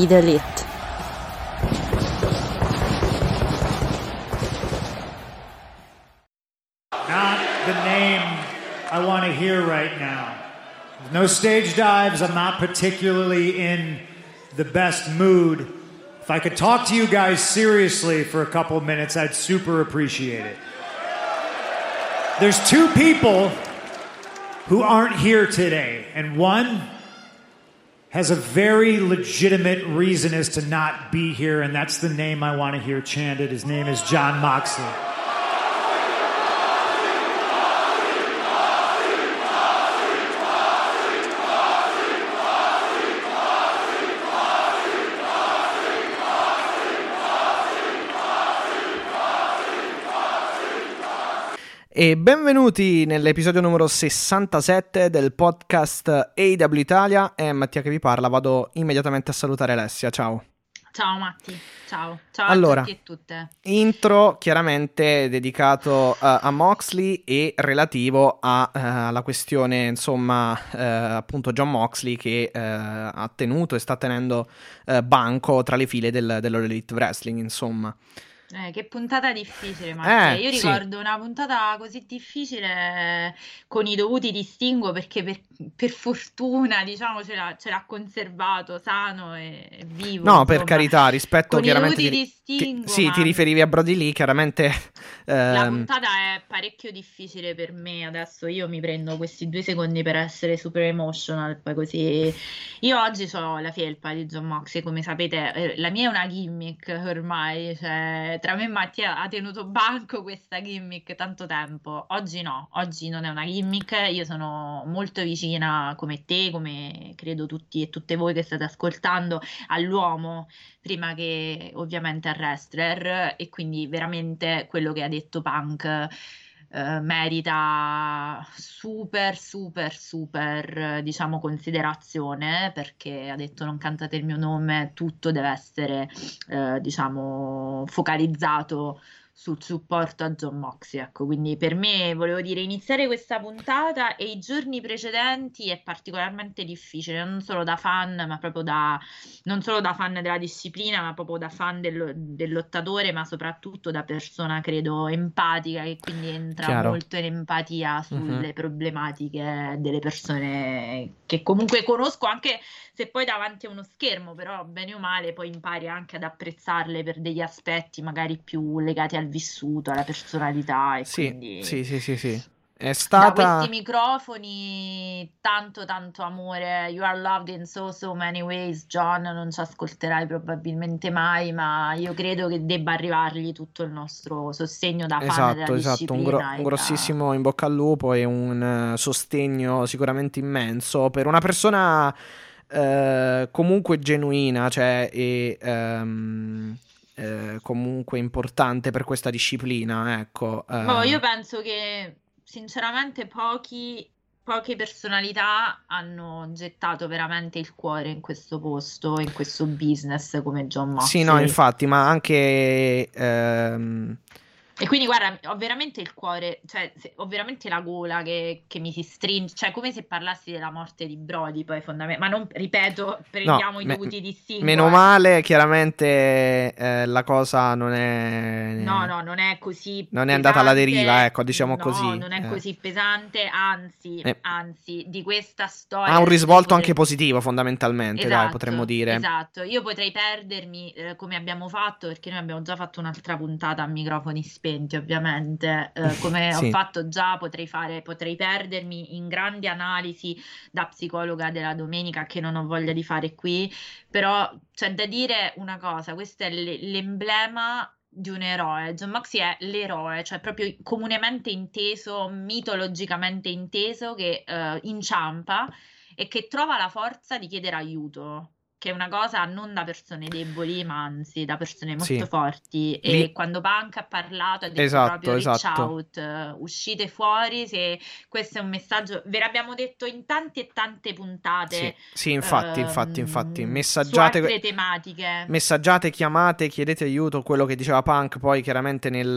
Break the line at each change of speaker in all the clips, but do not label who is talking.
Be the elite.
Not the name I want to hear right now. No stage dives. I'm not particularly in the best mood. If I could talk to you guys seriously for a couple minutes, I'd super appreciate it. There's two people who aren't here today, and one has a very legitimate reason as to not be here, and that's the name I want to hear chanted. His name is John Moxley.
E benvenuti nell'episodio numero 67 del podcast AW Italia. È Mattia che vi parla. Vado immediatamente a salutare Alessia. Ciao.
Ciao Matti, ciao, ciao
Allora,
a tutti e tutte.
Intro chiaramente dedicato eh, a Moxley e relativo eh, alla questione, insomma, eh, appunto John Moxley che ha tenuto e sta tenendo banco tra le file del, dell'Elite Wrestling, insomma.
Eh, che puntata difficile, Mattia.
Eh,
Io
sì.
ricordo una puntata così difficile con i dovuti distinguo perché per, per fortuna, diciamo, ce l'ha, ce l'ha conservato sano e vivo.
No, per
insomma.
carità, rispetto
Con i
chiaramente...
dovuti
ti- ti-
distinguo,
sì,
ma-
ti riferivi a Brody Lee, chiaramente...
La
ehm,
puntata è parecchio difficile per me. Adesso io mi prendo questi due secondi per essere super emotional. Poi così. Io oggi ho la felpa di John Moxley, come sapete, eh, la mia è una gimmick ormai. Cioè, tra me e Mattia ha tenuto banco questa gimmick tanto tempo. Oggi no, oggi non è una gimmick. Io sono molto vicina, come te, come credo tutti e tutte voi che state ascoltando, all'uomo prima che ovviamente al wrestler e quindi veramente quello che ha detto Punk eh, merita super super super eh, diciamo considerazione perché ha detto non cantate il mio nome tutto deve essere eh, diciamo focalizzato sul supporto a John Moxley ecco quindi per me volevo dire iniziare questa puntata e i giorni precedenti è particolarmente difficile non solo da fan ma proprio da non solo da fan della disciplina, ma proprio da fan del, del lottatore, ma soprattutto da persona, credo, empatica, che quindi entra
Chiaro.
molto in empatia sulle
Mhm.
problematiche delle persone che comunque conosco, anche se poi davanti a uno schermo, però bene o male poi impari anche ad apprezzarle per degli aspetti magari più legati al vissuto, alla personalità e
Sì,
quindi...
sì, sì, sì, sì. È
Da
stata...
questi microfoni, tanto tanto amore. You are loved in so so many ways, John. Non ci ascolterai probabilmente mai, ma io credo che debba arrivargli tutto il nostro sostegno da fan
Esatto,
della
esatto, un, gro- un
da-
grossissimo in bocca al lupo e un eh, sostegno sicuramente immenso per una persona eh, comunque genuina, cioè e ehm, eh, comunque importante per questa disciplina, ecco. eh.
Boh, io penso che sinceramente pochi, poche personalità hanno gettato veramente il cuore in questo posto, in questo business come John
Sì, no,
Moxley.
infatti, ma anche ehm,
E quindi guarda, ho veramente il cuore, cioè se- ho veramente la gola che, che mi si stringe, cioè come se parlassi della morte di Brody poi fondamentalmente, ma non, ripeto, prendiamo i
me-
dovuti distinguo.
meno
eh.
male, chiaramente eh, la cosa non è
No, no, non è così
Non è andata alla
pesante.
deriva, ecco, diciamo
No,
così.
non è
Eh.
così pesante, anzi,
Eh.
anzi, di questa storia
ha un risvolto
potrei-
anche positivo, fondamentalmente, dai,
Esatto,
potremmo dire.
Esatto, io potrei perdermi eh, come abbiamo fatto, perché noi abbiamo già fatto un'altra puntata a microfoni spenti, ovviamente, eh, come
Sì.
ho fatto già, potrei fare, potrei perdermi in grandi analisi da psicologa della domenica che non ho voglia di fare qui, però c'è da dire una cosa, questo è l- l'emblema di un eroe. John Moxley è l'eroe, cioè proprio comunemente inteso, mitologicamente inteso, che uh, inciampa e che trova la forza di chiedere aiuto che è una cosa non da persone deboli, ma anzi da persone molto
Sì.
forti. E
Lì-
quando Punk ha parlato, ha detto
Esatto,
proprio reach
esatto.
out, uscite fuori, se questo è un messaggio, ve l'abbiamo detto in tante e tante puntate.
Sì, sì, infatti, infatti,
ehm,
infatti,
Su
messaggiate,
altre tematiche.
messaggiate, chiamate, chiedete aiuto, quello che diceva Punk, poi chiaramente nel,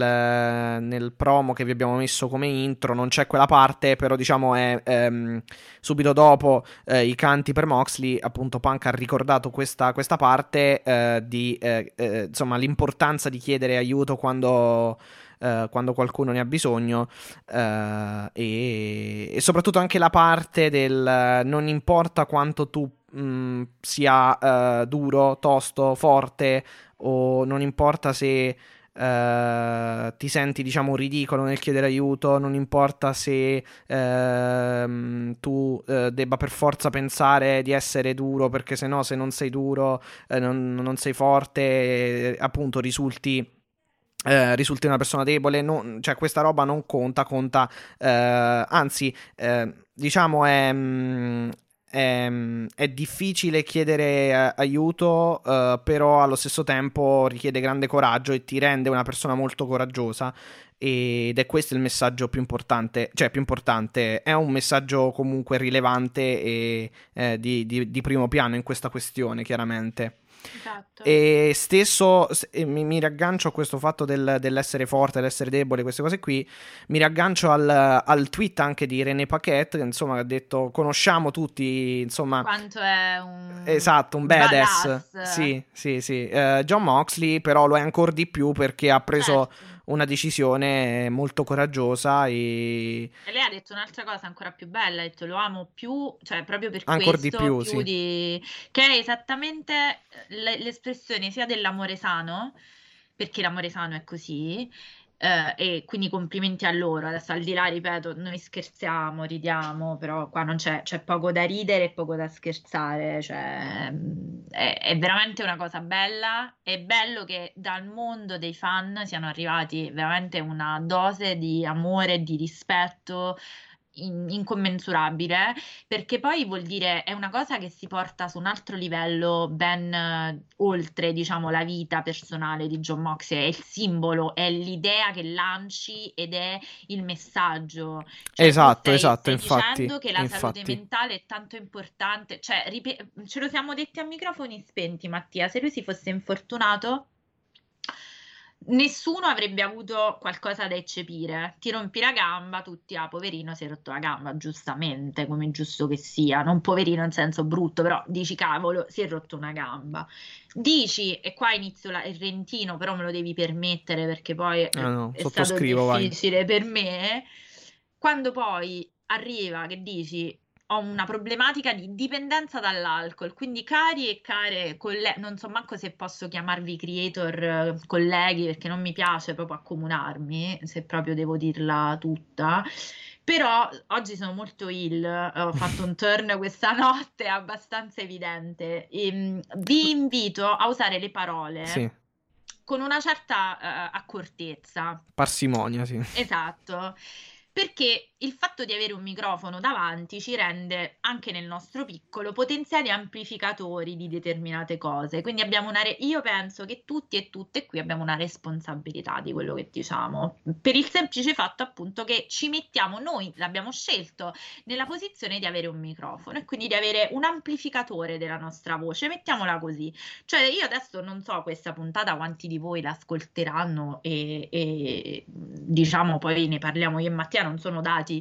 nel promo che vi abbiamo messo come intro non c'è quella parte, però diciamo è ehm, subito dopo eh, i canti per Moxley, appunto Punk ha ricordato questa, questa parte eh, di, eh, eh, insomma, l'importanza di chiedere aiuto quando... eh, quando qualcuno ne ha bisogno eh, e, e soprattutto anche la parte del eh, non importa quanto tu mh, sia eh, duro, tosto, forte o non importa se eh, ti senti diciamo ridicolo nel chiedere aiuto, non importa se ehm, tu eh, debba per forza pensare di essere duro perché se no se non sei duro eh, non, non sei forte eh, appunto risulti eh, risulti una persona debole, non- cioè questa roba non conta, conta, eh, anzi, eh, diciamo è, è, mm, è difficile chiedere eh, aiuto, eh, però allo stesso tempo richiede grande coraggio e ti rende una persona molto coraggiosa. Ed è questo il messaggio più importante, cioè più importante, è un messaggio comunque rilevante e eh, di, di- di primo piano in questa questione, chiaramente.
Esatto.
E stesso mi, mi riaggancio a questo fatto del- dell'essere forte, dell'essere debole, queste cose qui. Mi riaggancio al, al tweet anche di René Paquette, che insomma ha detto: Conosciamo tutti, insomma.
Quanto è un
Esatto, un badass.
badass.
Sì, sì, sì. Eh, John Moxley, però, lo è ancora di più perché ha preso
Certo.
Una decisione molto coraggiosa e.
E lei ha detto un'altra cosa ancora più bella, ha detto lo amo più, cioè proprio per
Ancor di
questo,
più, sì.
di... che è esattamente l- l'espressione sia dell'amore sano, perché l'amore sano è così, eh, e quindi complimenti a loro. Adesso al di là, ripeto, noi scherziamo, ridiamo, però qua non c'è, c'è poco da ridere e poco da scherzare, cioè mh, è, è veramente una cosa bella. È bello che dal mondo dei fan siano arrivati veramente una dose di amore e di rispetto in- incommensurabile, perché poi vuol dire è una cosa che si porta su un altro livello ben eh, oltre, diciamo, la vita personale di John Moxley, è il simbolo, è l'idea che lanci ed è il messaggio. Cioè,
Esatto,
stai-
esatto,
stai
infatti,
dicendo che la salute
infatti.
mentale è tanto importante, cioè, ripe- ce lo siamo detti a microfoni spenti, Mattia, se lui si fosse infortunato Nessuno avrebbe avuto qualcosa da eccepire. Ti rompi la gamba, tutti, ah, poverino, si è rotto la gamba, giustamente, come è giusto che sia. Non poverino in senso brutto, però dici, cavolo, si è rotto una gamba. Dici, e qua inizio la- il rentino, però me lo devi permettere perché poi eh,
No,
è stato
sottoscrivo, vai.
difficile per me. Quando poi arriva che dici ho una problematica di dipendenza dall'alcol, quindi cari e care colleghi, non so manco se posso chiamarvi creator eh, colleghi perché non mi piace proprio accomunarmi, se proprio devo dirla tutta. Però oggi sono molto ill, ho fatto un turn questa notte, abbastanza evidente. Ehm, vi invito a usare le parole
Sì,
con una certa eh, accortezza.
parsimonia, sì.
Esatto, perché il fatto di avere un microfono davanti ci rende anche nel nostro piccolo potenziali amplificatori di determinate cose. Quindi abbiamo una re- io penso che tutti e tutte qui abbiamo una responsabilità di quello che diciamo, per il semplice fatto appunto che ci mettiamo noi, l'abbiamo scelto nella posizione di avere un microfono e quindi di avere un amplificatore della nostra voce, mettiamola così. Cioè, io adesso non so questa puntata quanti di voi l'ascolteranno e, e, diciamo poi ne parliamo io e Mattia, non sono dati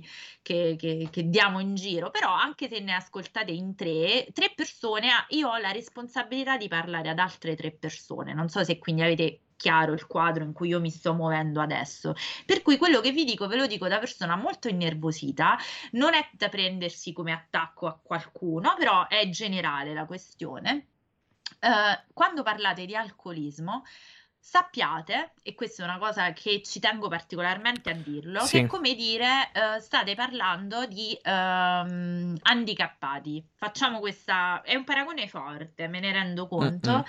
che, che- che diamo in giro, però anche se ne ascoltate in tre, tre persone, ah, io ho la responsabilità di parlare ad altre tre persone. Non so se quindi avete chiaro il quadro in cui io mi sto muovendo adesso. Per cui quello che vi dico, ve lo dico da persona molto innervosita, non è da prendersi come attacco a qualcuno, però è generale la questione. Eh, quando parlate di alcolismo, sappiate, e questa è una cosa che ci tengo particolarmente a dirlo,
Sì.
che come dire, eh, state parlando di ehm, handicappati. Facciamo questa, è un paragone forte, me ne rendo conto.
Mm-mm.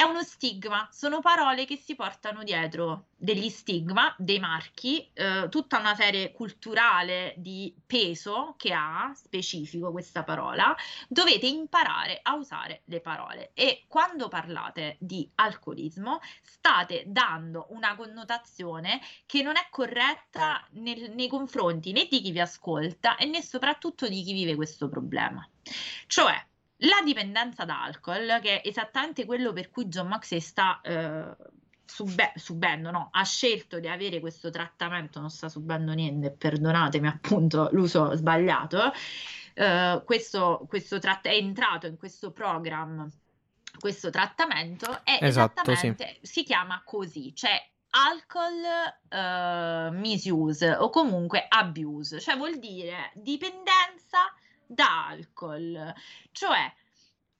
È uno stigma, sono parole che si portano dietro degli stigma, dei marchi, eh, tutta una serie culturale di peso che ha specifico questa parola. Dovete imparare a usare le parole e quando parlate di alcolismo state dando una connotazione che non è corretta nel, nei confronti né di chi vi ascolta né soprattutto di chi vive questo problema. Cioè, la dipendenza da alcol, che è esattamente quello per cui John Maxey sta eh, sub- subendo, no, ha scelto di avere questo trattamento, non sta subendo niente, perdonatemi appunto l'uso sbagliato, eh, questo, questo tratt- è entrato in questo programma, questo trattamento è
Esatto, sì.
esattamente, si chiama così, cioè alcol eh, misuse o comunque abuse, cioè vuol dire dipendenza da alcol, cioè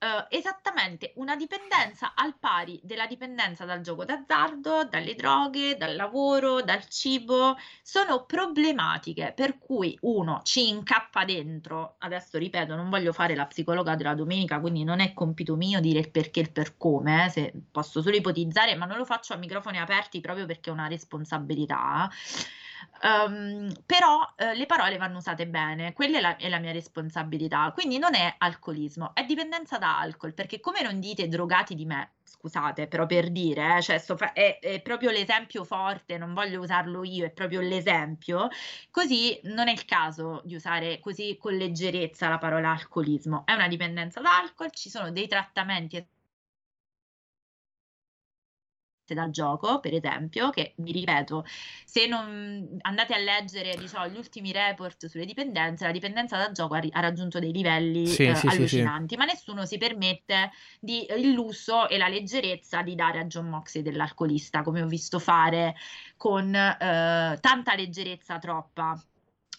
Uh, esattamente una dipendenza al pari della dipendenza dal gioco d'azzardo, dalle droghe, dal lavoro, dal cibo, sono problematiche per cui uno ci incappa dentro. Adesso ripeto, non voglio fare la psicologa della domenica, quindi non è compito mio dire il perché e il per come, eh, se posso solo ipotizzare, ma non lo faccio a microfoni aperti proprio perché è una responsabilità. Um, però uh, le parole vanno usate bene, quella è la, è la, mia responsabilità. Quindi non è alcolismo, è dipendenza da alcol, perché come non dite drogati di me, scusate, però per dire, eh, cioè fa- è, è, proprio l'esempio forte, non voglio usarlo io, è proprio l'esempio, così non è il caso di usare così con leggerezza la parola alcolismo. È una dipendenza da alcol, ci sono dei trattamenti dal gioco, per esempio, che vi ripeto, se non andate a leggere diciamo, gli ultimi report sulle dipendenze, la dipendenza da gioco ha, raggiunto dei livelli
Sì,
eh,
sì, sì, sì.
allucinanti, ma nessuno si permette di, il lusso e la leggerezza di dare a John Moxley dell'alcolista, come ho visto fare con eh, tanta leggerezza troppa.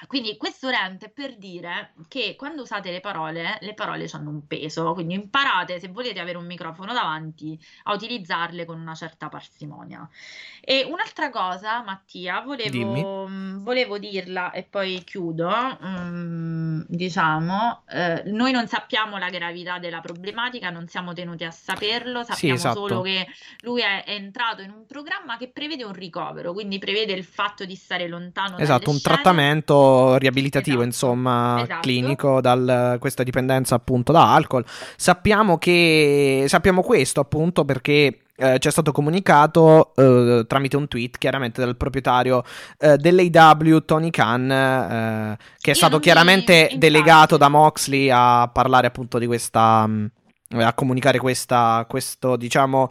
Quindi questo rente per dire che quando usate le parole, le parole hanno un peso, quindi imparate se volete avere un microfono davanti a utilizzarle con una certa parsimonia. E un'altra cosa, Mattia, volevo, mh, volevo dirla e poi chiudo, mh, diciamo, eh, noi non sappiamo la gravità della problematica, non siamo tenuti a saperlo, sappiamo
esatto.
solo che lui è, è entrato in un programma che prevede un ricovero, quindi prevede il fatto di stare lontano
Esatto, un
scene.
trattamento riabilitativo,
Esatto,
insomma,
esatto.
clinico da questa dipendenza appunto da alcol. Sappiamo che sappiamo questo appunto perché eh, ci è stato comunicato eh, tramite un tweet chiaramente dal proprietario eh, dell'AW Tony Khan eh, che è
Io
stato
mi-
chiaramente
infatti.
delegato da Moxley a parlare appunto di questa mh, a comunicare questa questo diciamo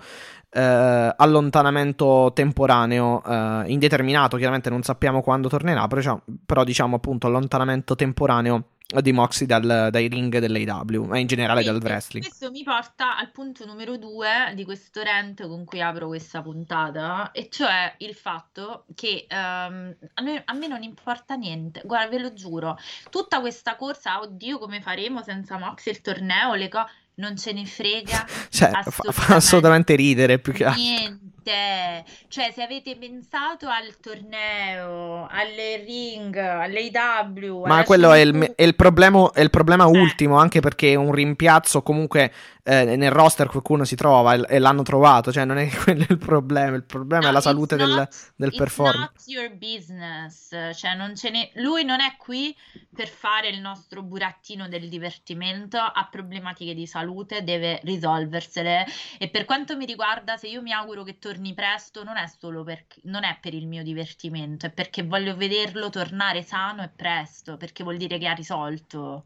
eh, allontanamento temporaneo eh, indeterminato, chiaramente non sappiamo quando tornerà, però diciamo, però diciamo appunto allontanamento temporaneo di Moxley dal- dai ring dell'AW e in generale dal
Quindi,
wrestling.
Questo mi porta al punto numero due di questo rant con cui apro questa puntata, e cioè il fatto che ehm, a, me, a me non importa niente, guarda, ve lo giuro, tutta questa corsa, oddio, come faremo senza Mox il torneo, le cose, non ce ne frega
Cioè, fa, fa assolutamente ridere più che altro.
Niente, cioè se avete pensato al torneo, alle ring, all'AW,
Ma quello è il, è il problema, è il problema
Eh.
ultimo, anche perché un rimpiazzo comunque eh, nel roster qualcuno si trova e, e l'hanno trovato, cioè non è quello il problema, il problema è
No,
la
it's
salute del,
not-
del
it's
performer.
not your business, cioè non ce ne... lui non è qui per fare il nostro burattino del divertimento, ha problematiche di salute, deve risolversele e per quanto mi riguarda, se io mi auguro che torni presto, non è solo per, non è per il mio divertimento, è perché voglio vederlo tornare sano e presto, perché vuol dire che ha risolto.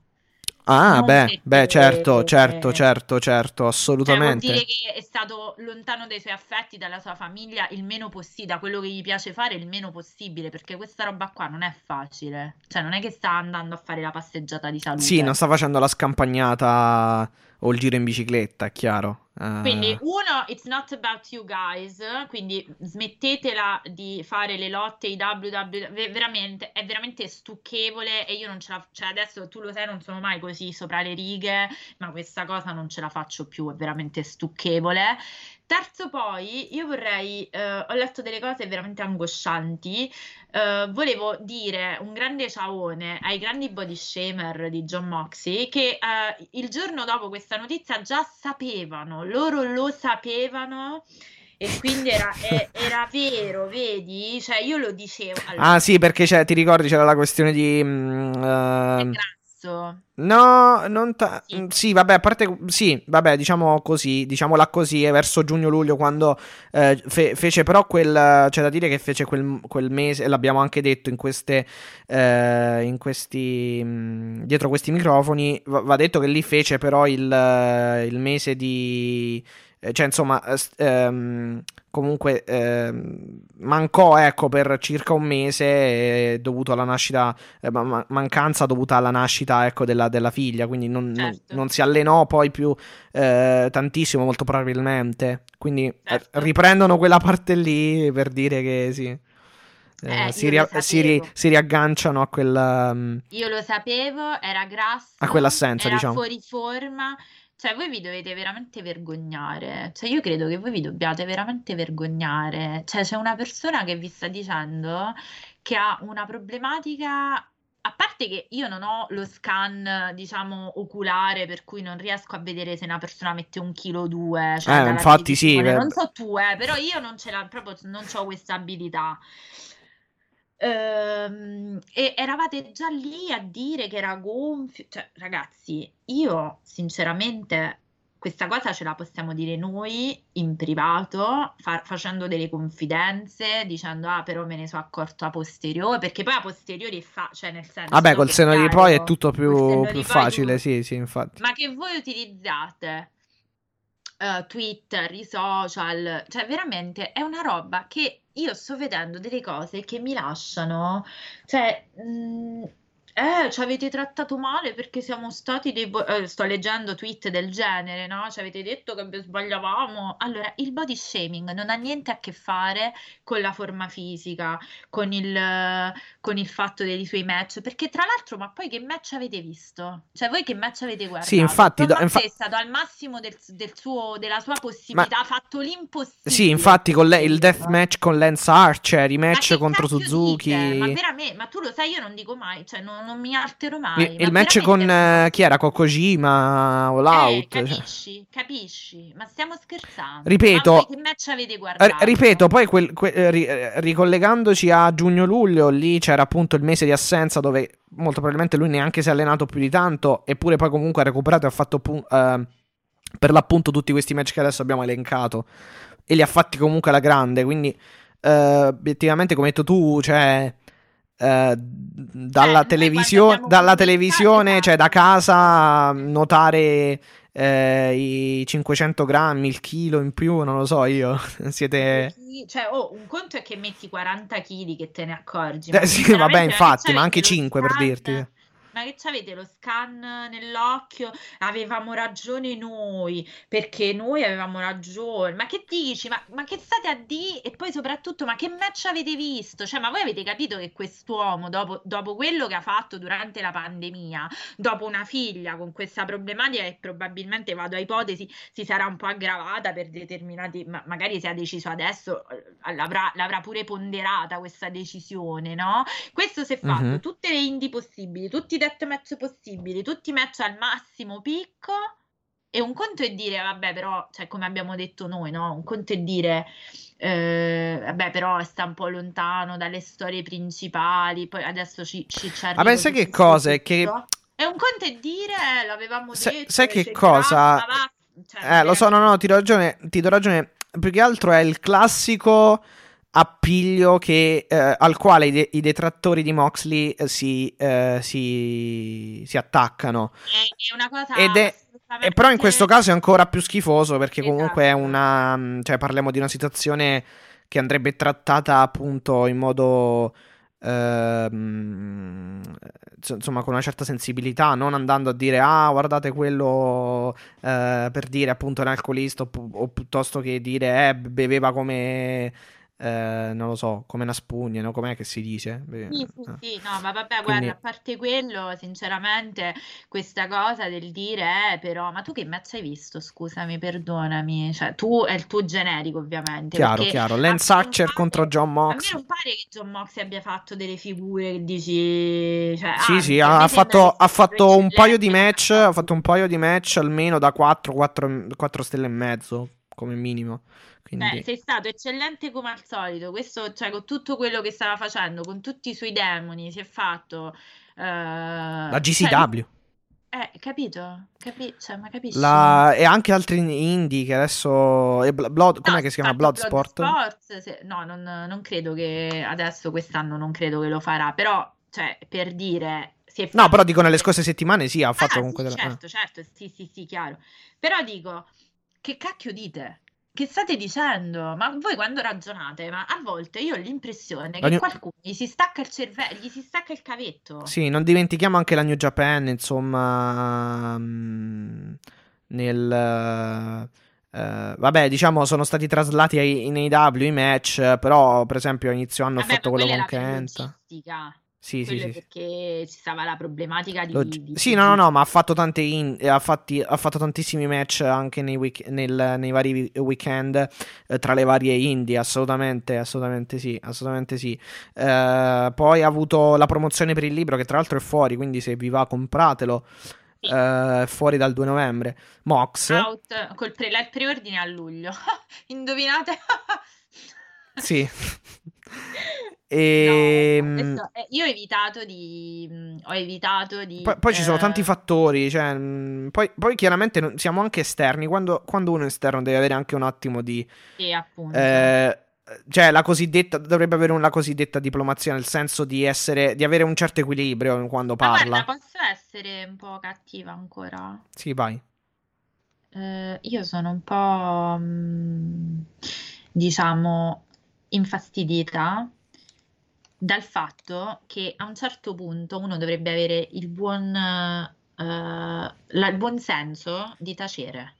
Ah,
non
beh, beh, certo, certo, certo, certo,
Cioè, vuol
assolutamente.
dire che è stato lontano dai suoi affetti, dalla sua famiglia, il meno possibile, da quello che gli piace fare, il meno possibile, perché questa roba qua non è facile. Cioè, non è che sta andando a fare la passeggiata di salute.
Sì, non sta facendo la scampagnata o il giro in bicicletta, chiaro. Eh,
Quindi, uno, it's not about you guys, quindi smettetela di fare le lotte, i WW, ve- veramente, è veramente stucchevole e io non ce la, cioè adesso tu lo sai, non sono mai così sopra le righe, ma questa cosa non ce la faccio più, è veramente stucchevole. Terzo poi, io vorrei, eh, ho letto delle cose veramente angoscianti, eh, volevo dire un grande ciaone ai grandi body shamer di John Moxley che eh, il giorno dopo questa notizia già sapevano, loro lo sapevano e quindi era, è- era vero, vedi? Cioè io lo dicevo, allora,
Ah, sì, perché c'è- ti ricordi c'era la questione di. mm,
grasso.
No, non ta-
Sì.
mm, sì, vabbè, a parte sì, vabbè, diciamo così, diciamola così, è verso giugno-luglio quando eh, fe- fece però quel, c'è da dire che fece quel, quel mese, e l'abbiamo anche detto in queste, eh, in questi, mh, dietro questi microfoni, va, va detto che lì fece però il, il mese di, eh, cioè insomma, eh, ehm, comunque ehm, mancò, ecco, per circa un mese eh, dovuto alla nascita eh, ma- ma- mancanza dovuta alla nascita ecco, della, della figlia, quindi non, non-
Certo.
non si allenò poi più eh, tantissimo, molto probabilmente. Quindi eh,
Certo.
riprendono quella parte lì per dire che sì. eh,
Eh,
si,
lo
si ri- si riagganciano a quella. mm,
Io lo sapevo, era grasso,
A quell'assenza,
era
diciamo.
fuori forma. Cioè, voi vi dovete veramente vergognare. Cioè, io credo che voi vi dobbiate veramente vergognare. Cioè, c'è una persona che vi sta dicendo che ha una problematica. A parte che io non ho lo scan, diciamo, oculare, per cui non riesco a vedere se una persona mette un chilo o due. Cioè,
Eh, infatti sì, beh.
Non so tu, eh, però io non ce l'ho proprio, non ho questa abilità. Ehm, e eravate già lì a dire che era gonfio. Cioè, ragazzi, io sinceramente questa cosa ce la possiamo dire noi in privato, fa- facendo delle confidenze, dicendo ah, però me ne sono accorto a posteriori, perché poi a posteriori è fa- cioè nel senso
Vabbè, col seno di poi è tutto più, più facile,
tu-
sì, sì, infatti.
ma che voi utilizzate eh, Twitter, i social, cioè veramente è una roba che io sto vedendo delle cose che mi lasciano, cioè, mh, eh, ci avete trattato male perché siamo stati dei... bo- eh, sto leggendo tweet del genere, no? Ci avete detto che sbagliavamo. Allora, il body shaming non ha niente a che fare con la forma fisica, con il, con il fatto dei suoi match, perché tra l'altro, ma poi che match avete visto? Cioè, voi che match avete guardato?
Sì, infatti, do- infa-
è stato al massimo del, del suo, della sua possibilità, ha fatto l'impossibile.
Sì, infatti, con le- il deathmatch con Lance Archer, i
Ma
match contro Suzuki.
dite? Ma veramente, ma tu lo sai, io non dico mai, cioè non, non mi altero mai.
Il,
ma
match con
veramente-
eh, chi era? Con Kojima All
Eh,
Out. cioè.
capisci, capisci, ma stiamo scherzando.
Ripeto-
che match avete
Eh,
guardato?
ripeto, poi quel- que- eh, ri- eh, ricollegandoci a giugno-luglio, lì c'era appunto il mese di assenza dove molto probabilmente lui neanche si è allenato più di tanto, eppure poi comunque ha recuperato e ha fatto pu- eh, per l'appunto tutti questi match che adesso abbiamo elencato e li ha fatti comunque alla grande, quindi eh, obiettivamente come hai detto tu, cioè eh, dalla,
quando siamo
dalla televisione, cioè da casa, notare eh, i 500 grammi, il chilo in più, non lo so io, siete...
Cioè, oh, un conto è che metti 40 kg che te ne accorgi.
Eh, sì, vabbè, infatti, ma anche
lo
5 per dirti.
Ma che c'avete lo scan nell'occhio? Avevamo ragione noi, perché noi avevamo ragione. Ma che dici? Ma, ma che state a dire? E poi soprattutto, ma che match avete visto? Cioè, ma voi avete capito che quest'uomo, dopo, dopo quello che ha fatto durante la pandemia, dopo una figlia con questa problematica che probabilmente, vado a ipotesi, si sarà un po' aggravata per determinati, ma magari se ha deciso adesso, eh, l'avrà, l'avrà pure ponderata questa decisione, no? Questo si è fatto,
Mhm.
tutte le indie possibili, tutti i deathmatch possibili, tutti i match al massimo picco. E un conto è dire, vabbè, però, cioè, come abbiamo detto noi, no? Un conto è dire, eh, vabbè, però sta un po' lontano dalle storie principali. Poi adesso ci, ci, ci arrivo
Vabbè, sai che cosa? È che-.
E un conto è dire, eh, l'avevamo
Sai-
detto,
sai che cosa?
va- cioè,
Eh, lo so, no, no, ti do ragione, ti do ragione. Più che altro è il classico appiglio che, eh, al quale i, de- i detrattori di Moxley eh, si, eh, si, si attaccano.
È, è una cosa
Ed è-
assolutamente-
E però in questo caso è ancora più schifoso perché comunque è
Esatto.
una... mm, cioè parliamo di una situazione che andrebbe trattata appunto in modo... ehm, insomma con una certa sensibilità non andando a dire ah guardate quello eh, per dire appunto un alcolista o, pu- o piuttosto che dire eh beveva come eh, non lo so, come una spugna, no? Com'è che si dice?
Sì, sì,
Eh.
sì, no, ma vabbè,
Quindi-
guarda, a parte quello, sinceramente, questa cosa del dire, eh, però, ma tu che match hai visto? Scusami, perdonami, cioè, tu è il tuo generico, ovviamente,
Chiaro, chiaro. Lance Archer
pare-
contro John
A me
Mox.
non pare che John Mox abbia fatto delle figure che dici, cioè,
Sì,
anzi,
sì, ha, fatto, ha fatto un paio di match,
ma-
ha fatto un paio di match almeno da 4, 4, 4 stelle e mezzo, come minimo. Quindi,
Beh, sei stato eccellente come al solito, questo, cioè, con tutto quello che stava facendo, con tutti i suoi demoni, si è fatto... eh,
la
cioè,
GCW.
Eh, capito? Capi- cioè, ma capisci?
La- e anche altri indie che adesso. e Bl- Blood, com'è
No,
che si chiama? Bloodsport?
Bloodsport, se- no, non, non credo che adesso quest'anno non credo che lo farà, però, cioè, per dire... È
No,
fatto-
però dico nelle scorse settimane sì, ha fatto
Ah,
comunque
sì,
della-
certo, certo, sì, sì, sì, chiaro. Però dico, che cacchio dite? Che state dicendo? Ma voi quando ragionate, ma a volte io ho l'impressione che
Ogni-
qualcuno gli si stacca il cervello, gli si stacca il cavetto.
Sì, non dimentichiamo anche la New Japan, insomma, mm, nel... eh, vabbè, diciamo, sono stati traslati ai- in AEW i match, però per esempio a inizio anno ho fatto quello con
logistica.
Sì, sì, sì.
perché ci stava la problematica di...
Lo-
di-
Sì, no, no, no, ma ha fatto tante in- ha, fatti- ha fatto tantissimi match anche nei, week- nel- nei vari weekend eh, tra le varie indie, assolutamente, assolutamente sì, assolutamente sì. Eh, poi ha avuto la promozione per il libro che tra l'altro è fuori, quindi se vi va compratelo, eh, è fuori dal 2 novembre. Mox,
Out col pre- preordine a luglio. Indovinate?
sì.
No,
Ehm,
eh, io ho evitato di... ho evitato di...
Poi, poi ci sono
eh,
tanti fattori, cioè, poi, poi chiaramente non- siamo anche esterni, quando, quando uno è esterno deve avere anche un attimo di...
Sì, appunto.
Eh, cioè, la cosiddetta dovrebbe avere una cosiddetta diplomazia, nel senso di essere, di avere un certo equilibrio quando
Ma
parla.
guarda, posso essere un po' cattiva ancora?
Sì, vai.
Eh, io sono un po', diciamo, infastidita dal fatto che a un certo punto uno dovrebbe avere il buon, eh, la- il buon senso di tacere.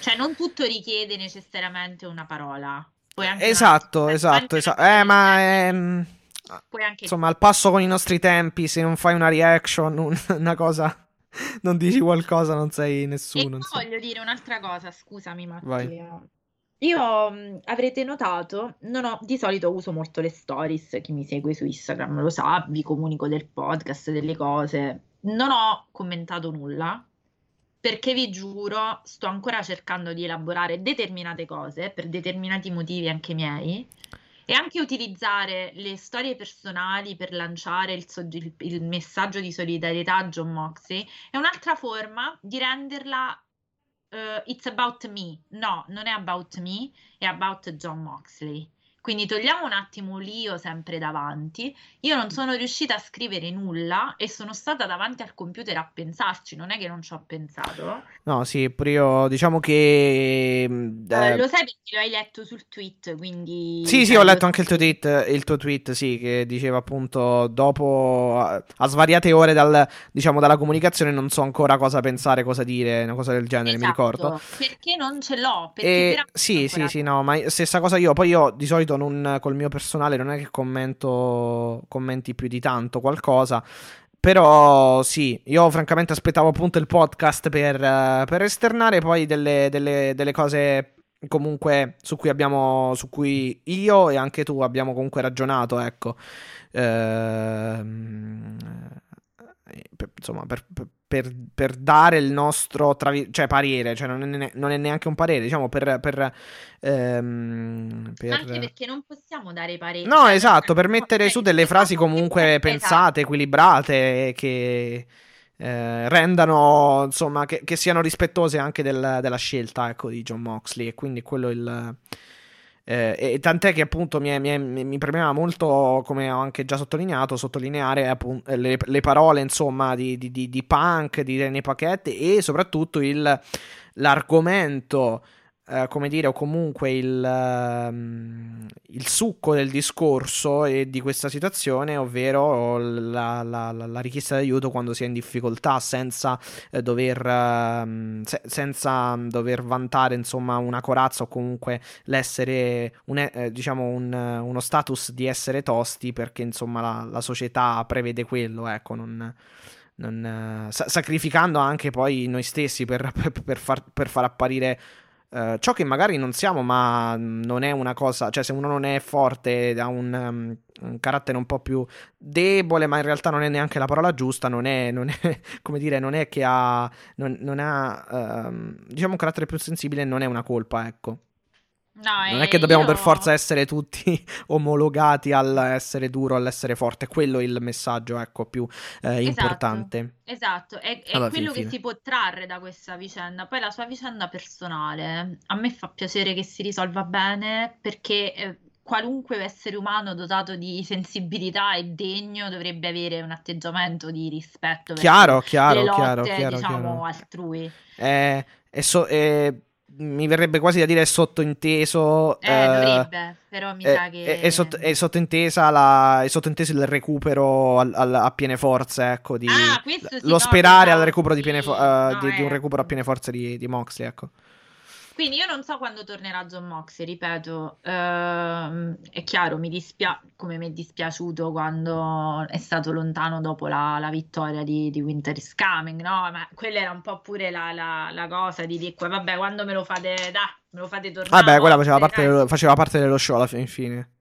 Cioè, non tutto richiede necessariamente una parola.
Esatto,
puoi
esatto, esatto. Eh, ma ehm, insomma, al passo con i nostri tempi, se non fai una reaction, un- una cosa, non dici qualcosa, non sei
E
nessuno. insomma.
voglio dire un'altra cosa, scusami Mattia. Io mh, avrete notato, non ho, di solito uso molto le stories, chi mi segue su Instagram lo sa, vi comunico del podcast, delle cose. Non ho commentato nulla perché vi giuro, sto ancora cercando di elaborare determinate cose per determinati motivi anche miei e anche utilizzare le storie personali per lanciare il, sogge- il- il messaggio di solidarietà a John Moxley è un'altra forma di renderla eh, It's about me. No, non è about me, è about John Moxley. Quindi togliamo un attimo l'io sempre davanti. Io non sono riuscita a scrivere nulla e sono stata davanti al computer a pensarci, non è che non ci ho pensato.
No, sì, pure io diciamo che... mh,
Eh, lo sai perché lo hai letto sul tweet, quindi...
Sì, sì, ho letto anche il tuo tweet, il tuo tweet, sì, che diceva appunto dopo a, svariate ore dal, diciamo, dalla comunicazione non so ancora cosa pensare, cosa dire, una cosa del genere, mi ricordo.
Esatto, perché non ce l'ho, perché
E sì, sì, sì, no, ma stessa cosa io, poi io di solito non, col mio personale non è che commento commenti più di tanto qualcosa. Però sì, io francamente aspettavo appunto il podcast per, per esternare poi delle, delle- delle cose comunque su cui abbiamo, su cui io e anche tu abbiamo comunque ragionato, ecco. Ehm, eh, insomma, per, per- per- per dare il nostro tra vi- cioè, parere, cioè non è, ne- non è neanche un parere, diciamo per... per, ehm, per-
Anche perché non possiamo dare pareri.
No,
cioè,
esatto, per mettere su delle frasi comunque
esatto.
pensate, equilibrate, che eh, rendano, insomma, che, che siano rispettose anche del- della scelta, ecco, di John Moxley. E quindi quello il... eh, e tant'è che appunto mi, mi mi premeva molto, come ho anche già sottolineato, sottolineare appunto, le, le parole, insomma, di, di, di, di Punk, di René Paquette e soprattutto il, l'argomento eh, come dire, o comunque il, um, il, succo del discorso e di questa situazione, ovvero la, la, la richiesta di aiuto quando si è in difficoltà senza eh, dover, uh, se, senza dover vantare insomma una corazza o comunque l'essere un, eh, diciamo un, uno status di essere tosti perché insomma la, la società prevede quello, ecco, non, non, sa- sacrificando anche poi noi stessi per, per, per, far, per far apparire Uh, ciò che magari non siamo, ma non è una cosa, cioè se uno non è forte, ha un, um, un, carattere un po' più debole, ma in realtà non è neanche la parola giusta, non è, non è come dire, non è che ha, non, non ha, um, diciamo un carattere più sensibile, non è una colpa, ecco.
No,
non è che dobbiamo
io...
per forza essere tutti omologati all'essere duro, all'essere forte. Quello è il messaggio, ecco, più eh,
Esatto,
importante.
esatto, è, è
Alla
quello
fin
che
fine.
si può trarre da questa vicenda. Poi la sua vicenda personale, a me fa piacere che si risolva bene perché eh, qualunque essere umano dotato di sensibilità e degno dovrebbe avere un atteggiamento di rispetto verso
Chiaro, chiaro,
le lotte,
chiaro, chiaro,
diciamo,
chiaro.
altrui.
Eh, è so- eh, mi verrebbe quasi da dire sottointeso.
Eh,
eh,
dovrebbe, però mi
è,
sa
è-
che...
è sott- è la- è sottointeso il recupero al- al- a piene forze, ecco, di,
Ah, sì,
lo
no,
sperare al
esatto,
recupero di, piene fo-
sì,
eh,
no,
di, di un
eh.
recupero a piene forze di, di Moxley, ecco.
Quindi io non so quando tornerà John Moxley, ripeto, ehm, è chiaro, mi dispia- come mi è dispiaciuto quando è stato lontano dopo la, la vittoria di, di Winter is Coming, no? Ma quella era un po' pure la, la- la cosa di dire, vabbè, quando me lo fate, dai, me lo fate tornare.
Vabbè, quella faceva parte, dello, faceva parte dello show alla fin fine.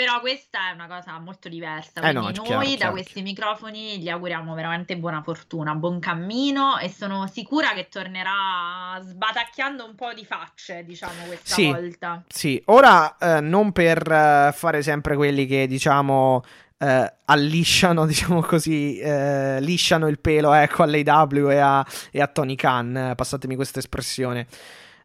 Però questa è una cosa molto diversa,
Eh no,
noi
chiaro,
da
chiaro,
questi microfoni gli auguriamo veramente buona fortuna, buon cammino e sono sicura che tornerà sbatacchiando un po' di facce, diciamo, questa
Sì.
volta.
Sì, ora eh, non per eh, fare sempre quelli che diciamo eh, allisciano, diciamo così, eh, lisciano il pelo ecco, all'AW e a, e a Tony Khan, eh, passatemi questa espressione.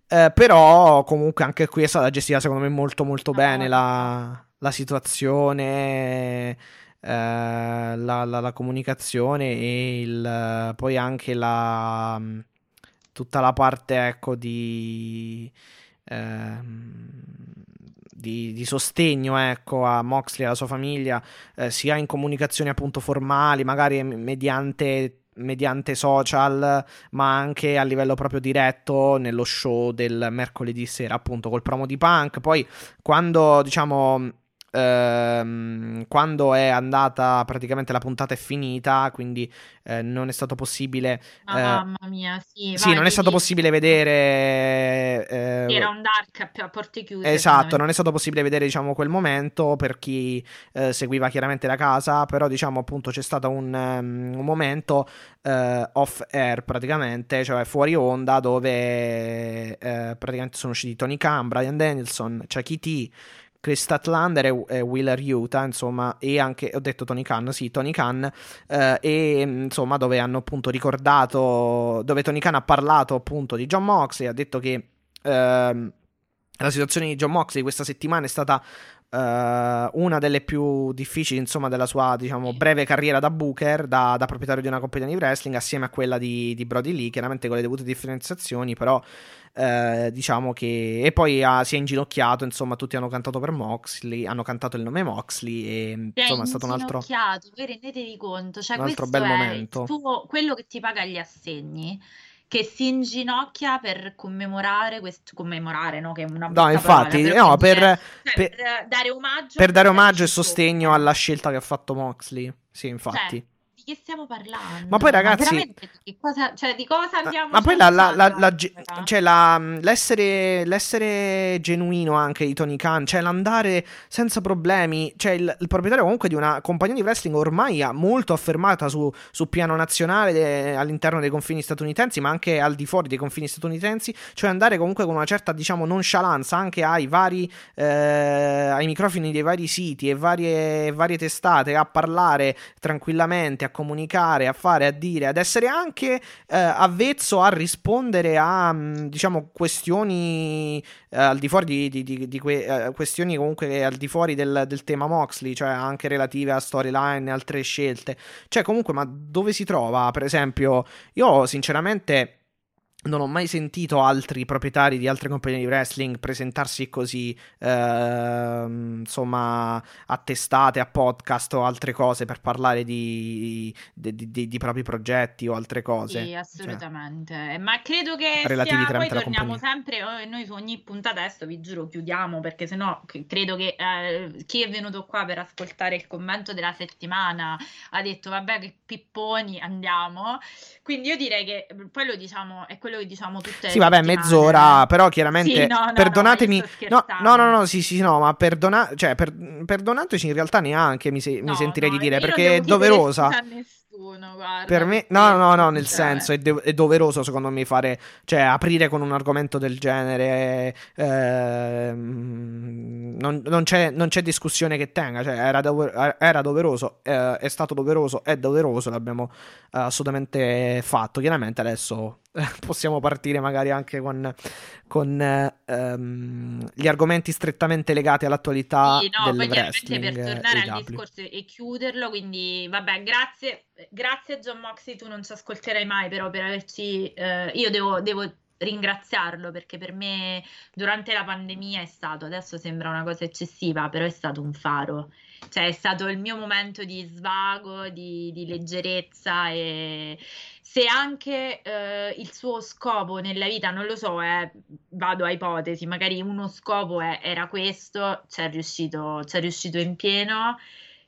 Eh, però comunque anche qui è stata gestita secondo me molto molto
No,
bene la, la situazione, eh, la, la- la comunicazione e il, poi anche la, tutta la parte ecco di, ehm, di, di sostegno ecco, a Moxley e alla sua famiglia, eh, sia in comunicazioni appunto formali, magari mediante mediante social, ma anche a livello proprio diretto nello show del mercoledì sera, appunto col promo di Punk. Poi quando diciamo ehm, quando è andata praticamente la puntata è finita, quindi eh, non è stato possibile
Ah,
eh,
mamma mia, sì,
sì,
vai,
non è stato
devi-
possibile vedere eh,
Era un dark a- porte chiuse.
Esatto, non è stato possibile vedere diciamo quel momento per chi eh, seguiva chiaramente da casa, però diciamo appunto c'è stato un, um, un momento eh, off air praticamente, cioè fuori onda dove eh, praticamente sono usciti Tony Khan, Brian Danielson, Chucky T, Chris Statlander e, e Wheeler Utah, insomma, e anche, ho detto Tony Khan, sì, Tony Khan, eh, e insomma dove hanno appunto ricordato, dove Tony Khan ha parlato appunto di John Moxley, ha detto che ehm, la situazione di John Moxley questa settimana è stata una delle più difficili, insomma, della sua, diciamo, breve carriera da Booker, da, da proprietario di una compagnia di wrestling, assieme a quella di, di Brody Lee, chiaramente con le dovute differenziazioni, però eh, diciamo che... E poi ha- si è inginocchiato, insomma, tutti hanno cantato per Moxley, hanno cantato il nome Moxley e,
hai
insomma, è stato un altro...
voi rendetevi conto, cioè
un altro bel
è
momento.
tuo- quello che ti paga gli assegni, che si inginocchia per commemorare questo, commemorare, no? Che è una
No, infatti,
parola,
no,
per cioè,
per-
per dare omaggio
per dare omaggio e sostegno alla scelta che ha fatto Moxley. Sì, infatti.
Cioè, che stiamo parlando?
Ma poi, ragazzi-
veramente di cosa, cioè, di cosa
Ma-
abbiamo
Ma poi la- la- la-
cioè,
la- l'essere, l'essere genuino anche di Tony Khan, cioè l'andare senza problemi, cioè il, il proprietario comunque di una compagnia di wrestling ormai molto affermata su, su piano nazionale de- all'interno dei confini statunitensi, ma anche al di fuori dei confini statunitensi, cioè andare comunque con una certa diciamo nonchalance anche ai vari eh, ai microfoni dei vari siti e varie, varie testate a parlare tranquillamente, a comunicare, a fare, a dire, ad essere anche eh, avvezzo a rispondere a mh, diciamo questioni eh, al di fuori di, di- di- di que- eh, questioni comunque al di fuori del, del tema Moxley, cioè anche relative a storyline e altre scelte. Cioè comunque ma dove si trova? Per esempio, io sinceramente non ho mai sentito altri proprietari di altre compagnie di wrestling presentarsi così, eh, insomma, a testate, a podcast o altre cose per parlare di, di, di, di propri progetti o altre cose.
Sì, assolutamente. Cioè, Ma credo che sia, poi torniamo sempre, oh, noi su ogni puntata adesso vi giuro chiudiamo perché sennò credo che eh, chi è venuto qua per ascoltare il commento della settimana ha detto vabbè che pipponi andiamo. Quindi io direi che poi lo diciamo, è quello che diciamo tutte
Sì, vabbè, mezz'ora, però chiaramente
Sì, no, no,
perdonatemi. No, no, no, no, sì, sì, no, ma perdona... cioè, per- perdonateci in realtà neanche mi, se- mi sentirei di dire perché è doverosa.
a nessuno, guarda,
Per me, no, no, no, nel
cioè,
senso è, de- è doveroso secondo me fare, cioè aprire con un argomento del genere, ehm, non, non c'è, non c'è discussione che tenga, cioè era, dover- era doveroso, eh, è stato doveroso, è doveroso, l'abbiamo eh, assolutamente fatto. Chiaramente adesso eh, possiamo partire magari anche con, con eh, ehm, gli argomenti strettamente legati all'attualità
Sì, no,
del
poi chiaramente
wrestling
per
eh,
tornare al discorso e chiuderlo, quindi vabbè, grazie, grazie John Moxley, tu non ci ascolterai mai, però per averci, eh, io devo, devo ringraziarlo perché per me durante la pandemia è stato, adesso sembra una cosa eccessiva, però è stato un faro, cioè è stato il mio momento di svago, di, di leggerezza e se anche eh, il suo scopo nella vita, non lo so, eh, vado a ipotesi, magari uno scopo è- era questo, c'è riuscito, c'è riuscito in pieno.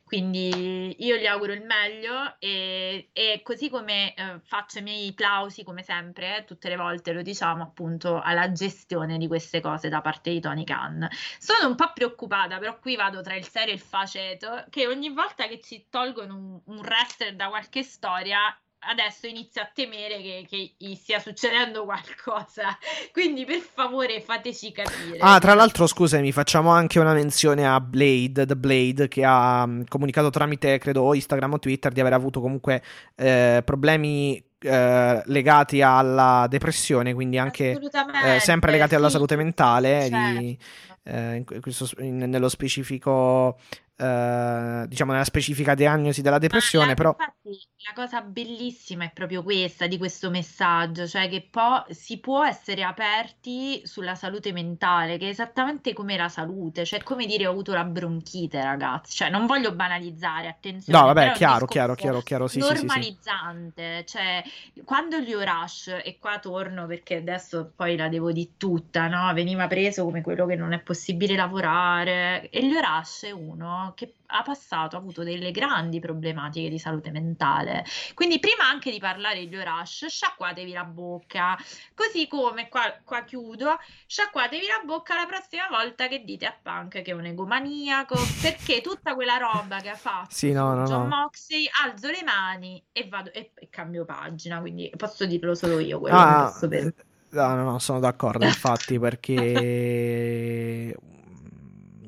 Quindi io gli auguro il meglio e, e così come eh, faccio i miei plausi, come sempre, tutte le volte lo diciamo appunto alla gestione di queste cose da parte di Tony Khan. Sono un po' preoccupata, però qui vado tra il serio e il faceto, che ogni volta che ci tolgono un, un wrestler da qualche storia, adesso inizio a temere che, che gli stia succedendo qualcosa. Quindi per favore fateci capire.
Ah, tra l'altro, scusami, facciamo anche una menzione a Blade, The Blade, che ha mh, comunicato tramite, credo, Instagram o Twitter di aver avuto comunque eh, problemi eh, legati alla depressione, quindi anche eh, sempre legati alla
sì,
salute mentale,
certo.
di, eh, in questo- in- nello specifico, eh, diciamo, nella specifica diagnosi della depressione,
Ma
però...
infatti la cosa bellissima è proprio questa di questo messaggio, cioè che poi si può essere aperti sulla salute mentale, che è esattamente come la salute, cioè come dire ho avuto la bronchite, ragazzi, cioè non voglio banalizzare, attenzione,
No, vabbè, chiaro, chiaro, chiaro, chiaro, sì, sì, sì, sì.
normalizzante, cioè quando gli Rush, e qua torno perché adesso poi la devo di tutta, no? Veniva preso come quello che non è possibile lavorare e gli Rush è uno che ha passato, ha avuto delle grandi problematiche di salute mentale. Quindi prima anche di parlare di Rush, sciacquatevi la bocca, così come qua, qua chiudo, sciacquatevi la bocca la prossima volta che dite a Punk che è un egomaniaco, perché tutta quella roba che ha fatto
Sì, no, no,
John
no.
Moxley, alzo le mani e vado e, e cambio pagina, quindi posso dirlo solo io quello
Ah,
per-
no, no, no, sono d'accordo, infatti, perché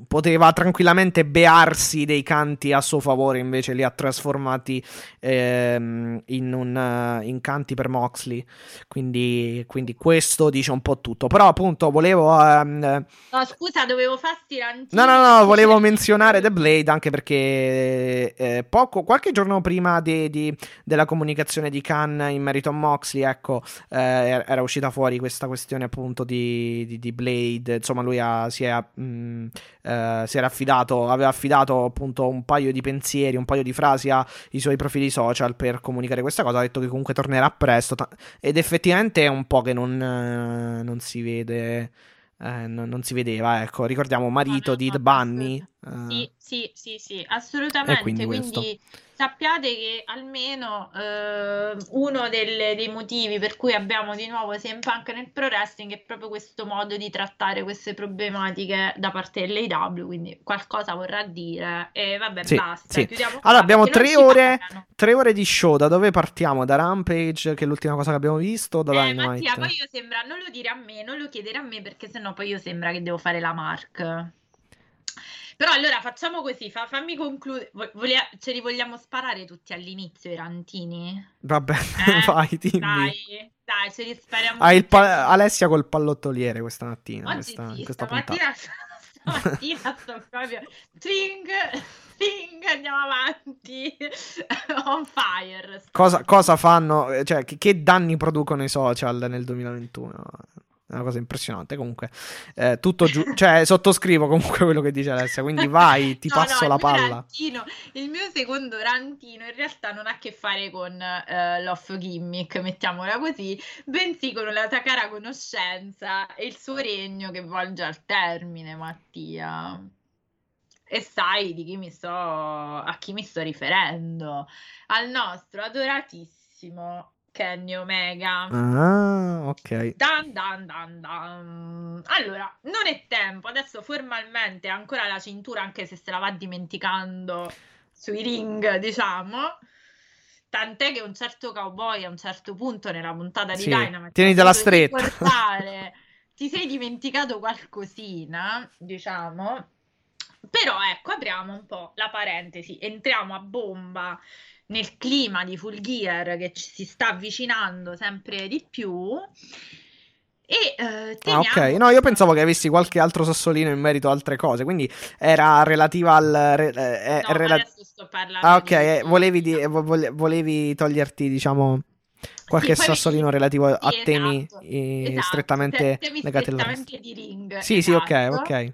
poteva tranquillamente bearsi dei canti a suo favore, invece li ha trasformati ehm, in, un, in canti per Moxley. Quindi, quindi questo dice un po' tutto. Però, appunto, volevo. ehm,
No, scusa, dovevo farti
No, no, no, volevo menzionare The Blade anche perché eh, poco, qualche giorno prima di- di- della comunicazione di Khan in merito a Moxley, ecco, eh, era uscita fuori questa questione appunto di, di- di Blade. Insomma, lui ha- si, è, mh, eh, si era affidato, aveva affidato appunto un paio di pensieri, un paio di frasi ai suoi profili social per comunicare questa cosa. Ha detto che comunque tornerà presto. ta- ed effettivamente è un po' che non, eh, non si vede. eh, non, non si vedeva, ecco. Ricordiamo marito
no,
di The Bunny.
Sì,
eh,
sì, sì, sì, assolutamente.
E quindi
Quindi, sappiate che almeno eh, uno delle- dei motivi per cui abbiamo di nuovo CM Punk nel pro wrestling è proprio questo modo di trattare queste problematiche da parte dell'AEW, quindi qualcosa vorrà dire. E vabbè,
Sì,
basta,
sì.
qua
Allora, abbiamo tre ore, tre ore di show. Da dove partiamo? Da Rampage, che è l'ultima cosa che abbiamo visto, da
Eh? Mattia, poi io sembra, non lo dire a me, non lo chiedere a me perché sennò poi io sembra che devo fare la mark. Però allora facciamo così, fa- fammi concludere. Vo- volia- ce li vogliamo sparare tutti all'inizio i rantini?
Vabbè,
Eh,
vai, dimmi.
Dai, dai, ce li spariamo
Ah, pa-. Alessia col pallottoliere questa mattina.
Oggi
questa,
sì,
questa
stamattina stamattina sto proprio tring, tring, andiamo avanti on fire.
Cosa, cosa fanno, cioè che, che danni producono i social nel 2021? È una cosa impressionante. Comunque, eh, tutto giù. cioè, sottoscrivo comunque quello che dice Alessia. Quindi vai, ti
No,
passo
no,
la palla.
rantino- il mio secondo rantino in realtà non ha a che fare con eh, l'off gimmick, mettiamola così, bensì con la tua cara conoscenza e il suo regno che volge al termine, Mattia. E sai di chi mi sto, a chi mi sto riferendo? Al nostro adoratissimo Kenny Omega.
Ah, ok.
Dan dan dan dan. Allora, non è tempo, adesso formalmente ancora la cintura, anche se se la va dimenticando sui ring, diciamo. Tant'è che un certo cowboy a un certo punto nella puntata di
Sì,
Dynamite
tienitela stretta.
ricordare, ti sei dimenticato qualcosina, diciamo. Però ecco, apriamo un po' la parentesi, entriamo a bomba nel clima di Full Gear che ci si sta avvicinando sempre di più. E eh,
Ah,
teniamo...
ok. No, io pensavo che avessi qualche altro sassolino in merito a altre cose. Quindi era relativa al. re- eh,
No,
rela-
adesso sto parlando
Ah, ok.
di-
eh, volevi, di- vole- volevi toglierti, diciamo. Qualche
poi-
sassolino relativo a
sì,
temi
esatto,
eh,
esatto,
strettamente
temi
legati al
strettamente di ring.
Sì, sì, ok,
esatto.
ok.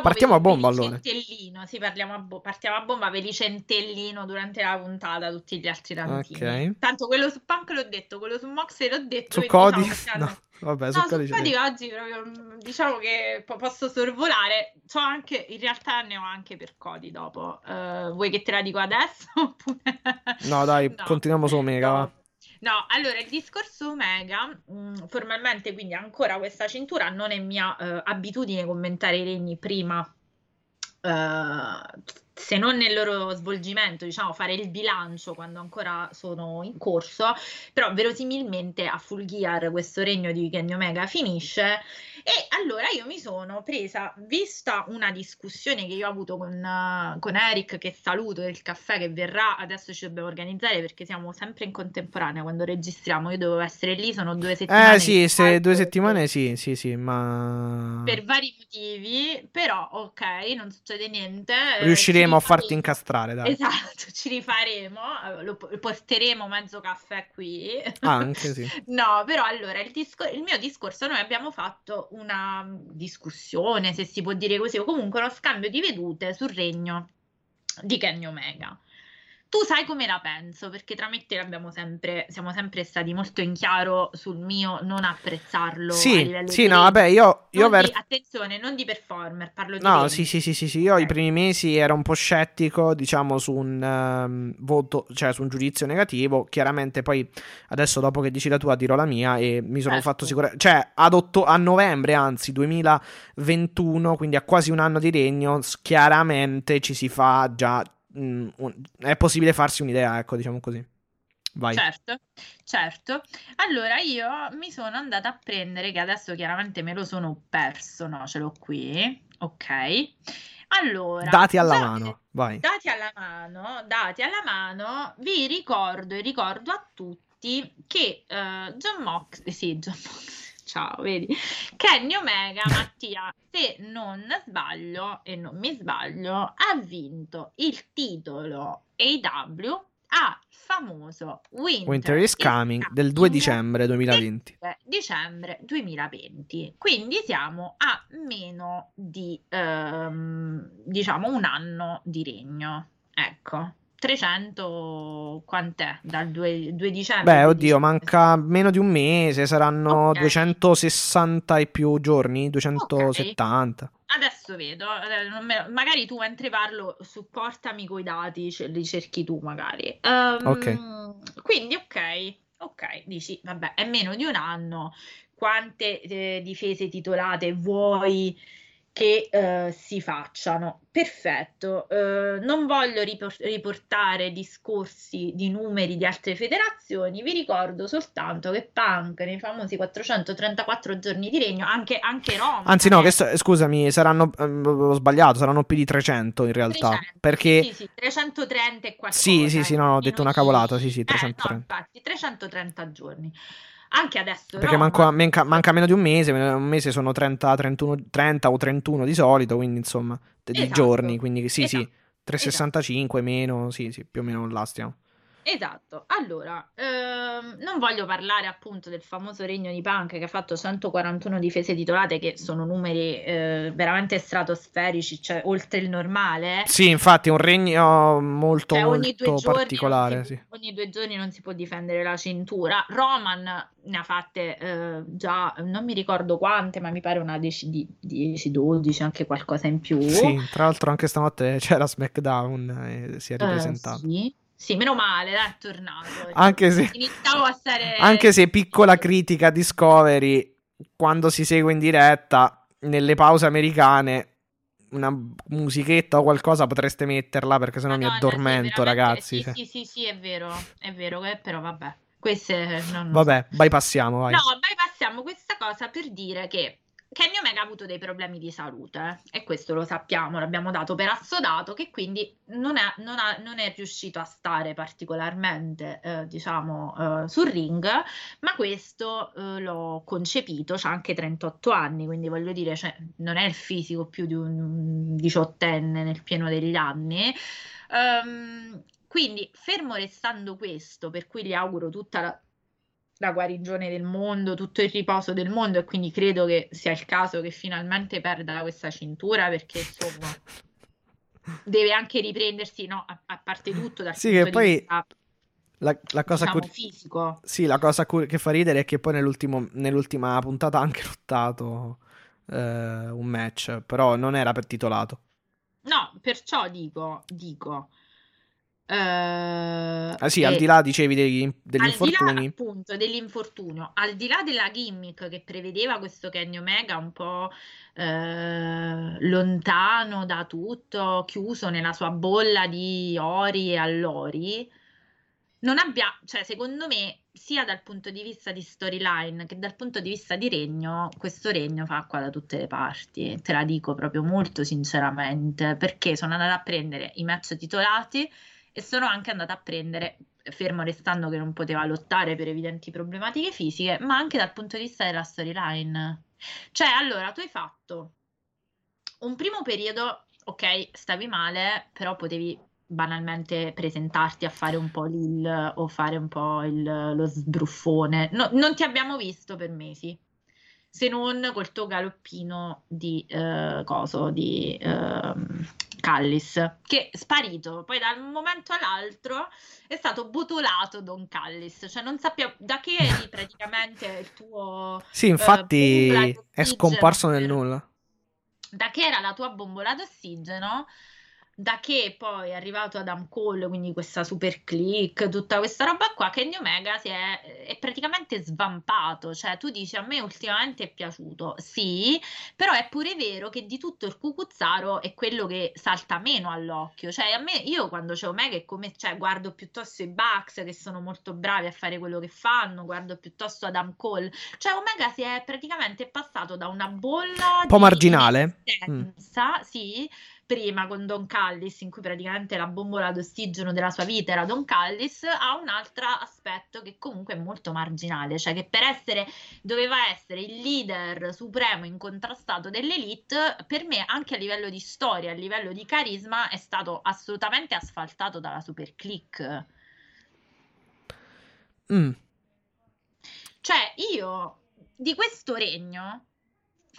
Partiamo a bomba, allora.
sì, parliamo a bo- partiamo a bomba, ve li centellino durante la puntata tutti gli altri rantini.
Ok.
Tanto quello su Punk l'ho detto, quello su Moxley l'ho detto.
Su Cody?
diciamo che
No, vabbè, su
No,
Cody
su Cody
sei.
oggi proprio, diciamo che po- posso sorvolare. So anche, in realtà ne ho anche per Cody dopo. Eh, vuoi che te la dico adesso?
No, dai,
No.
continuiamo su Omega. va.
No. No, allora il discorso Omega, mh, formalmente quindi ancora questa cintura non è mia eh, abitudine commentare i regni prima, eh, se non nel loro svolgimento, diciamo fare il bilancio quando ancora sono in corso, però verosimilmente a Full Gear questo regno di Kenny Omega finisce e allora io mi sono presa, vista una discussione che io ho avuto con, eh, con Eric, che saluto del caffè che verrà, adesso ci dobbiamo organizzare perché siamo sempre in contemporanea quando registriamo, io dovevo essere lì, sono due settimane.
Eh sì, se due settimane sì, sì, sì, ma
Per vari motivi, però ok, non succede niente. eh,
riusciremo a farti incastrare, dai.
Esatto, ci rifaremo, eh, lo porteremo mezzo caffè qui.
Anche sì.
No, però allora il, discor- il mio discorso, noi abbiamo fatto una discussione, se si può dire così, o comunque uno scambio di vedute sul regno di Kenny Omega. Tu sai come la penso, perché tra me e te abbiamo sempre, siamo sempre stati molto in chiaro sul mio non apprezzarlo
Sì, sì, no, vabbè, io, io ver-
di- attenzione, non di performer, parlo di
No, sì, sì, sì, sì, sì, io i primi mesi ero un po' scettico, diciamo, su un ehm, voto, cioè su un giudizio negativo. Chiaramente poi adesso dopo che dici la tua dirò la mia e mi sono
Certo.
fatto sicuramente, cioè a novembre, anzi 2021, quindi a quasi un anno di regno, chiaramente ci si fa già, mm, un- è possibile farsi un'idea, ecco, diciamo così. Vai.
Certo, certo. Allora io mi sono andata a prendere, che adesso chiaramente me lo sono perso, no, ce l'ho qui, ok. Allora,
Dati alla
da-
mano, vai.
Dati alla mano, dati alla mano, vi ricordo e ricordo a tutti che eh, John Mox, sì, John Mox, ciao, vedi, Kenny Omega, Mattia, se non sbaglio e non mi sbaglio, ha vinto il titolo AW al famoso Winter,
Winter is Coming del 2 dicembre 2020.
eh, dicembre 2020. Quindi siamo a meno di, ehm, diciamo, un anno di regno. Ecco, 300 quant'è? Dal 2, 2 dicembre?
Beh,
2
oddio, manca meno di un mese, saranno
Ok.
260 e più giorni, 270.
Adesso vedo, eh, magari tu mentre parlo supportami coi dati, ce li cerchi tu magari. Ehm,
Ok.
Quindi ok, ok, dici, vabbè, è meno di un anno, quante eh, difese titolate vuoi che eh, si facciano? Perfetto, eh, non voglio ripor- riportare discorsi di numeri di altre federazioni, vi ricordo soltanto che Punk nei famosi 434 giorni di regno, anche, anche Roma,
Anzi, no,
eh,
che scusami, saranno. ehm, ho sbagliato, saranno più di 300 in realtà.
300,
Perché.
Sì, sì, 330 e qualcosa.
Sì, sì, sì, no, ho detto una cavolata, sì, sì,
Eh,
330.
no, infatti, 330 giorni. Anche adesso
Perché
Roman,
manco- manca, manca meno di un mese, un mese sono 30, 31, 30 o 31 di solito, quindi insomma, di
Esatto.
giorni, quindi sì, sì,
Esatto.
365 meno, sì, sì, più o meno là stiamo.
Esatto, allora, ehm, non voglio parlare appunto del famoso regno di Punk che ha fatto 141 difese titolate, che sono numeri eh, veramente stratosferici, cioè oltre il normale.
Sì, infatti è un regno molto,
Cioè,
molto
giorni
particolare,
si-
sì.
ogni due giorni non si può difendere la cintura. Roman ne ha fatte eh, già, non mi ricordo quante, ma mi pare una 10, 10-12, anche qualcosa in più.
Sì, tra l'altro anche stanotte c'era SmackDown e si è
Eh,
ripresentato.
sì. Sì, meno male, dai, è tornato.
Anche se,
stare...
anche se piccola critica a Discovery, quando si segue in diretta, nelle pause americane, una musichetta o qualcosa potreste metterla perché sennò mi
Madonna, sì,
addormento,
veramente-
ragazzi.
Sì,
cioè.
sì, sì, sì, è vero, è vero, eh, però vabbè. Queste non...
Vabbè, bypassiamo, vai.
No, bypassiamo questa cosa per dire che Kenny Omega ha avuto dei problemi di salute eh, e questo lo sappiamo, l'abbiamo dato per assodato che quindi non è, non ha- non è riuscito a stare particolarmente eh, diciamo eh, sul ring, ma questo eh, l'ho concepito, c'ha anche 38 anni, quindi voglio dire, cioè, non è il fisico più di un diciottenne nel pieno degli anni. Ehm, quindi, fermo restando questo, per cui gli auguro tutta la, la guarigione del mondo, tutto il riposo del mondo, e quindi credo che sia il caso che finalmente perda questa cintura, perché insomma deve anche riprendersi, no, a, a parte tutto dal
Sì, che poi
vista
La, la cosa
diciamo,
curi-
fisico.
Sì, la cosa cu- che fa ridere è che poi nell'ultima puntata ha anche lottato eh, un match, però non era per titolato.
No, perciò dico, dico. Eh,
Ah sì, al di là, dicevi, degli, degli
di là
infortuni.
appunto dell'infortunio, al di là della gimmick che prevedeva questo Kenny Omega un po' eh, lontano da tutto, chiuso nella sua bolla di ori e allori, non abbia, cioè secondo me, sia dal punto di vista di storyline che dal punto di vista di regno, questo regno fa acqua da tutte le parti, te la dico proprio molto sinceramente, perché sono andata a prendere i match titolati e sono anche andata a prendere, fermo restando che non poteva lottare per evidenti problematiche fisiche, ma anche dal punto di vista della storyline. Cioè, allora, tu hai fatto un primo periodo, ok, stavi male, però potevi banalmente presentarti a fare un po' l'il o fare un po' il- lo sbruffone. No- non ti abbiamo visto per mesi. Se non col tuo galoppino di eh, coso, di ehm, Callis, che è sparito. Poi da un momento all'altro è stato botolato Don Callis. Cioè non sappiamo da che eri praticamente il tuo
Sì, infatti
bombola
è scomparso nel nulla.
da che era la tua bombola d'ossigeno, da che poi è arrivato Adam Cole, quindi questa super click, tutta questa roba qua, Kenny Omega si è, è praticamente svampato. Cioè, tu dici a me ultimamente è piaciuto, sì, però è pure vero che di tutto il cucuzzaro è quello che salta meno all'occhio. Cioè, a me, io quando c'è Omega è come, cioè, guardo piuttosto i Bucks che sono molto bravi a fare quello che fanno, guardo piuttosto Adam Cole. Cioè, Omega si è praticamente passato da una bolla
Un po'
di
marginale. Mm.
sì, prima con Don Callis, in cui praticamente la bombola d'ossigeno della sua vita era Don Callis, ha un altro aspetto che comunque è molto marginale, cioè che per essere, doveva essere il leader supremo incontrastato dell'elite, per me anche a livello di storia, a livello di carisma, è stato assolutamente asfaltato dalla super click.
Mm.
Cioè, io di questo regno,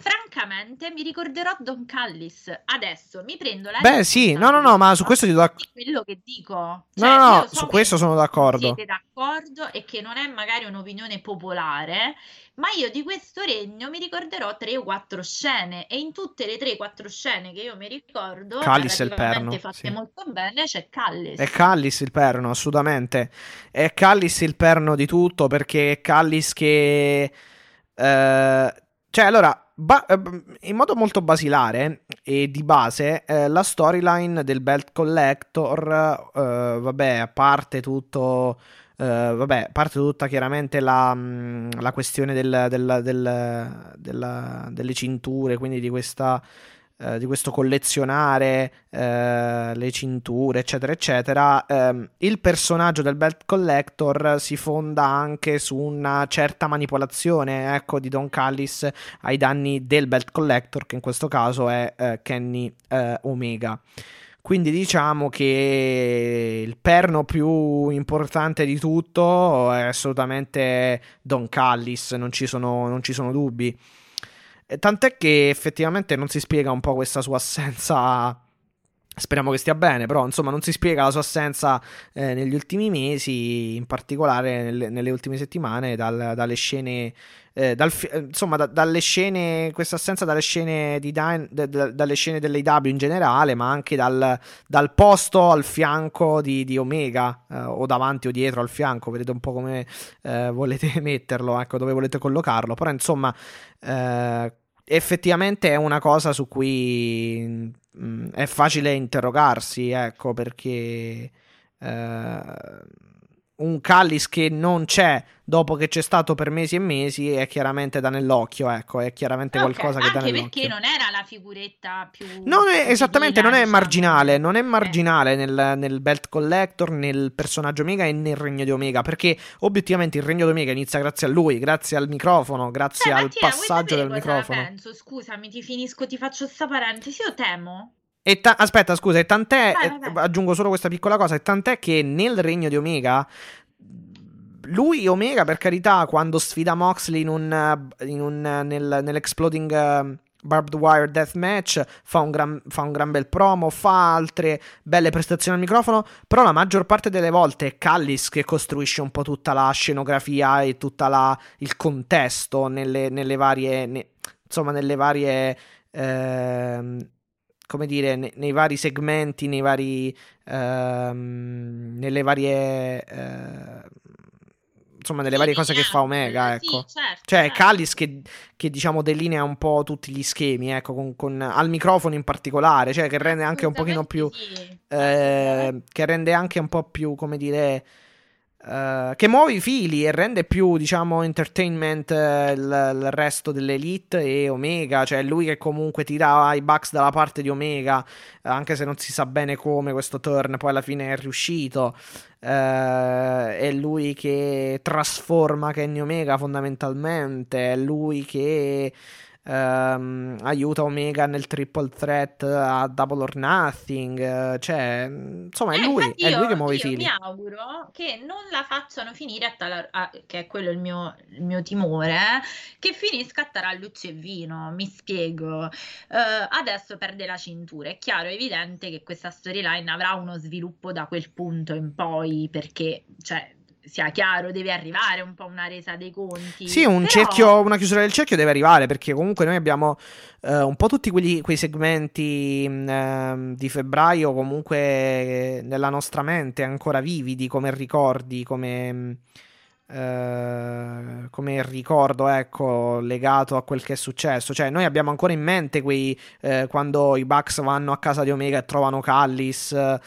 francamente, mi ricorderò Don Callis. Adesso mi prendo la
Beh, sì, no, no, no, ma su questo ti do d'acc-
di quello che dico.
No,
Cioè,
no, no,
io so
su questo sono d'accordo.
Siete d'accordo e che non è magari un'opinione popolare, ma io di questo regno mi ricorderò tre o quattro scene e in tutte le tre o quattro scene che io mi ricordo,
Callis è il perno,
fatte
sì.
molto bene, c'è Callis.
È Callis il perno, assolutamente. È Callis il perno di tutto perché è Callis che... eh, cioè, allora, ba- eh, in modo molto basilare e di base, eh, la storyline del Belt Collector, eh, vabbè, a parte tutto... eh, vabbè, parte tutta chiaramente la, la questione del- del- del- della- delle cinture, quindi di questa eh, di questo collezionare eh, le cinture, eccetera, eccetera, ehm, il personaggio del Belt Collector si fonda anche su una certa manipolazione ecco, di Don Callis ai danni del Belt Collector, che in questo caso è eh, Kenny eh, Omega. Quindi diciamo che il perno più importante di tutto è assolutamente Don Callis, non ci sono, non ci sono dubbi. Tant'è che effettivamente non si spiega un po' questa sua assenza. Speriamo che stia bene, però insomma non si spiega la sua assenza eh, negli ultimi mesi, in particolare nelle, nelle ultime settimane, dal, dalle scene, eh, dal, insomma da, dalle scene, questa assenza dalle scene, di Dine, d- d- dalle scene dell'AW in generale, ma anche dal, dal posto al fianco di, di Omega, eh, o davanti o dietro al fianco, vedete un po' come eh, volete metterlo, ecco dove volete collocarlo, però insomma eh, effettivamente è una cosa su cui mh, mm, è facile interrogarsi, ecco, perché eh, un Callis che non c'è dopo che c'è stato per mesi e mesi è chiaramente da nell'occhio, ecco, è chiaramente okay, qualcosa che dà nell'occhio.
Anche perché non era la figuretta più...
Non è, esattamente, non è diciamo. marginale, non è marginale eh. nel, nel, Belt Collector, nel personaggio Omega e nel Regno di Omega, perché obiettivamente il Regno di Omega inizia grazie a lui, grazie al microfono, grazie
cioè,
al
Mattia,
passaggio del microfono.
penso? Scusami, ti finisco, ti faccio sta parentesi, io temo
e ta- aspetta, scusa, e tant'è, vai, vai, vai. aggiungo solo questa piccola cosa, e tant'è che nel regno di Omega lui Omega per carità quando sfida Moxley in un, in un, nel, nell'Exploding uh, Barbed Wire Deathmatch fa un, gran, fa un gran bel promo fa altre belle prestazioni al microfono però la maggior parte delle volte è Callis che costruisce un po' tutta la scenografia e tutto il contesto nelle, nelle varie ne, insomma nelle varie eh, come dire, nei, nei, vari segmenti, nei vari, ehm, nelle varie, eh, insomma, nelle sì, varie cose che fa Omega, ecco. Sì, certo, cioè, certo. Callis che, che, diciamo, delinea un po' tutti gli schemi, ecco, con, con, al microfono in particolare, cioè, che rende anche un pochino più, eh, che rende anche un po' più, come dire, Uh, che muove i fili e rende più, diciamo, entertainment uh, il, il, resto dell'Elite e Omega. Cioè, lui che comunque tira i Bucks dalla parte di Omega, uh, anche se non si sa bene come questo turn poi alla fine è riuscito. è lui che trasforma Kenny Omega fondamentalmente. È lui che ehm, aiuta Omega nel triple threat a Double or Nothing, cioè, insomma, è eh, lui, è lui che muove i fili.
mi auguro che non la facciano finire a, tala, a che è quello il mio, il mio timore, che finisca a tarallucci e vino, mi spiego. Uh, adesso perde la cintura, è chiaro, è evidente che questa storyline avrà uno sviluppo da quel punto in poi, perché, cioè, sia chiaro, deve arrivare un po' una resa dei conti.
Sì, un
però...
cerchio, una chiusura del cerchio deve arrivare perché comunque noi abbiamo uh, un po' tutti quelli, quei segmenti uh, di febbraio comunque nella nostra mente ancora vividi come ricordi, come... Uh, come ricordo, ecco, legato a quel che è successo. Cioè, noi abbiamo ancora in mente quei uh, quando i Bucks vanno a casa di Omega e trovano Callis. Uh,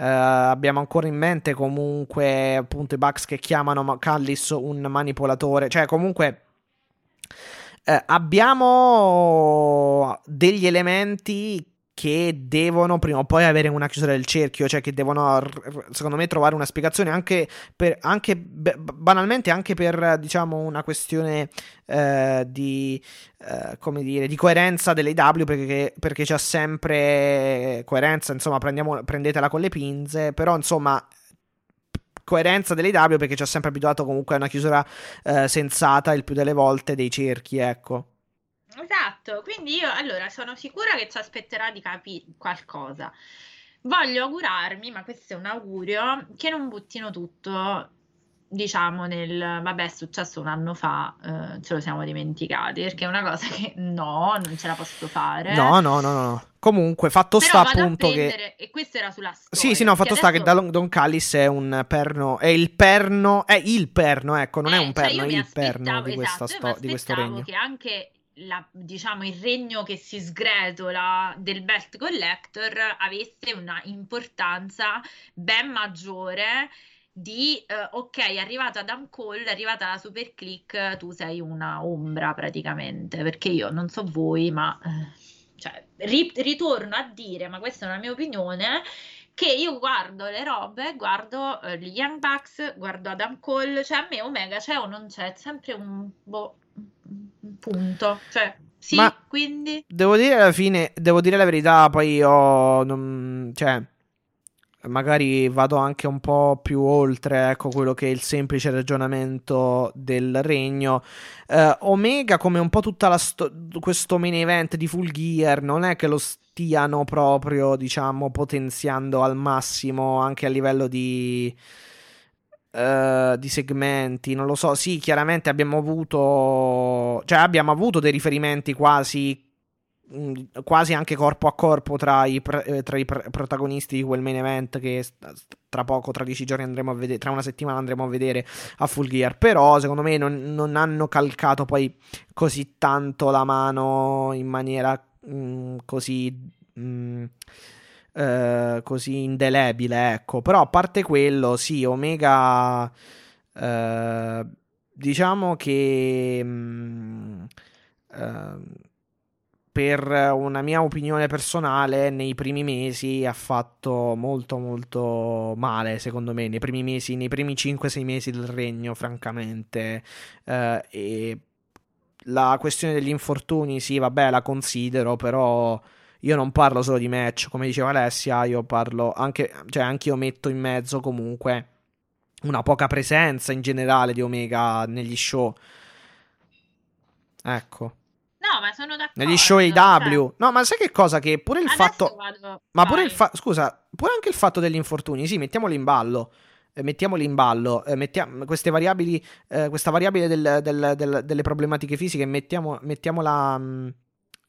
Uh, abbiamo ancora in mente comunque appunto i Bucks che chiamano Callis un manipolatore, cioè comunque uh, abbiamo degli elementi che devono prima o poi avere una chiusura del cerchio, cioè che devono, secondo me, trovare una spiegazione anche, per, anche banalmente anche per, diciamo, una questione eh, di, eh, come dire, di coerenza dell'AW perché, perché c'è sempre coerenza, insomma, prendetela con le pinze, però, insomma, coerenza dell'AW perché ci ha sempre abituato comunque a una chiusura eh, sensata il più delle volte dei cerchi, ecco.
Esatto, quindi io allora sono sicura che ci aspetterà di capire qualcosa. Voglio augurarmi, ma questo è un augurio, che non buttino tutto, diciamo, nel vabbè, è successo un anno fa, eh, ce lo siamo dimenticati, perché è una cosa che no, non ce la posso fare.
No, no, no, no. Comunque, fatto
Però
sta appunto
prendere, che. E questo era sulla storia.
Sì, sì, no, fatto sta che Don, Don Callis è un perno. È il perno. È il perno, ecco, non
eh,
è un
cioè
perno, è il perno di,
esatto,
questa sto- di questo regno.
che anche la, diciamo, il regno che si sgretola del Belt Collector avesse una importanza ben maggiore di eh, ok, arrivata Cole, è arrivata la super click, tu sei una ombra praticamente, perché io non so voi, ma eh, cioè, ri- ritorno a dire, ma questa è una mia opinione, che io guardo le robe, guardo uh, gli Young Bucks, guardo Adam Cole, cioè a me Omega c'è o non c'è, è sempre un, boh, punto, cioè sì,
Ma
quindi...
Devo dire alla fine, devo dire la verità, poi io non, cioè magari vado anche un po' più oltre ecco quello che è il semplice ragionamento del regno. Uh, Omega come un po' tutta la sto- questo main event di Full Gear non è che lo stiano proprio diciamo potenziando al massimo anche a livello di uh, di segmenti non lo so sì chiaramente abbiamo avuto cioè abbiamo avuto dei riferimenti quasi quasi anche corpo a corpo tra i, eh, tra i protagonisti di quel main event che tra poco, tra dieci giorni andremo a vedere, tra una settimana andremo a vedere a Full Gear. Però secondo me non, non hanno calcato poi così tanto la mano in maniera mh, mm, così... Mh, mm, eh, così indelebile, ecco. Però a parte quello, sì, Omega. Eh, diciamo che. Mh, eh, per una mia opinione personale, nei primi mesi ha fatto molto molto male, secondo me, nei primi mesi, nei primi 5-6 mesi del regno, francamente. Eh, e la questione degli infortuni, sì, vabbè, la considero, però io non parlo solo di match, come diceva Alessia, io parlo anche, cioè anche io metto in mezzo comunque una poca presenza in generale di Omega negli show. Ecco.
No, ma sono d'accordo.
Negli show AW. Cioè... No, ma sai che cosa? Che pure il
Adesso
fatto.
Vado...
Ma pure il fatto. Scusa, pure anche il fatto degli infortuni. Sì, mettiamoli in ballo. Eh, mettiamoli in ballo. Eh, mettiamo queste variabili. Eh, questa variabile del, del, del, delle problematiche fisiche. Mettiamo, mettiamola. Mh, mm,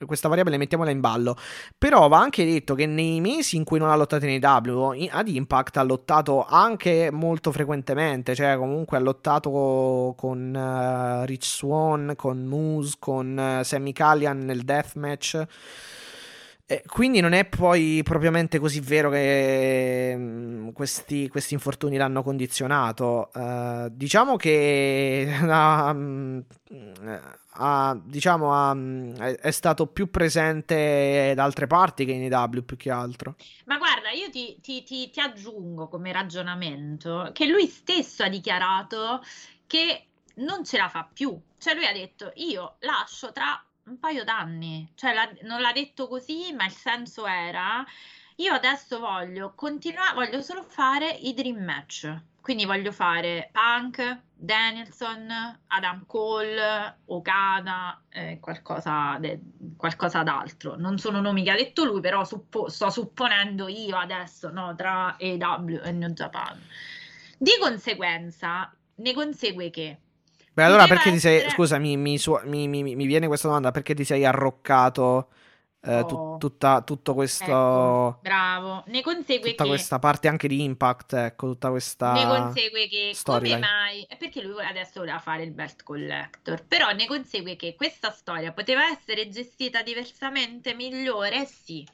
questa variabile mettiamola in ballo. Però va anche detto che nei mesi in cui non ha lottato in AW, ad Impact ha lottato anche molto frequentemente. Cioè, comunque ha lottato con uh, Rich Swan, con Moose, con uh, Sammy Callian nel deathmatch. Quindi non è poi propriamente così vero che mm, questi, questi, infortuni l'hanno condizionato. Uh, diciamo che uh, uh, diciamo, è stato più presente da altre parti che in EW più che altro.
Ma guarda, io ti, ti, ti, ti aggiungo come ragionamento che lui stesso ha dichiarato che non ce la fa più. Cioè lui ha detto io lascio tra un paio d'anni, cioè la, non l'ha detto così, ma il senso era io adesso voglio continuare, voglio solo fare i dream match. Quindi voglio fare Punk, Danielson, Adam Cole, Okada, eh, qualcosa, de, qualcosa d'altro. Non sono nomi che ha detto lui, però suppo, sto supponendo io adesso, no, tra AW e New Japan. Di conseguenza, ne consegue che
Beh, allora perché ti sei. Scusa, mi, mi, mi, mi, viene questa domanda: perché ti sei arroccato eh, oh. tu, tutta, tutto questo. Ecco,
bravo. Ne consegue
tutta
che.
questa parte anche di impact, ecco, tutta questa.
Ne consegue che.
Storyline.
Come mai. Perché lui adesso voleva fare il belt collector. Però ne consegue che questa storia poteva essere gestita diversamente, migliore? Sì.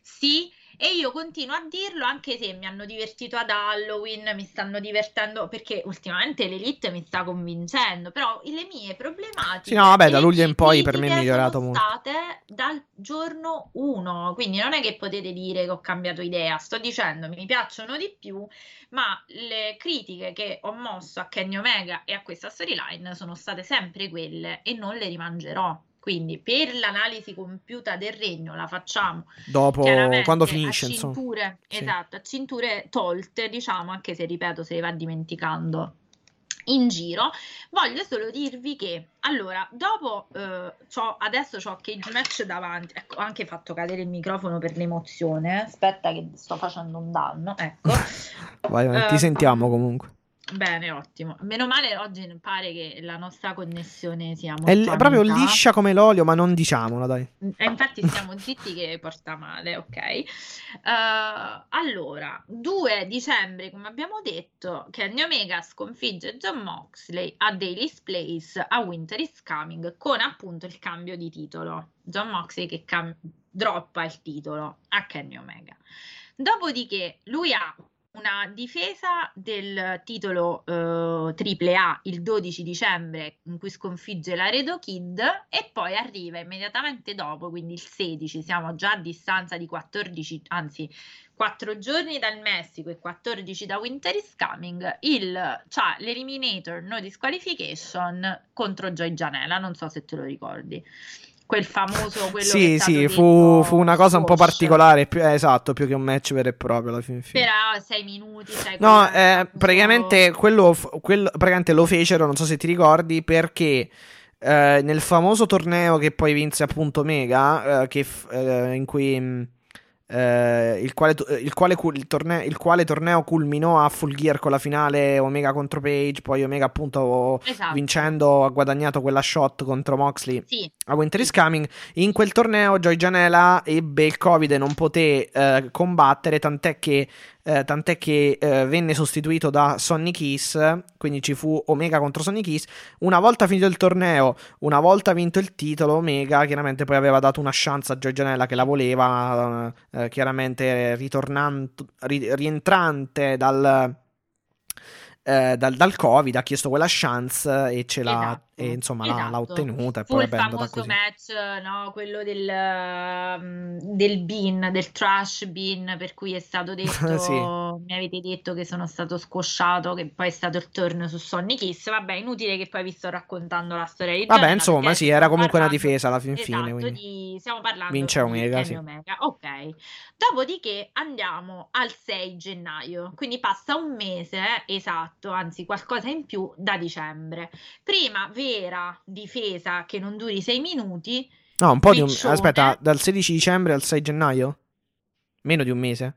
Sì e io continuo a dirlo anche se mi hanno divertito ad Halloween, mi stanno divertendo perché ultimamente l'Elite mi sta convincendo, però le mie problematiche
Sì, no, vabbè, da luglio in poi per me è migliorato
sono
molto.
state dal giorno 1, quindi non è che potete dire che ho cambiato idea, sto dicendo mi piacciono di più, ma le critiche che ho mosso a Kenny Omega e a questa storyline sono state sempre quelle e non le rimangerò. Quindi per l'analisi compiuta del regno la facciamo
dopo quando finisce,
a cinture,
insomma.
esatto, a cinture tolte, diciamo, anche se ripeto, se le va dimenticando in giro. Voglio solo dirvi che allora, dopo eh, c'ho, adesso ho Cage Match davanti. Ecco, ho anche fatto cadere il microfono per l'emozione. Aspetta, che sto facendo un danno. Ecco,
vai, vai, ti uh, sentiamo comunque.
Bene, ottimo. Meno male oggi pare che la nostra connessione sia molto
È l- proprio liscia come l'olio, ma non diciamolo, dai.
Mm, e infatti siamo zitti che porta male, ok? Uh, allora, 2 dicembre, come abbiamo detto, Kenny Omega sconfigge John Moxley a Daily's Place a Winter is Coming con appunto il cambio di titolo. John Moxley che cam- droppa il titolo a Kenny Omega. Dopodiché lui ha una difesa del titolo eh, AAA il 12 dicembre in cui sconfigge la Redo Kid e poi arriva immediatamente dopo, quindi il 16, siamo già a distanza di 14, anzi 4 giorni dal Messico e 14 da Winter is Coming, il, cioè, l'Eliminator No Disqualification contro Joy Janela, non so se te lo ricordi quel famoso quello
sì sì fu, fu, una cosa un po' particolare più, eh, esatto più che un match vero e proprio alla fine,
fine. però sei minuti sei
no eh, praticamente quello, quello praticamente lo fecero non so se ti ricordi perché eh, nel famoso torneo che poi vinse appunto Mega eh, che, eh, in cui mh, eh, il, quale, il, quale, il, torneo, il, quale, torneo culminò a Full Gear con la finale Omega contro Page. Poi Omega, appunto, esatto. vincendo, ha guadagnato quella shot contro Moxley
sì.
a Winter is Coming. In quel torneo, Joy Janela ebbe il Covid e non poté eh, combattere, tant'è che eh, tant'è che eh, venne sostituito da Sonny Kiss, quindi ci fu Omega contro Sonny Kiss. Una volta finito il torneo, una volta vinto il titolo, Omega chiaramente poi aveva dato una chance a Giorgianella che la voleva, eh, chiaramente ri- rientrante dal eh, dal, dal, Covid, ha chiesto quella chance e ce l'ha, esatto, e, insomma esatto. l'ha, l'ha, ottenuta. E
Fu
poi
il famoso match, no? quello del, um, del bin, del trash bin, per cui è stato detto, sì. mi avete detto che sono stato scosciato, che poi è stato il turno su Sonny Kiss. Vabbè, inutile che poi vi sto raccontando la storia di
Vabbè, insomma, sì, era comunque parlando, una difesa alla fin
esatto,
fine.
Di, stiamo parlando
Vince Omega, sì.
Omega. Ok. Dopodiché andiamo al 6 gennaio, quindi passa un mese esatto, anzi qualcosa in più da dicembre. Prima vera difesa che non duri 6 minuti.
No, un po' di un... Aspetta, dal 16 dicembre al 6 gennaio? Meno di un mese?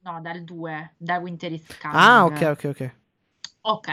No, dal 2, da Winter is Coming.
Ah, ok, ok, ok.
Ok.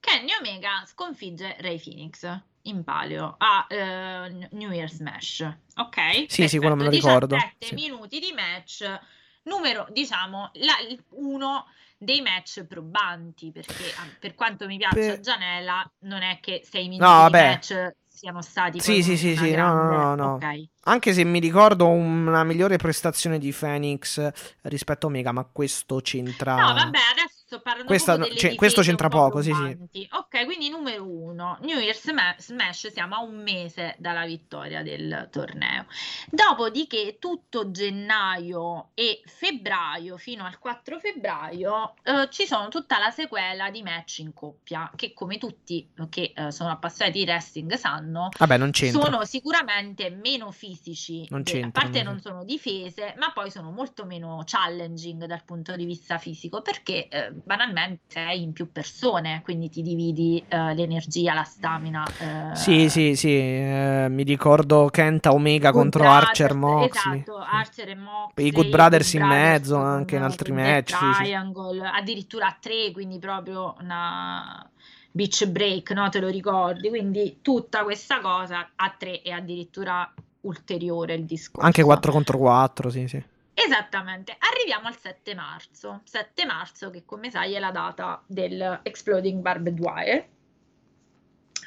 Kenny Omega sconfigge Ray Phoenix in palio a uh, New Year's Smash. Ok? Sì,
Perfetto. sì, quello me lo ricordo.
17
sì.
minuti di match, numero, diciamo, la, uno dei match probanti, perché ah, per quanto mi piaccia per... Gianella, non è che 6 minuti no, di match siano stati
sì sì sì, sì no, no, no, okay. anche se mi ricordo una migliore prestazione di Phoenix rispetto a Omega ma questo c'entra
no vabbè adesso sto parlando Questa,
cioè, questo c'entra poco, sì, sì.
Ok, quindi numero uno, New Year's Smash, siamo a un mese dalla vittoria del torneo. Dopodiché tutto gennaio e febbraio, fino al 4 febbraio, eh, ci sono tutta la sequela di match in coppia, che come tutti che eh, sono appassionati di wrestling sanno,
Vabbè, non
sono sicuramente meno fisici, non de- a parte non, non sono difese, ma poi sono molto meno challenging dal punto di vista fisico, perché... Eh, banalmente sei in più persone, quindi ti dividi uh, l'energia, la stamina. Uh,
sì, sì, sì, uh, mi ricordo Kenta Omega contro Brothers, Archer Moxley.
Esatto, Archer e Moxley.
I Good Brothers in Brothers mezzo anche in altri match.
Triangle, sì, sì. addirittura a tre, quindi proprio una beach break, no? Te lo ricordi? Quindi tutta questa cosa a tre e addirittura ulteriore il discorso.
Anche 4 contro 4, sì, sì.
Esattamente, arriviamo al 7 marzo, 7 marzo che come sai è la data del Exploding Barbed Wire.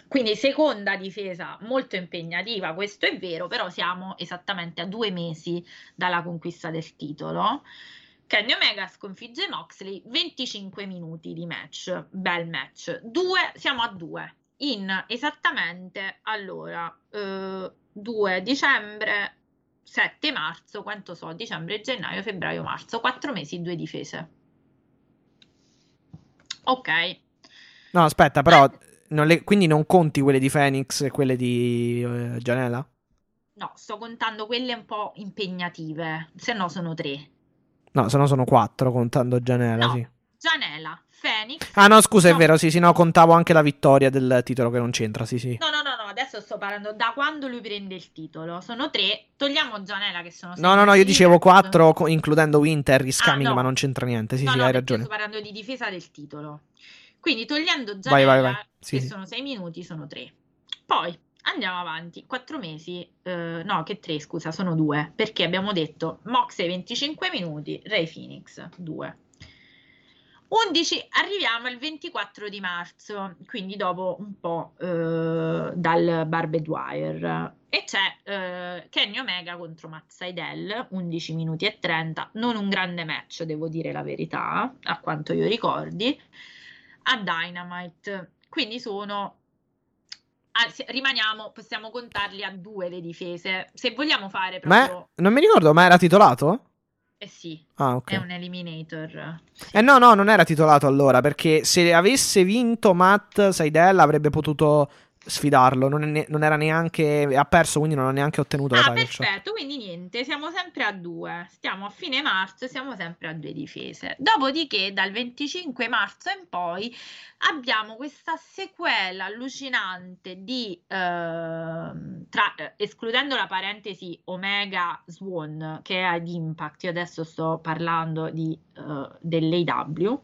Quindi seconda difesa molto impegnativa, questo è vero, però siamo esattamente a due mesi dalla conquista del titolo. Kenny Omega sconfigge Moxley, 25 minuti di match, bel match. Due, siamo a due, in esattamente, allora, eh, 2 dicembre 7 marzo, quanto so, dicembre, gennaio, febbraio, marzo, 4 mesi, due difese. Ok.
No, aspetta, però, non le, quindi non conti quelle di Phoenix e quelle di uh, Gianella?
No, sto contando quelle un po' impegnative, se no sono tre.
No, se no sono quattro contando Gianella,
no,
sì.
Gianella, Phoenix.
Ah no, scusa, no. è vero, sì, sì, no, contavo anche la vittoria del titolo che non c'entra, sì, sì.
No, no, no, no, adesso sto parlando da quando lui prende il titolo. Sono tre, togliamo Gianella che sono
No, no, no, io dicevo quattro, includendo Winter, Iscoming, ah, no. ma non c'entra niente, sì,
no,
sì, hai ragione.
sto parlando di difesa del titolo. Quindi togliendo Gianella, vai, vai, vai. Sì, che sì. sono sei minuti, sono tre. Poi andiamo avanti, quattro mesi, eh, no, che tre, scusa, sono due, perché abbiamo detto Moxley 25 minuti, Ray Phoenix 2. 11 arriviamo al 24 di marzo, quindi dopo un po' eh, dal Barbed Wire. E c'è eh, Kenny Omega contro Matt Seidel, 11 minuti e 30, non un grande match, devo dire la verità, a quanto io ricordi, a Dynamite. Quindi sono Ah, rimaniamo, possiamo contarli a due le difese. Se vogliamo fare proprio...
Ma non mi ricordo, ma era titolato?
Eh sì,
ah, okay.
è un eliminator.
Eh no, no, non era titolato allora, perché se avesse vinto Matt Seidel avrebbe potuto sfidarlo, non, ne- non, era neanche ha perso, quindi non ha neanche ottenuto
ah,
la
title perfetto, quindi niente, siamo sempre a due. Stiamo a fine marzo, siamo sempre a due difese. Dopodiché dal 25 marzo in poi abbiamo questa sequela allucinante di eh, tra, eh, escludendo la parentesi Omega Swan che è ad Impact, io adesso sto parlando di uh, dell'AW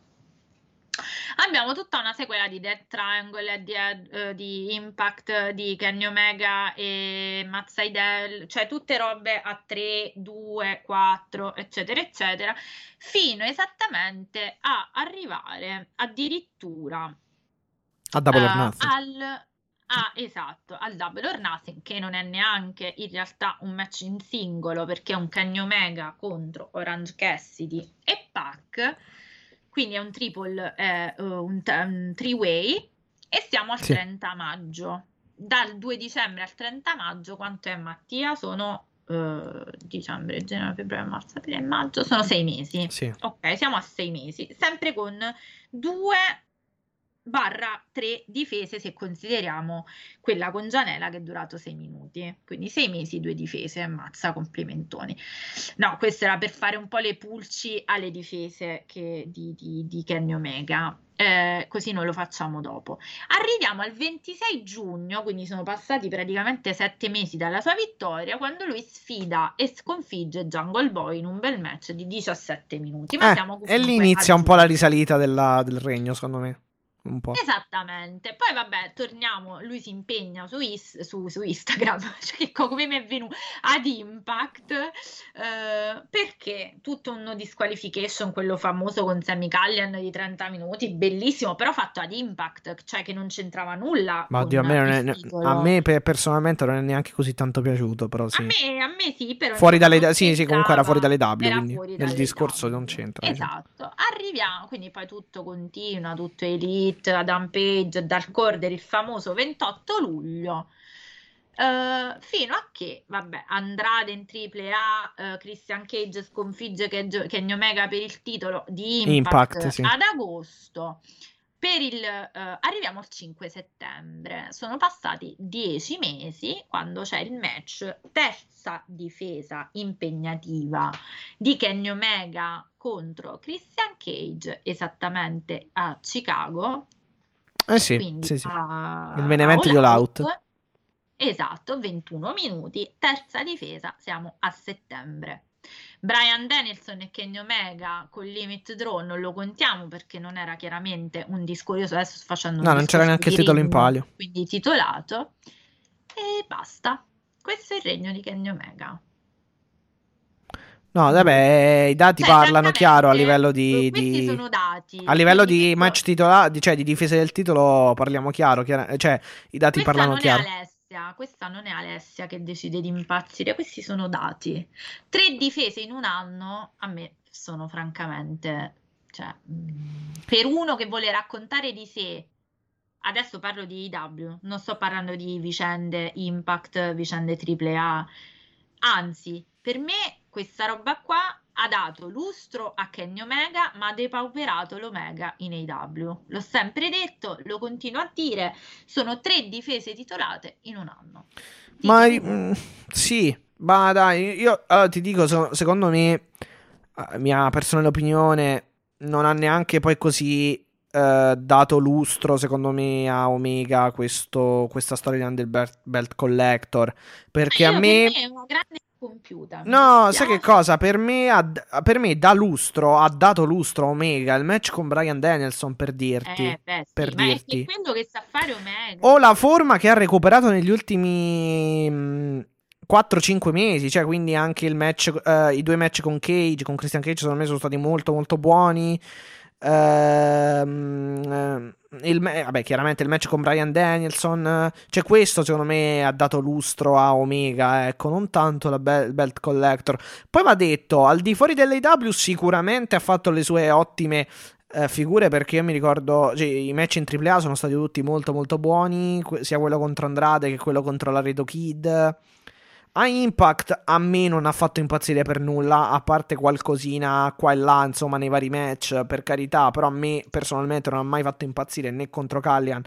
Abbiamo tutta una sequela di Death Triangle, di, uh, di Impact, di Kenny Omega e Matt Seidel, cioè tutte robe a 3, 2, 4, eccetera, eccetera, fino esattamente a arrivare addirittura
a Double or uh, Nothing.
Al, Ah, esatto, al Double or Nothing, che non è neanche in realtà un match in singolo perché è un Kenny Omega contro Orange Cassidy e Pac quindi è un triple, eh, un, un three-way e siamo al sì. 30 maggio. Dal 2 dicembre al 30 maggio, quanto è Mattia? Sono uh, dicembre, gennaio, febbraio, marzo, aprile, maggio, sono sei mesi.
Sì.
Ok, siamo a sei mesi, sempre con due barra 3 difese se consideriamo quella con Gianella che è durato 6 minuti. Quindi 6 mesi 2 difese ammazza complimentoni. No questo era per fare un po' le pulci alle difese che, di, di, di Kenny Omega. Eh, così noi lo facciamo dopo. Arriviamo al 26 giugno, quindi sono passati praticamente sette mesi dalla sua vittoria, quando lui sfida e sconfigge Jungle Boy in un bel match di 17 minuti. Ma
eh, e lì inizia un po' la risalita della, del regno, secondo me un po'.
Esattamente. Poi vabbè, torniamo, lui si impegna su, is- su, su Instagram, cioè come mi è venuto ad Impact, eh, perché tutto un disqualification, quello famoso con Sammy Callian di 30 minuti, bellissimo, però fatto ad Impact, cioè che non c'entrava nulla.
Ma oddio, a me, è, a me personalmente non è neanche così tanto piaciuto, però sì.
A me, a me sì, però...
Fuori dalle, sì, sì, comunque era fuori dalle W, quindi nel discorso w. non c'entra.
Diciamo. Esatto. Arriviamo, quindi poi tutto continua, tutto elite Hit, Adam Page, Dark Order, il famoso 28 luglio. Uh, fino a che, vabbè, Andrade in triple A, uh, Christian Cage sconfigge Kenny Omega per il titolo di Impact, Impact sì. ad agosto. Per il, uh, arriviamo al 5 settembre, sono passati 10 mesi quando c'è il match terza difesa impegnativa di Kenny Omega contro Christian Cage esattamente a Chicago.
Eh sì, sì, sì. A, il main event di All Out.
Esatto, 21 minuti, terza difesa, siamo a settembre. Brian Danielson e Kenny Omega con Limit Draw non lo contiamo perché non era chiaramente un discorso. Io adesso sto facendo un
No, non c'era neanche il titolo in palio.
Quindi titolato. E basta. Questo è il regno di Kenny Omega.
No, vabbè, i dati cioè, parlano chiaro a livello di.
Questi
di...
sono dati.
A livello di match titolati, cioè di difesa del titolo, parliamo chiaro. chiaro cioè, i dati parlano chiaro.
Alessia, questa non è Alessia che decide di impazzire, questi sono dati. Tre difese in un anno a me sono francamente. Cioè, mm, per uno che vuole raccontare di sé adesso parlo di IW, non sto parlando di vicende Impact, vicende AAA. Anzi, per me questa roba qua ha dato lustro a Kenny Omega, ma ha depauperato l'Omega in AW. L'ho sempre detto, lo continuo a dire, sono tre difese titolate in un anno.
Ti ma mh, mm, sì, ma dai, io allora, ti dico, secondo me, mia personale opinione, non ha neanche poi così Uh, dato lustro secondo me a Omega questo, questa storia del Belt Collector perché
a
me...
me è una grande compiuta.
No, sai che cosa? Per me, ha, per me da lustro, ha dato lustro Omega il match con Brian Danielson per dirti.
Eh, beh, sì,
per dirti.
quello che sa fare Omega.
O la forma che ha recuperato negli ultimi... Mh, 4-5 mesi, cioè quindi anche il match, uh, i due match con Cage, con Christian Cage, secondo me sono stati molto molto buoni. Ehm, il, vabbè, chiaramente il match con Brian Danielson. Cioè, questo secondo me ha dato lustro a Omega. Ecco, non tanto la be- Belt Collector. Poi va detto, al di fuori dell'AW, sicuramente ha fatto le sue ottime eh, figure perché io mi ricordo cioè, i match in AAA sono stati tutti molto molto buoni sia quello contro Andrade che quello contro Laredo Kid a Impact a me non ha fatto impazzire per nulla, a parte qualcosina qua e là, insomma, nei vari match, per carità, però a me personalmente non ha mai fatto impazzire né contro Callian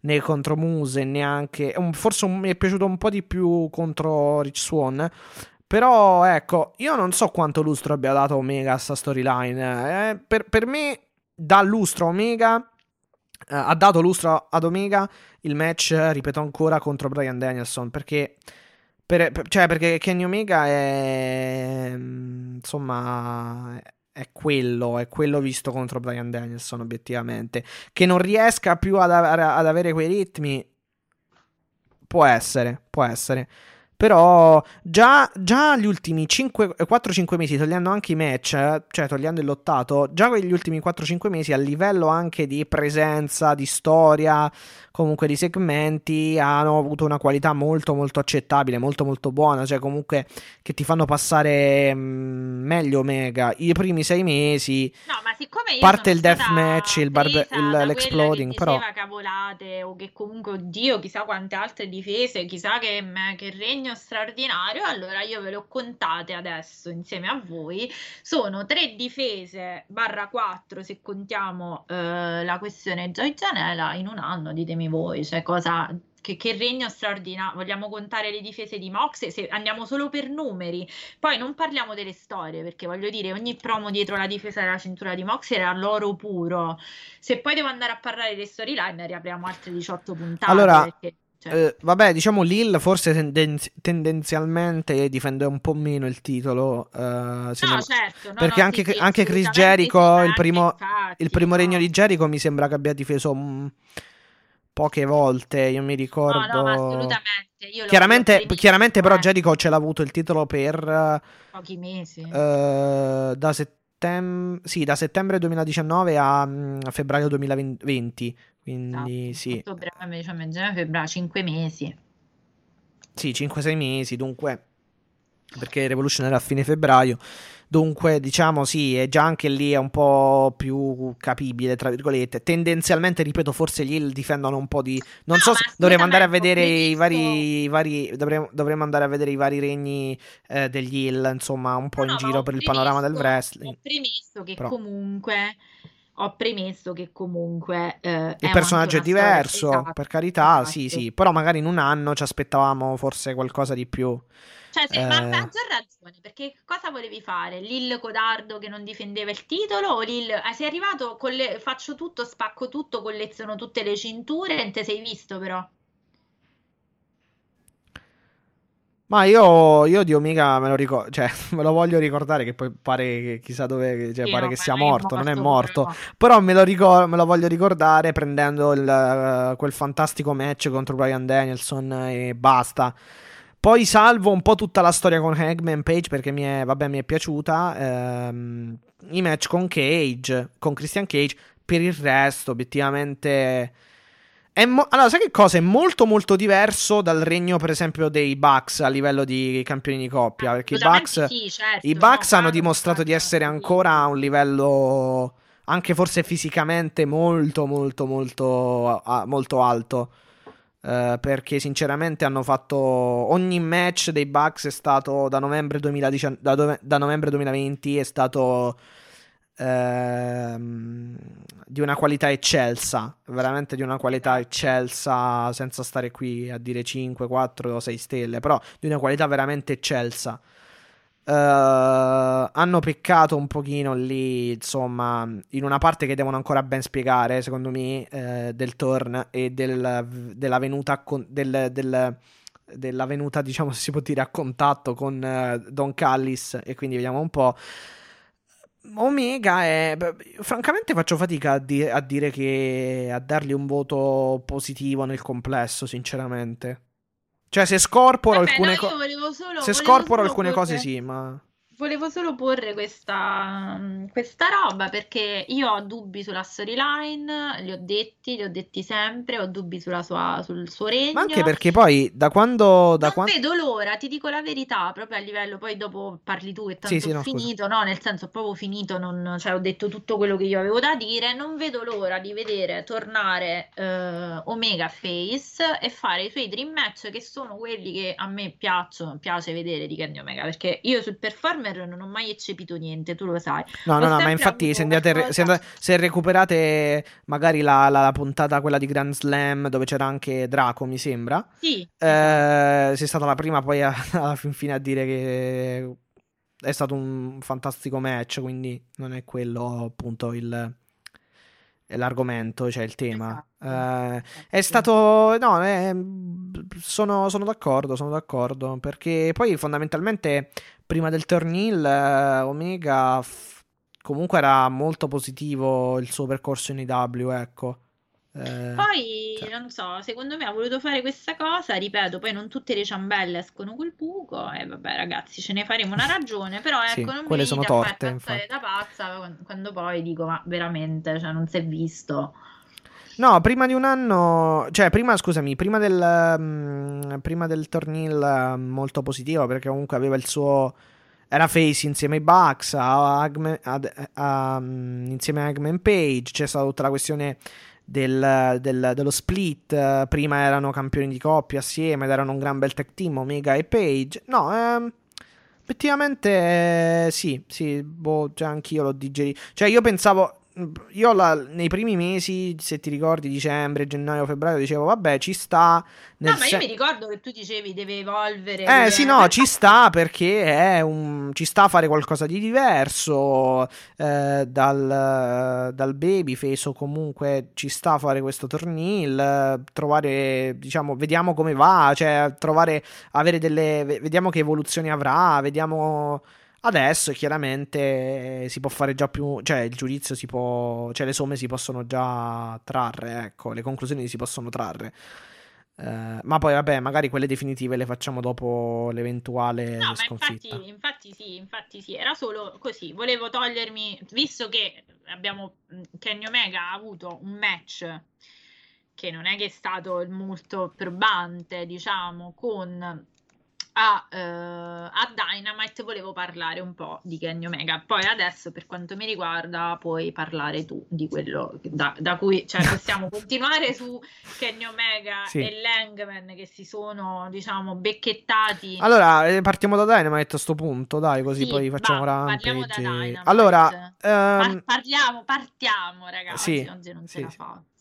né contro Muse, neanche... Forse mi è piaciuto un po' di più contro Rich Swan. Però ecco, io non so quanto lustro abbia dato Omega a sta storyline. Eh, per, per, me dà lustro Omega. Eh, ha dato lustro ad Omega il match, ripeto ancora, contro Brian Danielson. Perché per, per, cioè, perché Kenny Omega è. Insomma. È quello, è quello visto contro Brian Danielson, obiettivamente. Che non riesca più ad, ad avere quei ritmi. Può essere, può essere. Però già, già gli ultimi 4-5 mesi, togliendo anche i match, cioè togliendo il lottato, già quegli ultimi 4-5 mesi a livello anche di presenza, di storia, comunque di segmenti, hanno avuto una qualità molto molto accettabile, molto molto buona, cioè comunque che ti fanno passare mm, meglio Omega. I primi 6 mesi,
no, ma siccome io
parte il deathmatch, il barbe- il, l'exploding,
che
però...
cavolate o che comunque, oddio, chissà quante altre difese, chissà che, che regno straordinario, allora io ve le ho contate adesso insieme a voi. Sono tre difese barra 4 se contiamo eh, la questione Joy Gianella in un anno, ditemi voi, cioè cosa che, che, regno straordinario. Vogliamo contare le difese di Mox? Se andiamo solo per numeri, poi non parliamo delle storie, perché voglio dire, ogni promo dietro la difesa della cintura di Mox era l'oro puro. Se poi devo andare a parlare delle storyline, riapriamo altre 18 puntate.
Allora,
perché...
Cioè. Eh, vabbè, diciamo Lil forse tendenzi- tendenzialmente difende un po' meno il titolo. Uh,
no, certo. No,
perché
no,
anche,
sì,
anche Chris Jericho, il, primo,
infatti,
il primo regno di Jericho, mi sembra che abbia difeso mh, poche volte. Io mi ricordo.
No, no, assolutamente. Io
chiaramente, chiaramente però, Jericho ce l'ha avuto il titolo per
pochi mesi.
Uh, da settembre, sì, da settembre 2019 a, a febbraio 2020. Quindi esatto. sì.
Ottobre, diciamo, febbraio, 5 mesi.
Sì, 5-6 mesi, dunque, perché Revolution era a fine febbraio. Dunque, diciamo, sì, è già anche lì è un po' più capibile, tra virgolette. Tendenzialmente, ripeto, forse gli Hill difendono un po' di... Non
no,
so se dovremmo andare a vedere i vari... I vari dovremmo, dovremmo, andare a vedere i vari regni eh, degli Hill, insomma, un po' no, in giro per il panorama del wrestling.
Ho premesso che Però. comunque ho premesso che comunque eh,
il personaggio è diverso,
esatto,
per carità,
esatto.
sì, sì, però magari in un anno ci aspettavamo forse qualcosa di più.
Cioè, se, eh... ma ha già ragione, perché cosa volevi fare? Lil Codardo che non difendeva il titolo o Lil... Ah, sei arrivato con le... faccio tutto, spacco tutto, colleziono tutte le cinture, non te sei visto però.
Ma io, io di Omega me lo ricordo, cioè me lo voglio ricordare che poi pare che chissà dove, cioè, sì, pare no, che sia morto, morto, non è morto, però, però me, lo ricor- me lo voglio ricordare prendendo il, uh, quel fantastico match contro Brian Danielson e basta. Poi salvo un po' tutta la storia con Hagman Page perché mi è, vabbè, mi è piaciuta. Ehm, I match con Cage, con Christian Cage, per il resto obiettivamente Mo- allora, sai che cosa? È molto molto diverso dal regno, per esempio, dei Bucks a livello di campioni di coppia. Perché i Bucks,
sì, certo,
i Bucks no, hanno dimostrato di essere ancora a un livello, anche forse fisicamente, molto molto molto, molto alto. Uh, perché sinceramente hanno fatto ogni match dei Bucks è stato da novembre, 2019, da, do- da novembre 2020 è stato ehm, di una qualità eccelsa, veramente di una qualità eccelsa, senza stare qui a dire 5, 4 o 6 stelle, però di una qualità veramente eccelsa. Uh, hanno peccato un pochino lì, insomma, in una parte che devono ancora ben spiegare, secondo me, uh, del turn e del, della venuta con, del, del, della venuta, diciamo, si può dire, a contatto con uh, Don Callis e quindi vediamo un po'. Omega è. Francamente, faccio fatica a, di- a, dire che. a dargli un voto positivo nel complesso, sinceramente. Cioè, se scorporo
Vabbè,
alcune
no,
cose.
Se
scorporo alcune cose, sì, ma.
Volevo solo porre questa, questa roba perché io ho dubbi sulla storyline, li ho detti, li ho detti sempre, ho dubbi sulla sua, sul suo regno.
Ma anche perché poi da quando... Da
non
quan-
vedo l'ora, ti dico la verità, proprio a livello, poi dopo parli tu e tanto
Sì, sì, no, scusa.
finito, no, nel senso ho proprio finito, non, cioè ho detto tutto quello che io avevo da dire, non vedo l'ora di vedere tornare eh, Omega Face e fare i suoi dream match che sono quelli che a me piacciono, piace vedere di Kenny Omega, perché io sul performer non ho mai eccepito niente, tu lo sai.
No, no, no, ma infatti se, andate, se, andate- se recuperate magari la, la- la puntata quella di Grand Slam dove c'era anche Draco, mi sembra,
Sì,
eh, sei stata la prima poi a- alla fin fine a dire che è stato un fantastico match, quindi non è quello appunto il, l'argomento, cioè il tema.
Esatto.
Eh, è stato. No, eh, sono, sono d'accordo, sono d'accordo. Perché poi fondamentalmente prima del turn heel, eh, Omega f- comunque era molto positivo il suo percorso in IW, ecco. Eh,
Poi,
cioè-
non so, secondo me ha voluto fare questa cosa, ripeto, poi non tutte le ciambelle escono col buco e vabbè ragazzi, ce ne faremo una ragione, però
Sì,
ecco, non mi venite
sono
a
torte, infatti.
da pazza quando, poi dico, ma veramente, cioè non si è visto.
No, prima di un anno, cioè prima, scusami, prima del, mm, prima del tornil molto positivo perché comunque aveva il suo, era face insieme ai Bucks, a Hagman- ad- a- mm, insieme a Eggman Page, c'è stata tutta la questione del- del- dello split, eh, prima erano campioni di coppia assieme ed erano un gran bel tag team, Omega e Page, no, ehm, effettivamente eh, sì, sì, boh, già anch'io l'ho digerito, cioè io pensavo... Io la- nei primi mesi, se ti ricordi, dicembre, gennaio, febbraio, dicevo, vabbè, ci sta.
No, ma io
sen-
mi ricordo che tu dicevi deve evolvere.
eh
deve-
sì, no, ci sta perché è un... ci sta a fare qualcosa di diverso eh, dal, dal babyface o comunque ci sta a fare questo tornil, trovare, diciamo, vediamo come va, cioè trovare, avere delle, ve- vediamo che evoluzioni avrà, vediamo... Adesso chiaramente eh, si può fare già più, cioè il giudizio si può, cioè le somme si possono già trarre, ecco, le conclusioni si possono trarre. Eh, ma poi vabbè, magari quelle definitive le facciamo dopo l'eventuale
No,
sconfitta.
infatti, infatti sì, infatti sì, era solo così, volevo togliermi, visto che abbiamo, mh, Kenny Omega ha avuto un match che non è che è stato molto probante, diciamo, con a, eh, a Dynamite, volevo parlare un po' di Kenny Omega. Poi adesso, per quanto mi riguarda, puoi parlare tu di quello da, da cui, cioè, possiamo continuare su Kenny Omega
Sì.
e Langman che si sono, diciamo, becchettati.
Allora, eh, partiamo da Dynamite a sto punto, dai, così
Sì,
poi facciamo
va, parliamo
Rampage. Allora,
Par-
ehm,
parliamo, partiamo, ragazzi.
Sì,
Oggi non ce
sì,
la
sì.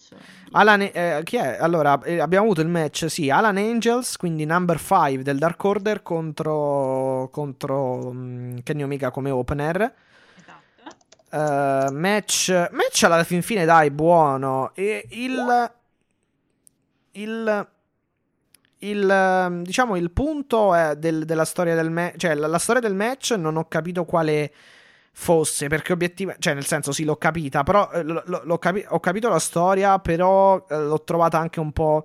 Faccio.
Alan, eh, chi è? Allora, eh, abbiamo avuto il match, sì, Alan Angels, quindi number 5 del Dark Order contro, contro mm, Kenny Omega come opener.
Esatto.
Eh, match, match alla fin fine, dai, buono. E il, il, il, diciamo, il punto del- della storia del match, cioè la, la storia del match non ho capito quale fosse, perché obiettivamente, cioè nel senso sì, l'ho capita, però eh, lo- lo- l'ho capi- ho capito la storia, però eh, l'ho trovata anche un po'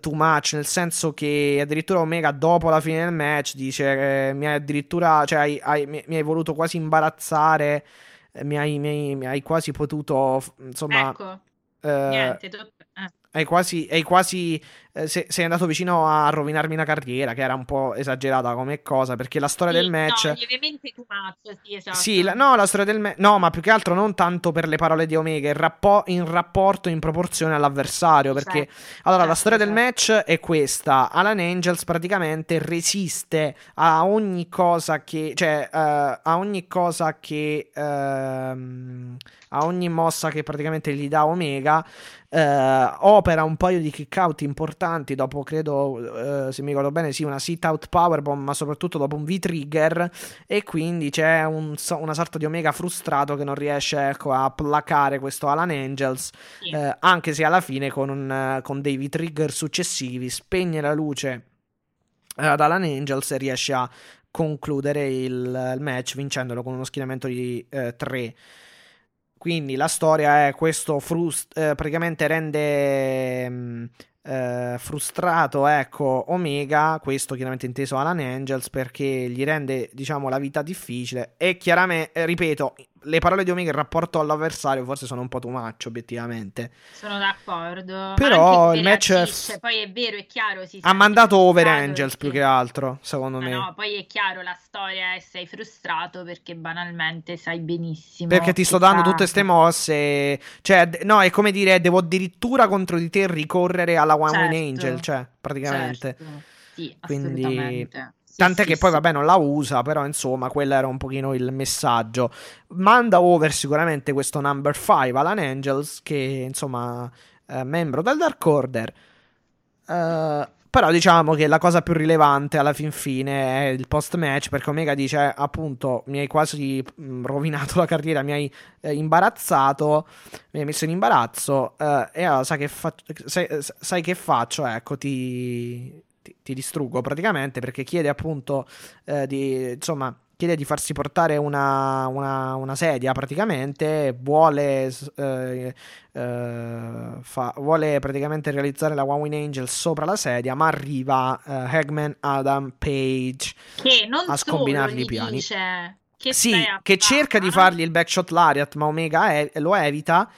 too much, nel senso che addirittura Omega dopo la fine del match dice eh, mi hai addirittura, cioè hai- hai- mi, mi hai voluto quasi imbarazzare, eh, mi hai, mi hai- mi hai quasi potuto, insomma...
ecco,
eh,
niente. eh.
hai quasi, hai quasi eh, se- sei andato vicino a rovinarmi una carriera, che era un po' esagerata come cosa, perché la storia
Sì,
del match...
No, lievemente too much, sì, esatto.
Sì, la- no, la storia del match. No, ma più che altro non tanto per le parole di Omega, in, rappo- in rapporto, in proporzione all'avversario. Perché allora la
certo,
storia del
certo.
match è questa: Alan Angels praticamente resiste a ogni cosa che, cioè, eh, a ogni cosa che, ehm, a ogni mossa che praticamente gli dà Omega. eh, opera un paio di kick out importanti dopo, credo, eh, se mi ricordo bene, sì, una sit out powerbomb, ma soprattutto dopo un V-trigger. E quindi c'è un una sorta di Omega frustrato che non riesce ecco, a placare questo Alan Angels.
Sì.
eh, anche se alla fine con, un- con dei V-trigger successivi spegne la luce eh, ad Alan Angels e riesce a concludere il, il match vincendolo con uno schieramento di 3. Quindi la storia è questo frust- eh, praticamente rende, mm, eh, frustrato, ecco, Omega, questo chiaramente inteso Alan Angels, perché gli rende, diciamo, la vita difficile. E chiaramente, eh, ripeto, le parole di Omega in rapporto all'avversario forse sono un po' too much, obiettivamente.
Sono d'accordo.
Però il match
Aziz, poi è vero, è chiaro, si
ha mandato over Angels più
perché-
che altro, secondo
Ma
me.
no, poi è chiaro la storia e sei frustrato perché banalmente sai benissimo
Perché ti sto dando tutte ste mosse. Cioè, no, è come dire, devo addirittura contro di te ricorrere alla One Win
Certo.
Angel. Cioè, praticamente.
Certo, Sì,
Quindi-
Sì,
Tant'è
sì,
che poi,
sì.
vabbè, non la usa, però insomma, quello era un pochino il messaggio. Manda over sicuramente questo number 5 Alan Angels, che insomma, è membro del Dark Order. Eh, però diciamo che la cosa più rilevante alla fin fine è il post match, perché Omega dice appunto mi hai quasi mh, rovinato la carriera, mi hai eh, imbarazzato, mi hai messo in imbarazzo eh, e allora sai che, fa- sai, sai che faccio, ecco, ti, ti, ti distruggo praticamente perché chiede appunto eh, di, insomma, chiede di farsi portare una, una- una sedia praticamente, vuole, eh, eh, fa- vuole praticamente realizzare la One Win Angel sopra la sedia, ma arriva eh, Hagman Adam Page
che non
a scombinargli
gli
i piani.
che
sì, che cerca di fargli il backshot lariat, ma Omega e- lo evita.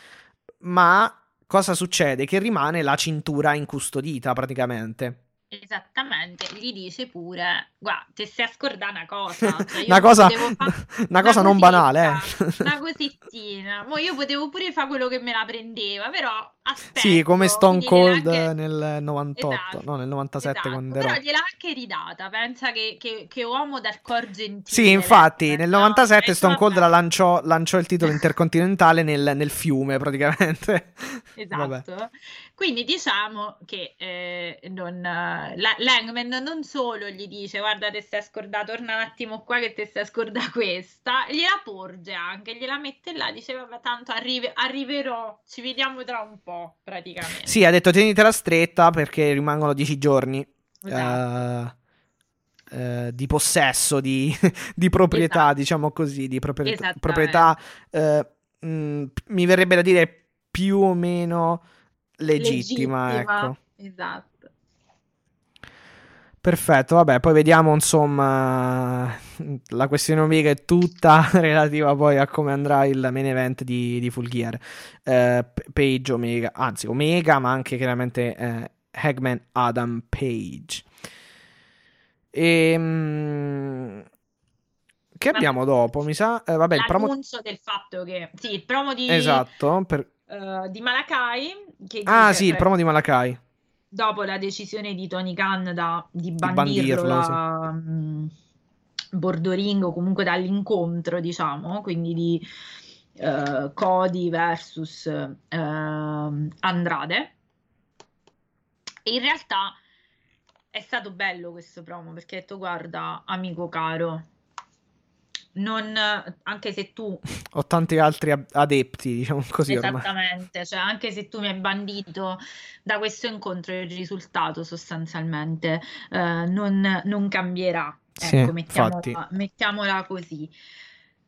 Ma cosa succede? Che rimane la cintura incustodita praticamente.
Esattamente, gli dice pure, guarda, te stai a scordare una cosa, cioè io
una cosa,
fa-
una cosa non
cosetta,
banale, eh.
Una cosettina, mo io potevo pure fare quello che me la prendeva, però aspetta.
Sì, come Stone Cold
anche-
nel 98,
Esatto,
no, nel 97
esatto,
quando
Però
ero.
gliel'ha anche ridata, pensa che, che, che uomo dal cor gentile.
Sì, infatti,
Lesnar,
nel
no?
97
E
Stone Cold
vabbè.
la lanciò, lanciò il titolo intercontinentale nel, nel fiume, praticamente. Vabbè.
Quindi diciamo che eh, non, eh, la- Langman non solo gli dice guarda te stai scordato, torna un attimo qua che te stai scordata questa, gliela porge anche, gliela mette là, dice vabbè tanto arrive- arriverò, ci vediamo tra un po' praticamente.
Sì, ha detto tienitela stretta perché rimangono 10 giorni.
Esatto.
eh, eh, di possesso di, di proprietà,
Esatto.
diciamo così, di propri-
Esattamente.
proprietà, eh, mh, mi verrebbe da dire più o meno legittima, ecco.
Esatto.
Perfetto, vabbè, poi vediamo insomma la questione Omega è tutta relativa poi a come andrà il main event di, di Full Gear. Eh, Page Omega, anzi Omega, ma anche chiaramente eh, Hagman Adam Page. Ehm, che abbiamo dopo? Mi sa, eh, vabbè, il promo
del fatto che sì, il promo di,
Esatto, per-
eh, di Malakai che
Ah, sì, il promo di Malakai.
dopo la decisione di Tony Khan da- di
bandirlo,
bandirlo da Bordoring o comunque dall'incontro, diciamo, quindi di eh, Cody versus eh, Andrade. E in realtà è stato bello questo promo perché ha detto guarda, amico caro, non, anche se tu
Ho tanti altri adepti, diciamo così ormai.
Esattamente, cioè anche se tu mi hai bandito da questo incontro il risultato sostanzialmente eh, non, non cambierà.
Sì,
Ecco, mettiamola, mettiamola così.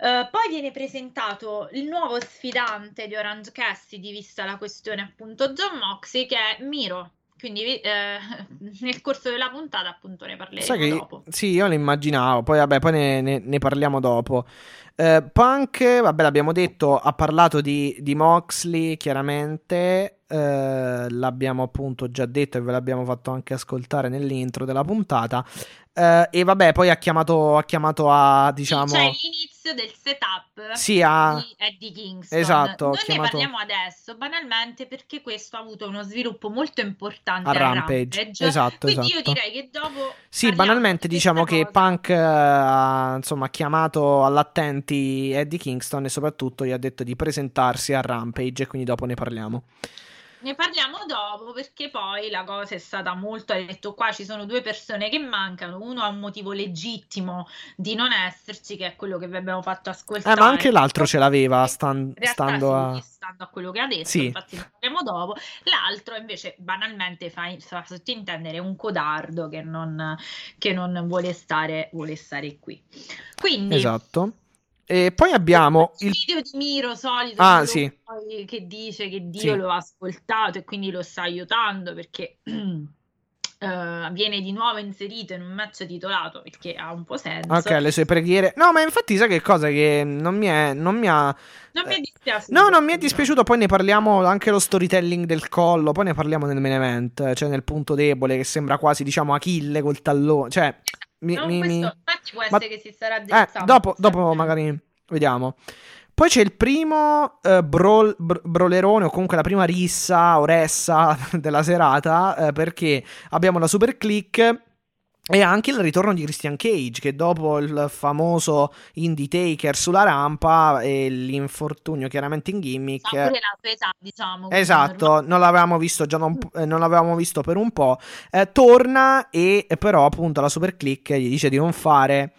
Eh, poi viene presentato il nuovo sfidante di Orange Cassidy, vista la questione appunto John Moxley, che è Miro. Quindi eh, nel corso della puntata appunto ne parleremo
Sai che
dopo.
sì, io lo immaginavo, poi vabbè, poi ne, ne- ne parliamo dopo. Eh, Punk, vabbè, l'abbiamo detto, ha parlato di, di Moxley, chiaramente, eh, l'abbiamo appunto già detto e ve l'abbiamo fatto anche ascoltare nell'intro della puntata. Eh, e vabbè, poi ha chiamato, ha chiamato a, diciamo,
C'è l'inizio del setup
sì, a...
di Eddie Kingston.
Esatto,
Non
ho chiamato-
ne parliamo adesso, banalmente perché questo ha avuto uno sviluppo molto importante
a
a
Rampage.
Rampage.
Esatto,
Quindi io
esatto.
direi che dopo
Sì, banalmente
di
diciamo
questa
che
cosa.
Punk eh, ha insomma chiamato all'attenti Eddie Kingston e soprattutto gli ha detto di presentarsi a Rampage e quindi dopo ne parliamo.
Ne parliamo dopo perché poi la cosa è stata molto. Ha detto qua ci sono due persone che mancano. Uno ha un motivo legittimo di non esserci, che è quello che vi abbiamo fatto
Eh,
ascoltare.
ma anche l'altro ce l'aveva stan- stando
sì,
a...
stando a quello che ha detto,
Sì.
infatti ne parliamo dopo. L'altro invece banalmente fa, fa sottintendere un codardo che non, che non vuole, stare, vuole stare qui. Quindi
Esatto. E poi abbiamo
il video di Miro solito
Ah, sì.
che dice che Dio
Sì.
lo ha ascoltato e quindi lo sta aiutando perché eh, viene di nuovo inserito in un match titolato perché ha un po' senso.
Ok, le sue preghiere. No, ma infatti sai che cosa che non mi è... Non mi ha...
Non mi è dispiaciuto.
No, non mi è dispiaciuto. Poi ne parliamo anche lo storytelling del collo. Poi ne parliamo nel main event. Cioè nel punto debole che sembra quasi, diciamo, Achille col tallone. Cioè, mi,
Non
mi-
questo, infatti può
Ma-
essere che si starà
Eh,
drizzando
dopo, dopo
sempre.
magari vediamo. Poi c'è il primo eh, brawl- br- brawlerone, o comunque la prima rissa o ressa della serata, eh, perché abbiamo la super click. E anche il ritorno di Christian Cage, che dopo il famoso Indie Taker sulla rampa e l'infortunio chiaramente in gimmick.
Ha pure la sua età, diciamo.
Esatto, non l'avevamo visto già un po'- eh, non l'avevamo visto per un po'. Eh, torna e eh, però appunto la super click gli dice di non fare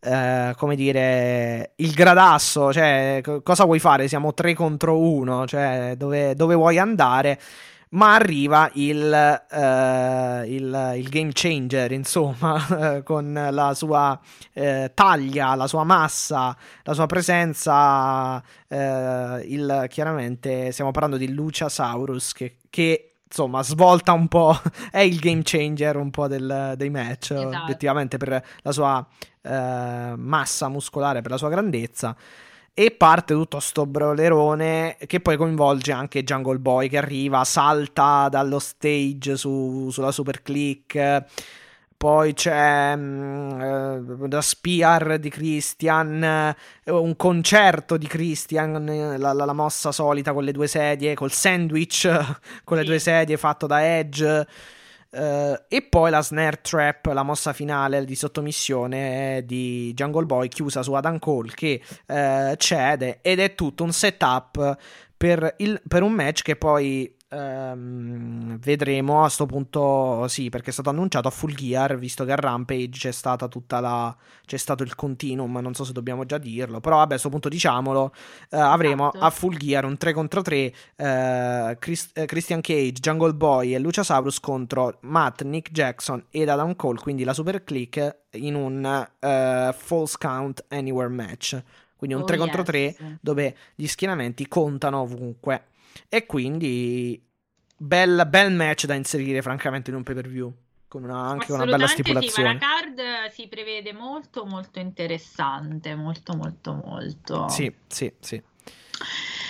eh, come dire il gradasso, cioè co- cosa vuoi fare? Siamo 3 contro 1, cioè dove, dove vuoi andare? Ma arriva il, eh, il, il game changer, insomma, con la sua eh, taglia, la sua massa, la sua presenza. eh, il, chiaramente stiamo parlando di Luciasaurus che, che insomma svolta un po', è il game changer un po' del- dei match,
Esatto.
obiettivamente per la sua eh, massa muscolare, per la sua grandezza. E parte tutto sto brolerone che poi coinvolge anche Jungle Boy che arriva, salta dallo stage su- sulla super click. Poi c'è mm, eh, la Spear di Christian, eh, un concerto di Christian, eh, la, la- la mossa solita con le due sedie, col sandwich con le due sedie fatto da Edge. Eh, e poi la snare trap, la mossa finale di sottomissione di Jungle Boy chiusa su Adam Cole che eh, cede ed è tutto un setup per, il- per un match che poi ehm, vedremo a sto punto sì perché è stato annunciato a Full Gear visto che a Rampage c'è stata tutta la c'è stato il continuum non so se dobbiamo già dirlo però vabbè a sto punto diciamolo eh, avremo
Esatto.
a Full Gear un 3 contro 3 eh, Chris- eh, Christian Cage Jungle Boy e Luciasaurus contro Matt Nick Jackson ed Adam Cole quindi la super click in un false count anywhere match quindi un
Oh,
3 contro 3
yes.
dove gli schieramenti contano ovunque. E quindi bel, bel match da inserire francamente in un pay per view. Con una- anche una bella
Assolutamente sì, la
stipulazione.
card si prevede molto molto interessante, molto molto molto.
Sì, sì, sì.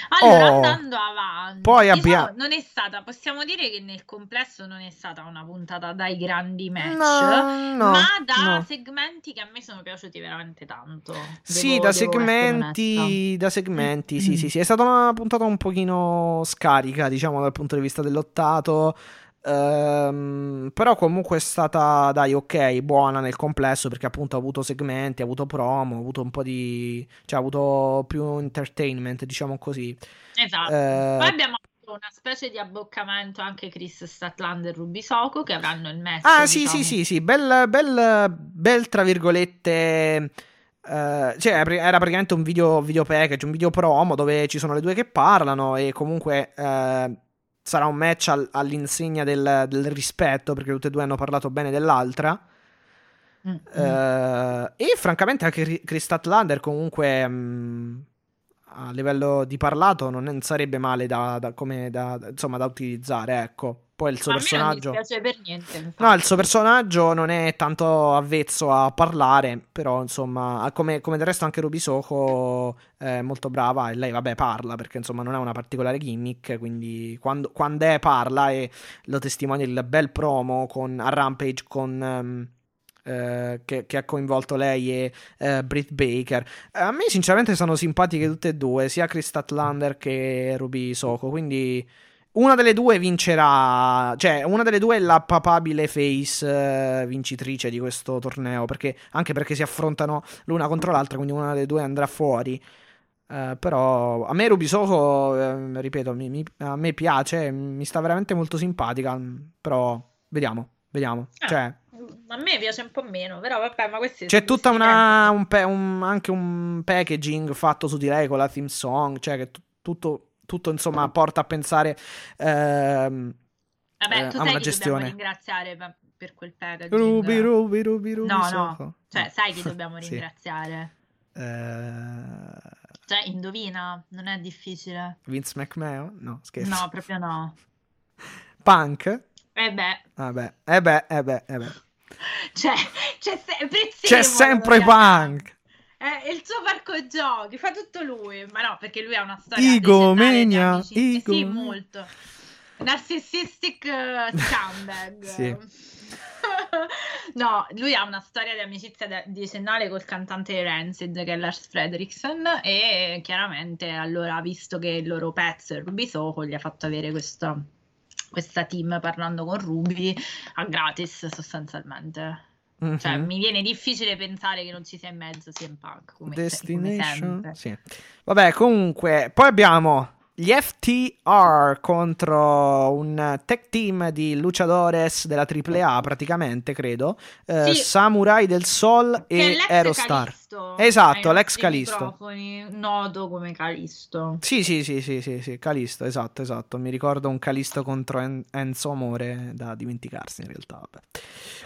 Allora,
Oh.
andando avanti,
Poi
diciamo,
abbia-
non è stata, possiamo dire che nel complesso non è stata una puntata dai grandi match,
No, no,
ma da
no.
segmenti che a me sono piaciuti veramente tanto.
Sì,
Devo-
da
devo essere
segmenti, da segmenti, sì, sì, sì. È stata una puntata un pochino scarica, diciamo, dal punto di vista dell'ottato. Ehm, però comunque è stata, dai, ok, buona nel complesso perché appunto ha avuto segmenti, ha avuto promo, ha avuto un po' di... cioè ha avuto più entertainment, diciamo così.
Esatto.
Eh,
Poi abbiamo avuto una specie di abboccamento anche Chris Statlander e Ruby Soko che avranno il match.
Ah, sì,
diciamo.
sì, sì, sì, bel, bel, bel tra virgolette. eh, cioè, era praticamente un video, video package, un video promo dove ci sono le due che parlano e comunque eh, sarà un match al- all'insegna del, del rispetto perché tutte e due hanno parlato bene dell'altra.
Mm, mm.
Eh, e francamente anche Ri- Chris Statlander comunque mh, a livello di parlato non sarebbe male da, da- come da, insomma, da utilizzare, ecco. Poi il suo
a me non
personaggio...
dispiace per niente. infatti.
No, il suo personaggio non è tanto avvezzo a parlare, però insomma, come, come del resto anche Ruby Soho è molto brava e lei vabbè parla perché insomma non ha una particolare gimmick, quindi quando, quando è parla e lo testimonia il bel promo con, a Rampage con... eh, che, che ha coinvolto lei e eh, Britt Baker. A me sinceramente sono simpatiche tutte e due, sia Chris Statlander che Ruby Soho, quindi una delle due vincerà, cioè una delle due è la papabile face eh, vincitrice di questo torneo, perché, anche perché si affrontano l'una contro l'altra, quindi una delle due andrà fuori. Eh, però a me Ruby Soho, eh, ripeto, mi- mi- a me piace, mi sta veramente molto simpatica, però vediamo, vediamo.
Ah,
Cioè,
A me piace un po' meno, però vabbè, ma questi
c'è una, un anche un packaging fatto su di lei con la theme song, cioè che tu- tutto, tutto insomma porta a pensare ehm,
Vabbè,
eh,
tu
a
sai
una gestione.
dobbiamo ringraziare per, quel packaging?
Ruby, Ruby, Ruby, Ruby
No, no, cioè, sai chi dobbiamo
Sì.
ringraziare?
Eh,
Cioè, indovina, non è difficile.
Vince McMahon? No, scherzo.
No, proprio no.
Punk?
Eh beh,
Vabbè, eh beh, eh beh, eh beh.
cioè, c'è sempre
C'è sempre Punk!
Eh, il suo parco giochi, fa tutto lui. Ma no, perché lui ha una storia leggendaria di amicizia. Sì, molto. Narcissistic eh, scumbag.
Sì.
no, lui ha una storia di amicizia de- decennale col cantante Rancid, che è Lars Fredriksson, e chiaramente allora, visto che il loro pezzo è Ruby Soho, gli ha fatto avere questa, questa team parlando con Ruby a gratis sostanzialmente. Cioè,
Mhm.
mi viene difficile pensare che non ci sia in mezzo CM Punk come, come
Destination.
sempre.
Sì. Vabbè, comunque, poi abbiamo gli FTR contro un tech team di luchadores della AAA, praticamente, credo. Eh,
Sì.
Samurai del Sol
Che
e Aerostar.
Calisto,
Esatto, l'ex Calisto.
noto come Calisto.
Sì, sì, sì, sì, sì, sì, Calisto, esatto, esatto. Mi ricordo un Calisto contro En- Enzo Amore da dimenticarsi in realtà. Vabbè.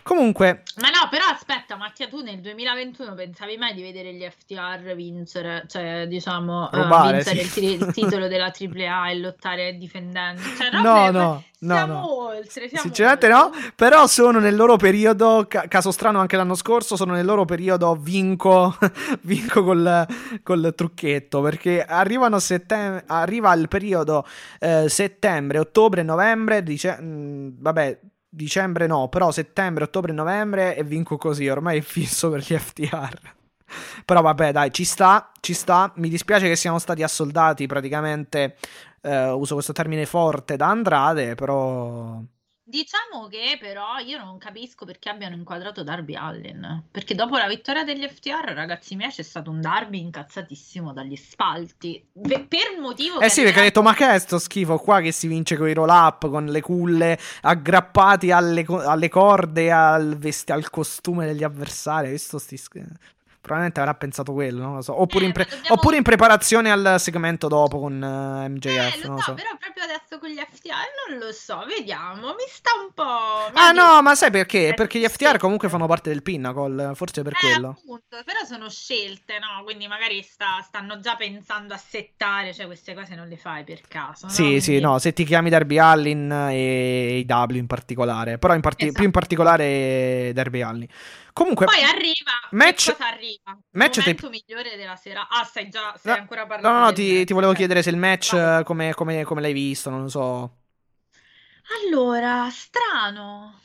Comunque,
Ma no, però aspetta, Mattia, tu nel 2021 pensavi mai di vedere gli FTR vincere, cioè diciamo eh,
Rubare,
vincere
sì.
il, ti- il titolo della AAA e lottare difendendo? Cioè,
No, no, no,
siamo
no.
oltre, siamo
Sinceramente
oltre.
no, però sono nel loro periodo, ca- caso strano anche l'anno scorso, sono nel loro periodo vinco, vinco col, col trucchetto, perché arrivano settem- arriva il periodo eh, settembre, ottobre, novembre, dice- mh, vabbè, dicembre no, però settembre, ottobre, novembre e vinco così, ormai è fisso per gli FTR. Però vabbè, dai, ci sta, ci sta. Mi dispiace che siamo stati assoldati praticamente, eh, uso questo termine forte, da Andrade, però...
Diciamo che però io non capisco perché abbiano inquadrato Darby Allin. Perché dopo la vittoria degli FTR, ragazzi miei, c'è stato un Darby incazzatissimo dagli spalti. Pe- per motivo
Eh sì, perché ha detto, ma che è sto schifo qua che si vince con i roll up, con le culle aggrappati alle, co- alle corde, al, vesti- al costume degli avversari. Hai visto sti sch- Probabilmente avrà pensato quello, non lo so. Oppure,
Eh,
in, pre-
dobbiamo-
oppure in preparazione al segmento dopo con eh,
Eh,
MJF,
lo
non
so,
lo so.
però proprio adesso con gli FTR non lo so, vediamo, mi sta un po'... mi
Ah no, ma sai perché?
Eh,
Perché gli
sì.
FTR comunque fanno parte del Pinnacle, forse per
Eh,
quello.
appunto, però sono scelte, no? Quindi magari sta- stanno già pensando a settare, cioè queste cose non le fai per caso, no?
Sì, sì,
Quindi-
no, se ti chiami Darby Allin e IW in particolare, però in parti-
Esatto.
più in particolare Darby Allin. Comunque,
Poi arriva,
Match-
che cosa arriva?
Match
Il
te-
momento migliore della sera. Ah, stai già, stai
No,
ancora parlando
No, no, ti, ti volevo chiedere se il match come, come- come l'hai visto, non lo so.
Allora, strano,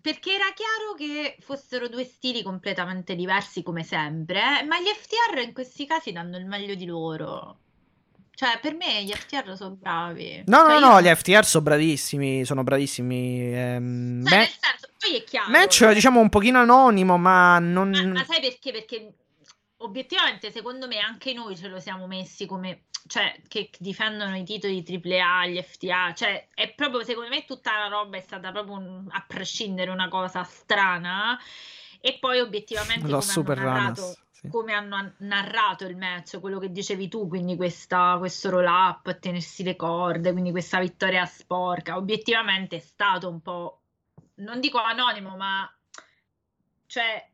perché era chiaro che fossero due stili completamente diversi come sempre, eh, ma gli FTR in questi casi danno il meglio di loro. Cioè, per me gli FTR sono bravi.
No,
Cioè,
no,
io-
no, gli FTR sono bravissimi, sono bravissimi. ehm,
Cioè,
ma-
nel senso, poi è chiaro.
match, diciamo, un pochino anonimo, ma non...
Ma, ma sai perché? Perché obiettivamente, secondo me, anche noi ce lo siamo messi come, cioè, che difendono i titoli AAA, gli FTA, cioè, è proprio, secondo me, tutta la roba è stata proprio, un- a prescindere, una cosa strana. E poi, obiettivamente,
Lo
come
super
hanno narrato,
sì.
come hanno an- narrato il match, quello che dicevi tu, quindi questa, questo roll up, tenersi le corde, quindi questa vittoria sporca, obiettivamente è stato un po', non dico anonimo, ma cioè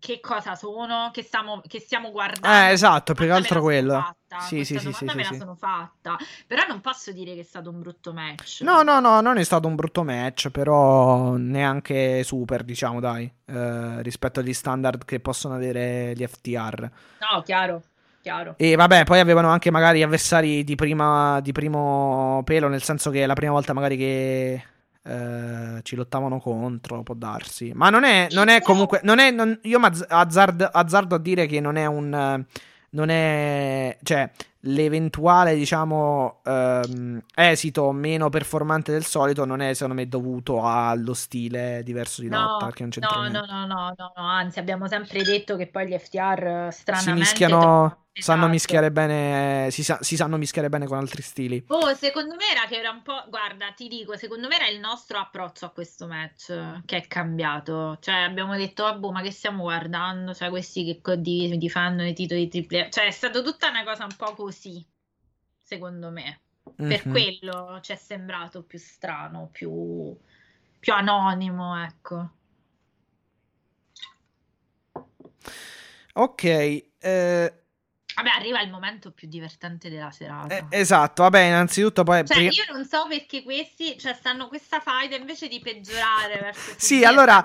che cosa sono, che stiamo, che stiamo guardando.
Eh, esatto, più che altro quello.
fatta,
Sì,
questa
sì, sì, sì,
me
sì,
la sono fatta, però non posso dire che è stato un brutto match.
No, no, no, non è stato un brutto match, però neanche super, diciamo, dai, eh, rispetto agli standard che possono avere gli FTR.
No, chiaro, chiaro.
E vabbè, poi avevano anche magari avversari di, prima, di primo pelo, nel senso che è la prima volta magari che eh, ci lottavano contro, può darsi. Ma non è, non è comunque, non è, non- io m'azz- azzard- azzardo a dire che non è un, non è, cioè, l'eventuale, diciamo, ehm, esito meno performante del solito non è, secondo me, dovuto allo stile diverso di
No,
lotta, che non c'entra
no,
niente.
no, no, no, no, no, anzi abbiamo sempre detto che poi gli FTR eh,
Si
stranamente
mischiano,
trovano-
sanno mischiare bene, si, sa- si sanno mischiare bene con altri stili.
Oh, secondo me era che era un po', guarda, ti dico, secondo me era il nostro approccio a questo match che è cambiato. Cioè, abbiamo detto, "Ah, boh, ma che stiamo guardando? Cioè, questi che co- di- difendono i titoli triple. Cioè, è stata tutta una cosa un po' così, secondo me. Per
Mhm.
quello ci è sembrato più strano, più, più anonimo, ecco.
Ok, Eh,
Vabbè, arriva il momento più divertente della serata.
eh, esatto, vabbè, innanzitutto poi...
Cioè, io non so perché questi, cioè, stanno questa fight invece di peggiorare verso
Sì, allora,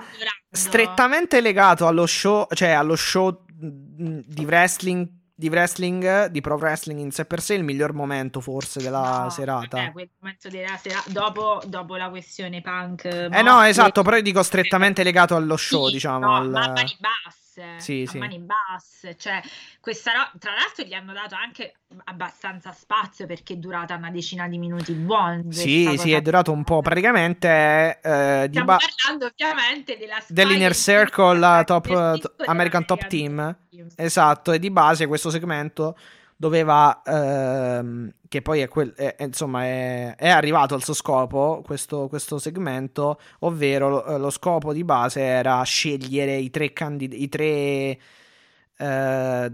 strettamente legato allo show, cioè allo show mh, di wrestling, di wrestling, di pro wrestling in sé per sé, il miglior momento forse della
No,
serata.
vabbè, quel momento della sera, dopo, dopo la questione punk.
Eh no, esatto, però io dico strettamente legato allo show,
Sì,
diciamo.
no,
al-
ma a mani basse.
Sì, sì.
mani basse, cioè questa roba, tra l'altro gli hanno dato anche abbastanza spazio perché è durata una decina di minuti buoni.
Sì, sì, è durato un po'. Praticamente eh, di ba-
parlando ovviamente della
dell'inner circle, top, eh,
Circle
American Top
American
Team. Esatto, e di base questo segmento doveva, ehm, che poi è, quel, è- insomma è, è arrivato al suo scopo, questo, questo segmento, ovvero lo, eh, lo scopo di base era scegliere i tre candidati, i tre, eh,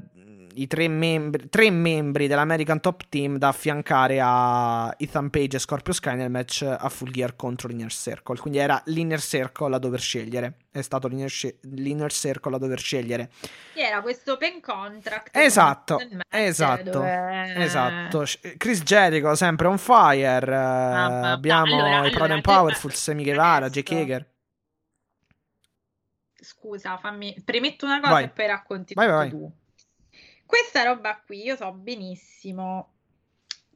i tre membri, tre membri dell'American Top Team da affiancare a Ethan Page e Scorpio Sky nel match a Full Gear contro l'Inner Circle. Quindi era l'Inner Circle a dover scegliere. È stato l'Inner, l'inner Circle a dover scegliere.
Che era questo open contract.
Esatto, esatto,
dove-
Esatto, Chris Jericho sempre on fire. eh,
ma-
abbiamo
allora-
i
allora,
Proud and
te-
Powerful, Sammy Guevara,
adesso-
Jake Hager.
Scusa, fammi premetto una cosa
Vai.
e poi racconti
Vai, vai.
tu. Questa roba qui io so benissimo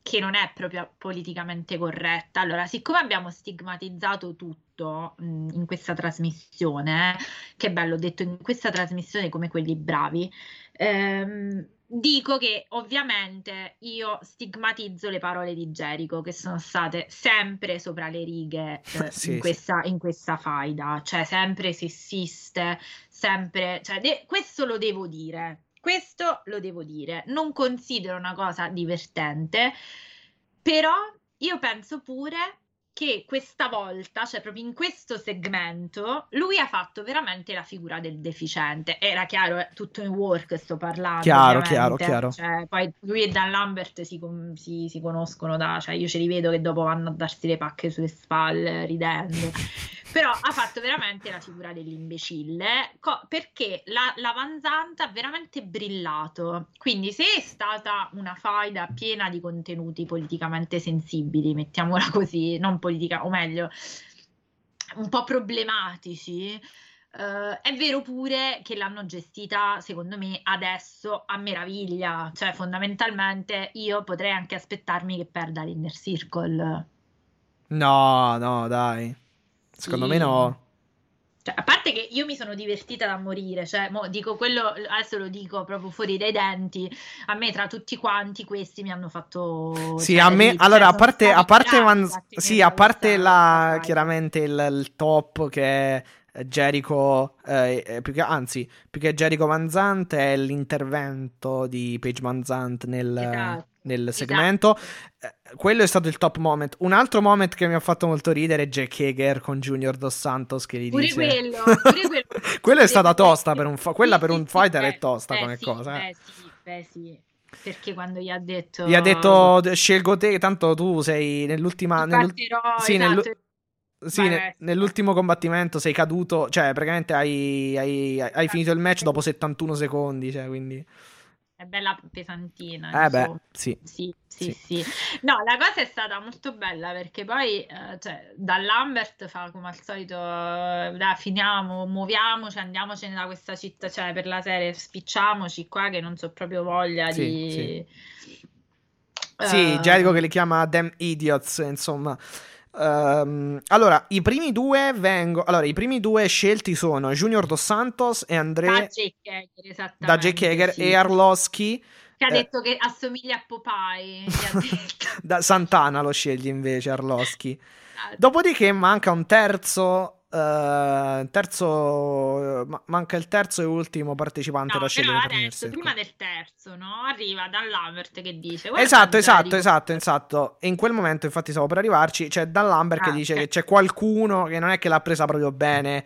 che non è proprio politicamente corretta. Allora, siccome abbiamo stigmatizzato tutto mh, in questa trasmissione, che bello ho detto in questa trasmissione come quelli bravi, ehm, dico che ovviamente io stigmatizzo le parole di Jericho che sono state sempre sopra le righe eh,
Sì,
in, questa, in questa faida, cioè sempre sessiste, sempre, cioè de- questo lo devo dire. Questo lo devo dire, non considero una cosa divertente, però io penso pure che questa volta, cioè proprio in questo segmento, lui ha fatto veramente la figura del deficiente. Era chiaro, è tutto in work sto parlando.
Chiaro, chiaro, chiaro.
Cioè, poi lui e Dan Lambert si, si- si conoscono da, cioè io ce li vedo che dopo vanno a darsi le pacche sulle spalle ridendo. Però ha fatto veramente la figura dell'imbecille co- perché la, la Van Zandt ha veramente brillato. Quindi, se è stata una faida piena di contenuti politicamente sensibili, mettiamola così, non politica, o meglio, un po' problematici. eh, è vero pure che l'hanno gestita, secondo me, adesso a meraviglia. Cioè, fondamentalmente, io potrei anche aspettarmi che perda l'Inner Circle.
No, no, dai. Secondo
Sì.
me no.
Cioè, a parte che io mi sono divertita da morire, cioè, mo dico quello, adesso lo dico proprio fuori dai denti, a me tra tutti quanti questi mi hanno fatto...
Sì,
cioè,
a me, allora, a
sono
parte, a parte,
tenere
sì, a parte la, chiaramente il, il top che è Jericho, eh, eh, più che- anzi, più che Jericho Van Zandt è l'intervento di Paige Van Zandt nel,
Esatto,
nel
esatto.
segmento. Eh, quello è stato il top moment. Un altro moment che mi ha fatto molto ridere è Jack Hager con Junior Dos Santos che gli
Pure
dice...
quello, pure quello.
Quello è stata tosta per un quella per un fighter è tosta come cosa, eh.
Sì, beh sì, perché quando gli ha detto...
Gli ha detto scelgo te, tanto tu sei nell'ultima...
"Ti
nell'ul-
batterò",
sì, nellu-
esatto.
Sì, ne- nell'ultimo combattimento sei caduto, cioè praticamente hai, hai- hai finito il match dopo 71 secondi, cioè quindi...
È bella pesantina,
Eh beh,
insomma.
sì.
Sì, sì, sì. No, la cosa è stata molto bella perché poi, eh, cioè, Lambert fa come al solito, eh, dai, finiamo, muoviamoci, andiamocene da questa città, cioè per la serie, spicciamoci qua che non so proprio voglia
Sì,
di...
sì. Sì,
Eh,
Jericho che li chiama Damn Idiots, insomma. Ehm, allora, i primi due vengono... Allora, i primi due scelti sono Junior Dos Santos e
Da
André
Jake Hager, esattamente.
da Jake Hager
sì.
e Arlovski
Che ha
eh.
detto che assomiglia a Popeye,
da Santana lo sceglie invece Arlovski.
Esatto.
Dopodiché manca un terzo... eh, terzo ma- manca il terzo e ultimo partecipante
No,
da scegliere
adesso, prima del terzo, no? Arriva Dan Lambert che dice... "Guarda,
Esatto, esatto,
Jericho".
esatto, esatto. E in quel momento, infatti, stavo per arrivarci. C'è Dan Lambert che
Ah,
dice
ok.
che c'è qualcuno che non è che l'ha presa proprio bene.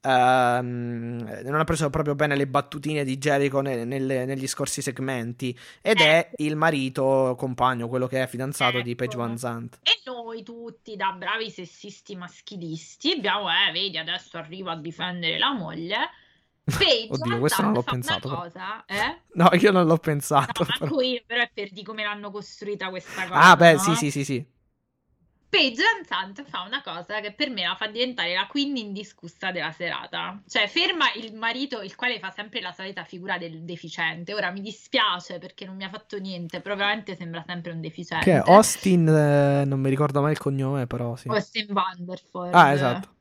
Ehm, non ha preso proprio bene le battutine di Jericho ne- nelle- negli scorsi segmenti. Ed è il marito compagno, quello che è fidanzato di Paige
Ecco.
Van Zandt.
E noi tutti, da bravi sessisti maschilisti, abbiamo, eh, vedi, adesso arriva a difendere la moglie. Page
Oddio, questo non l'ho pensato,
cosa, eh?
No, io non l'ho pensato.
No,
però.
io, però è per di come l'hanno costruita questa cosa.
Ah, beh,
no?
sì, sì, sì, sì.
Paige Van Sant fa una cosa che per me la fa diventare la queen indiscussa della serata. Cioè, ferma il marito, il quale fa sempre la solita figura del deficiente. Ora mi dispiace perché non mi ha fatto niente, però veramente sembra sempre un deficiente.
Che è Austin, eh, non mi ricordo mai il cognome, però sì.
Austin Vanderford.
Ah, esatto.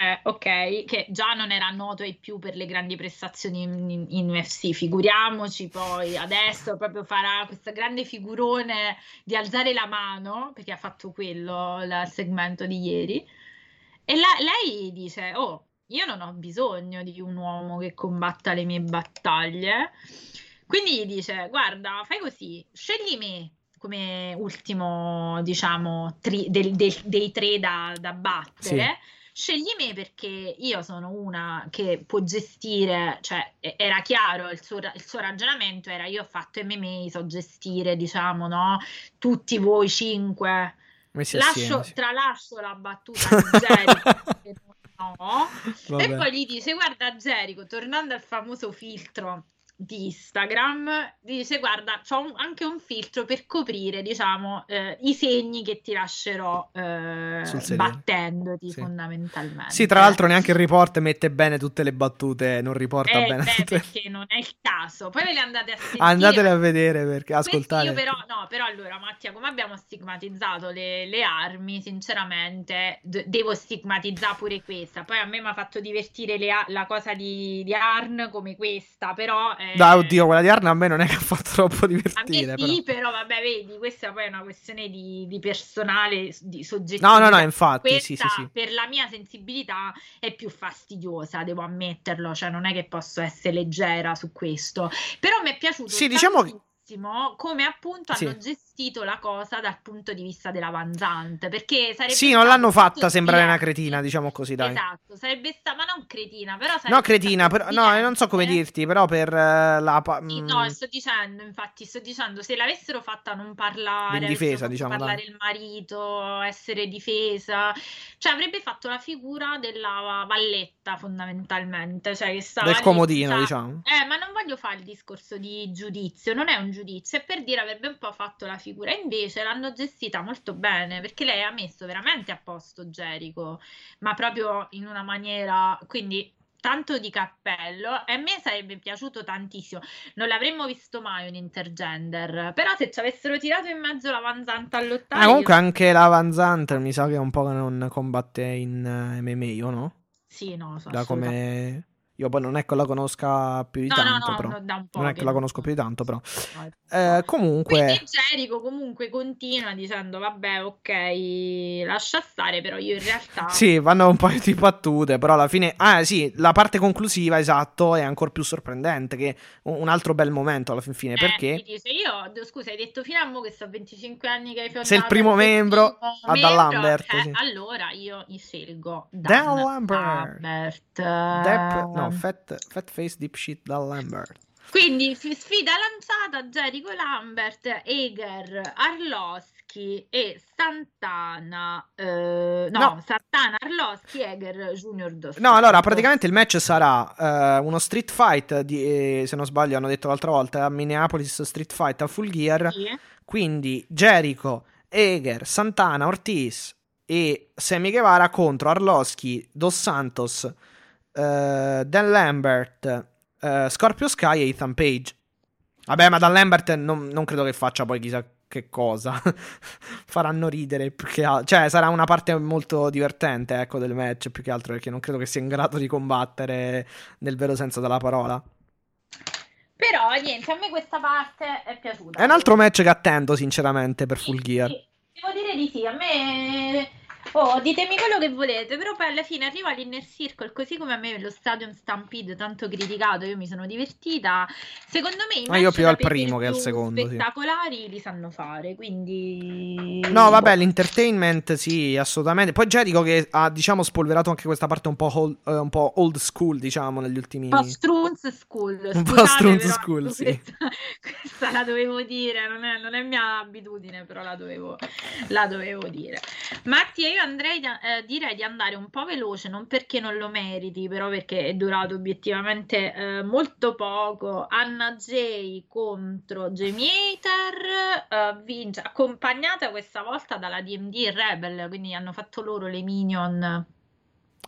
Eh, ok, che già non era noto ai più per le grandi prestazioni in, in- in UFC, figuriamoci poi adesso proprio farà questo grande figurone di alzare la mano, perché ha fatto quello il segmento di ieri, e la- lei dice, oh, io non ho bisogno di un uomo che combatta le mie battaglie, quindi gli dice, guarda, fai così, scegli me come ultimo, diciamo, tri- del- del- dei tre da, da battere. Scegli me perché io sono una che può gestire, cioè era chiaro il suo, il suo ragionamento, era io ho fatto MMA, so gestire, diciamo, no? Tutti voi cinque. Lascio, tralascio la battuta di Jericho, no. E poi gli dice: Guarda, Jericho, tornando al famoso filtro di Instagram, dice: Guarda, c'ho un- anche un filtro per coprire, diciamo, eh, i segni che ti lascerò eh, battendoti
Sì.
fondamentalmente.
Sì, tra l'altro neanche il report mette bene tutte le battute, non riporta
Eh,
bene
beh,
tutte.
perché non è il caso. Poi ve le andate a sentire.
Andatele a vedere perché
Questi
ascoltare.
Io però, no, però allora Mattia, come abbiamo stigmatizzato le, le armi, sinceramente d- devo stigmatizzare pure questa. Poi a me mi ha fatto divertire le la cosa di, di Arn come questa, però... eh,
Dai, oddio, quella di Arna a me non è che ha fatto troppo
A me
divertire. però.
sì, però. vabbè, vedi, questa poi è una questione di, di personale, di soggettività.
No, no, no, infatti,
Questa,
sì, sì, sì.
per la mia sensibilità, è più fastidiosa, devo ammetterlo, cioè non è che posso essere leggera su questo. Però mi è piaciuto
Sì, diciamo che-
tantissimo come appunto
Sì.
hanno gestito la cosa dal punto di vista dell'avanzante, perché sarebbe
Sì, non l'hanno fatta sembrare una cretina, diciamo così, dai.
Esatto, sarebbe stata, ma non cretina, però
No, cretina, però, no, non so come dirti, però per eh, la... pa-
Sì,
mm,
no, sto dicendo, infatti, sto dicendo, se l'avessero fatta non parlare,
difesa,
fatto
diciamo,
parlare
dai.
il marito, essere difesa, cioè avrebbe fatto la figura della valletta fondamentalmente, cioè che stava
del
lì,
comodino,
sa-
diciamo.
Eh, ma non voglio fare il discorso di giudizio, non è un giudizio, è per dire avrebbe un po' fatto la figura, invece l'hanno gestita molto bene, perché lei ha messo veramente a posto Jericho, ma proprio in una maniera, quindi tanto di cappello, e a me sarebbe piaciuto tantissimo, non l'avremmo visto mai un intergender, però se ci avessero tirato in mezzo la Vanzanta a lottare,
Ah,
io-
comunque anche la Van Zandt mi sa che è un po' che non combatte in eh, MMA, o no?
sì, no, so,
Da come... Io poi non è che la conosca più di
No,
tanto,
no,
però.
no, da un po'
Non è che la conosco più di tanto, però. Eh, comunque...
Quindi Jericho comunque continua dicendo vabbè ok lascia stare però io in realtà
Sì, vanno un paio di battute, però alla fine... Ah sì, la parte conclusiva, esatto, è ancora più sorprendente, che un altro bel momento alla fin fine,
eh,
perché...
dice io scusa hai detto fino a mo che so 25 anni che hai fondato
Sei il primo membro a Dan
membro,
Lambert,
eh,
sì.
allora io mi scelgo
Dan
Dan,
Lambert.
Lambert.
Depp- no, Fat, fat face deep shit da Lambert.
Quindi fi- sfida lanciata Jericho Lambert, Eger, Arloschi e Santana. eh, no,
No.
Santana, Arloschi, Eger, Junior Dos
No, allora, praticamente il match sarà eh, uno street fight, di, eh, se non sbaglio, hanno detto l'altra volta, a Minneapolis Street Fight a Full Gear.
Sì.
Quindi Jericho, Eger, Santana, Ortiz e Sammy Guevara contro Arloschi, Dos Santos, eh, Dan Lambert, eh, Scorpio Sky e Ethan Page. Vabbè, ma Dan Lambert non, non credo che faccia poi chissà che cosa. Faranno ridere più che altro. Cioè, sarà una parte molto divertente, ecco, del match, più che altro perché non credo che sia in grado di combattere nel vero senso della parola.
Però niente, a me questa parte è piaciuta.
È un altro match che attendo, sinceramente, per Full Gear.
Sì, devo dire di sì, a me... Oh, ditemi quello che volete, però poi alla fine arriva l'Inner Circle, così come a me lo Stadium Stampede tanto criticato, io mi sono divertita. Secondo me
Ma io
match
più al primo che al secondo, sì.
spettacolari li sanno fare, quindi...
No, vabbè, l'entertainment sì, assolutamente. Poi Jericho che ha, diciamo, spolverato anche questa parte un po' old, eh, un po' old school, diciamo, negli ultimi...
Un po' Strunz School,
Un po' Strunz
però
School, sì.
questa, questa la dovevo dire, non è, non è mia abitudine, però la dovevo, la dovevo dire. Mattia, io io andrei, eh, direi di andare un po' veloce, non perché non lo meriti, però perché è durato obiettivamente eh, molto poco. Anna J contro Jamie Hater, uh, vince, accompagnata questa volta dalla DMD Rebel, quindi hanno fatto loro le minion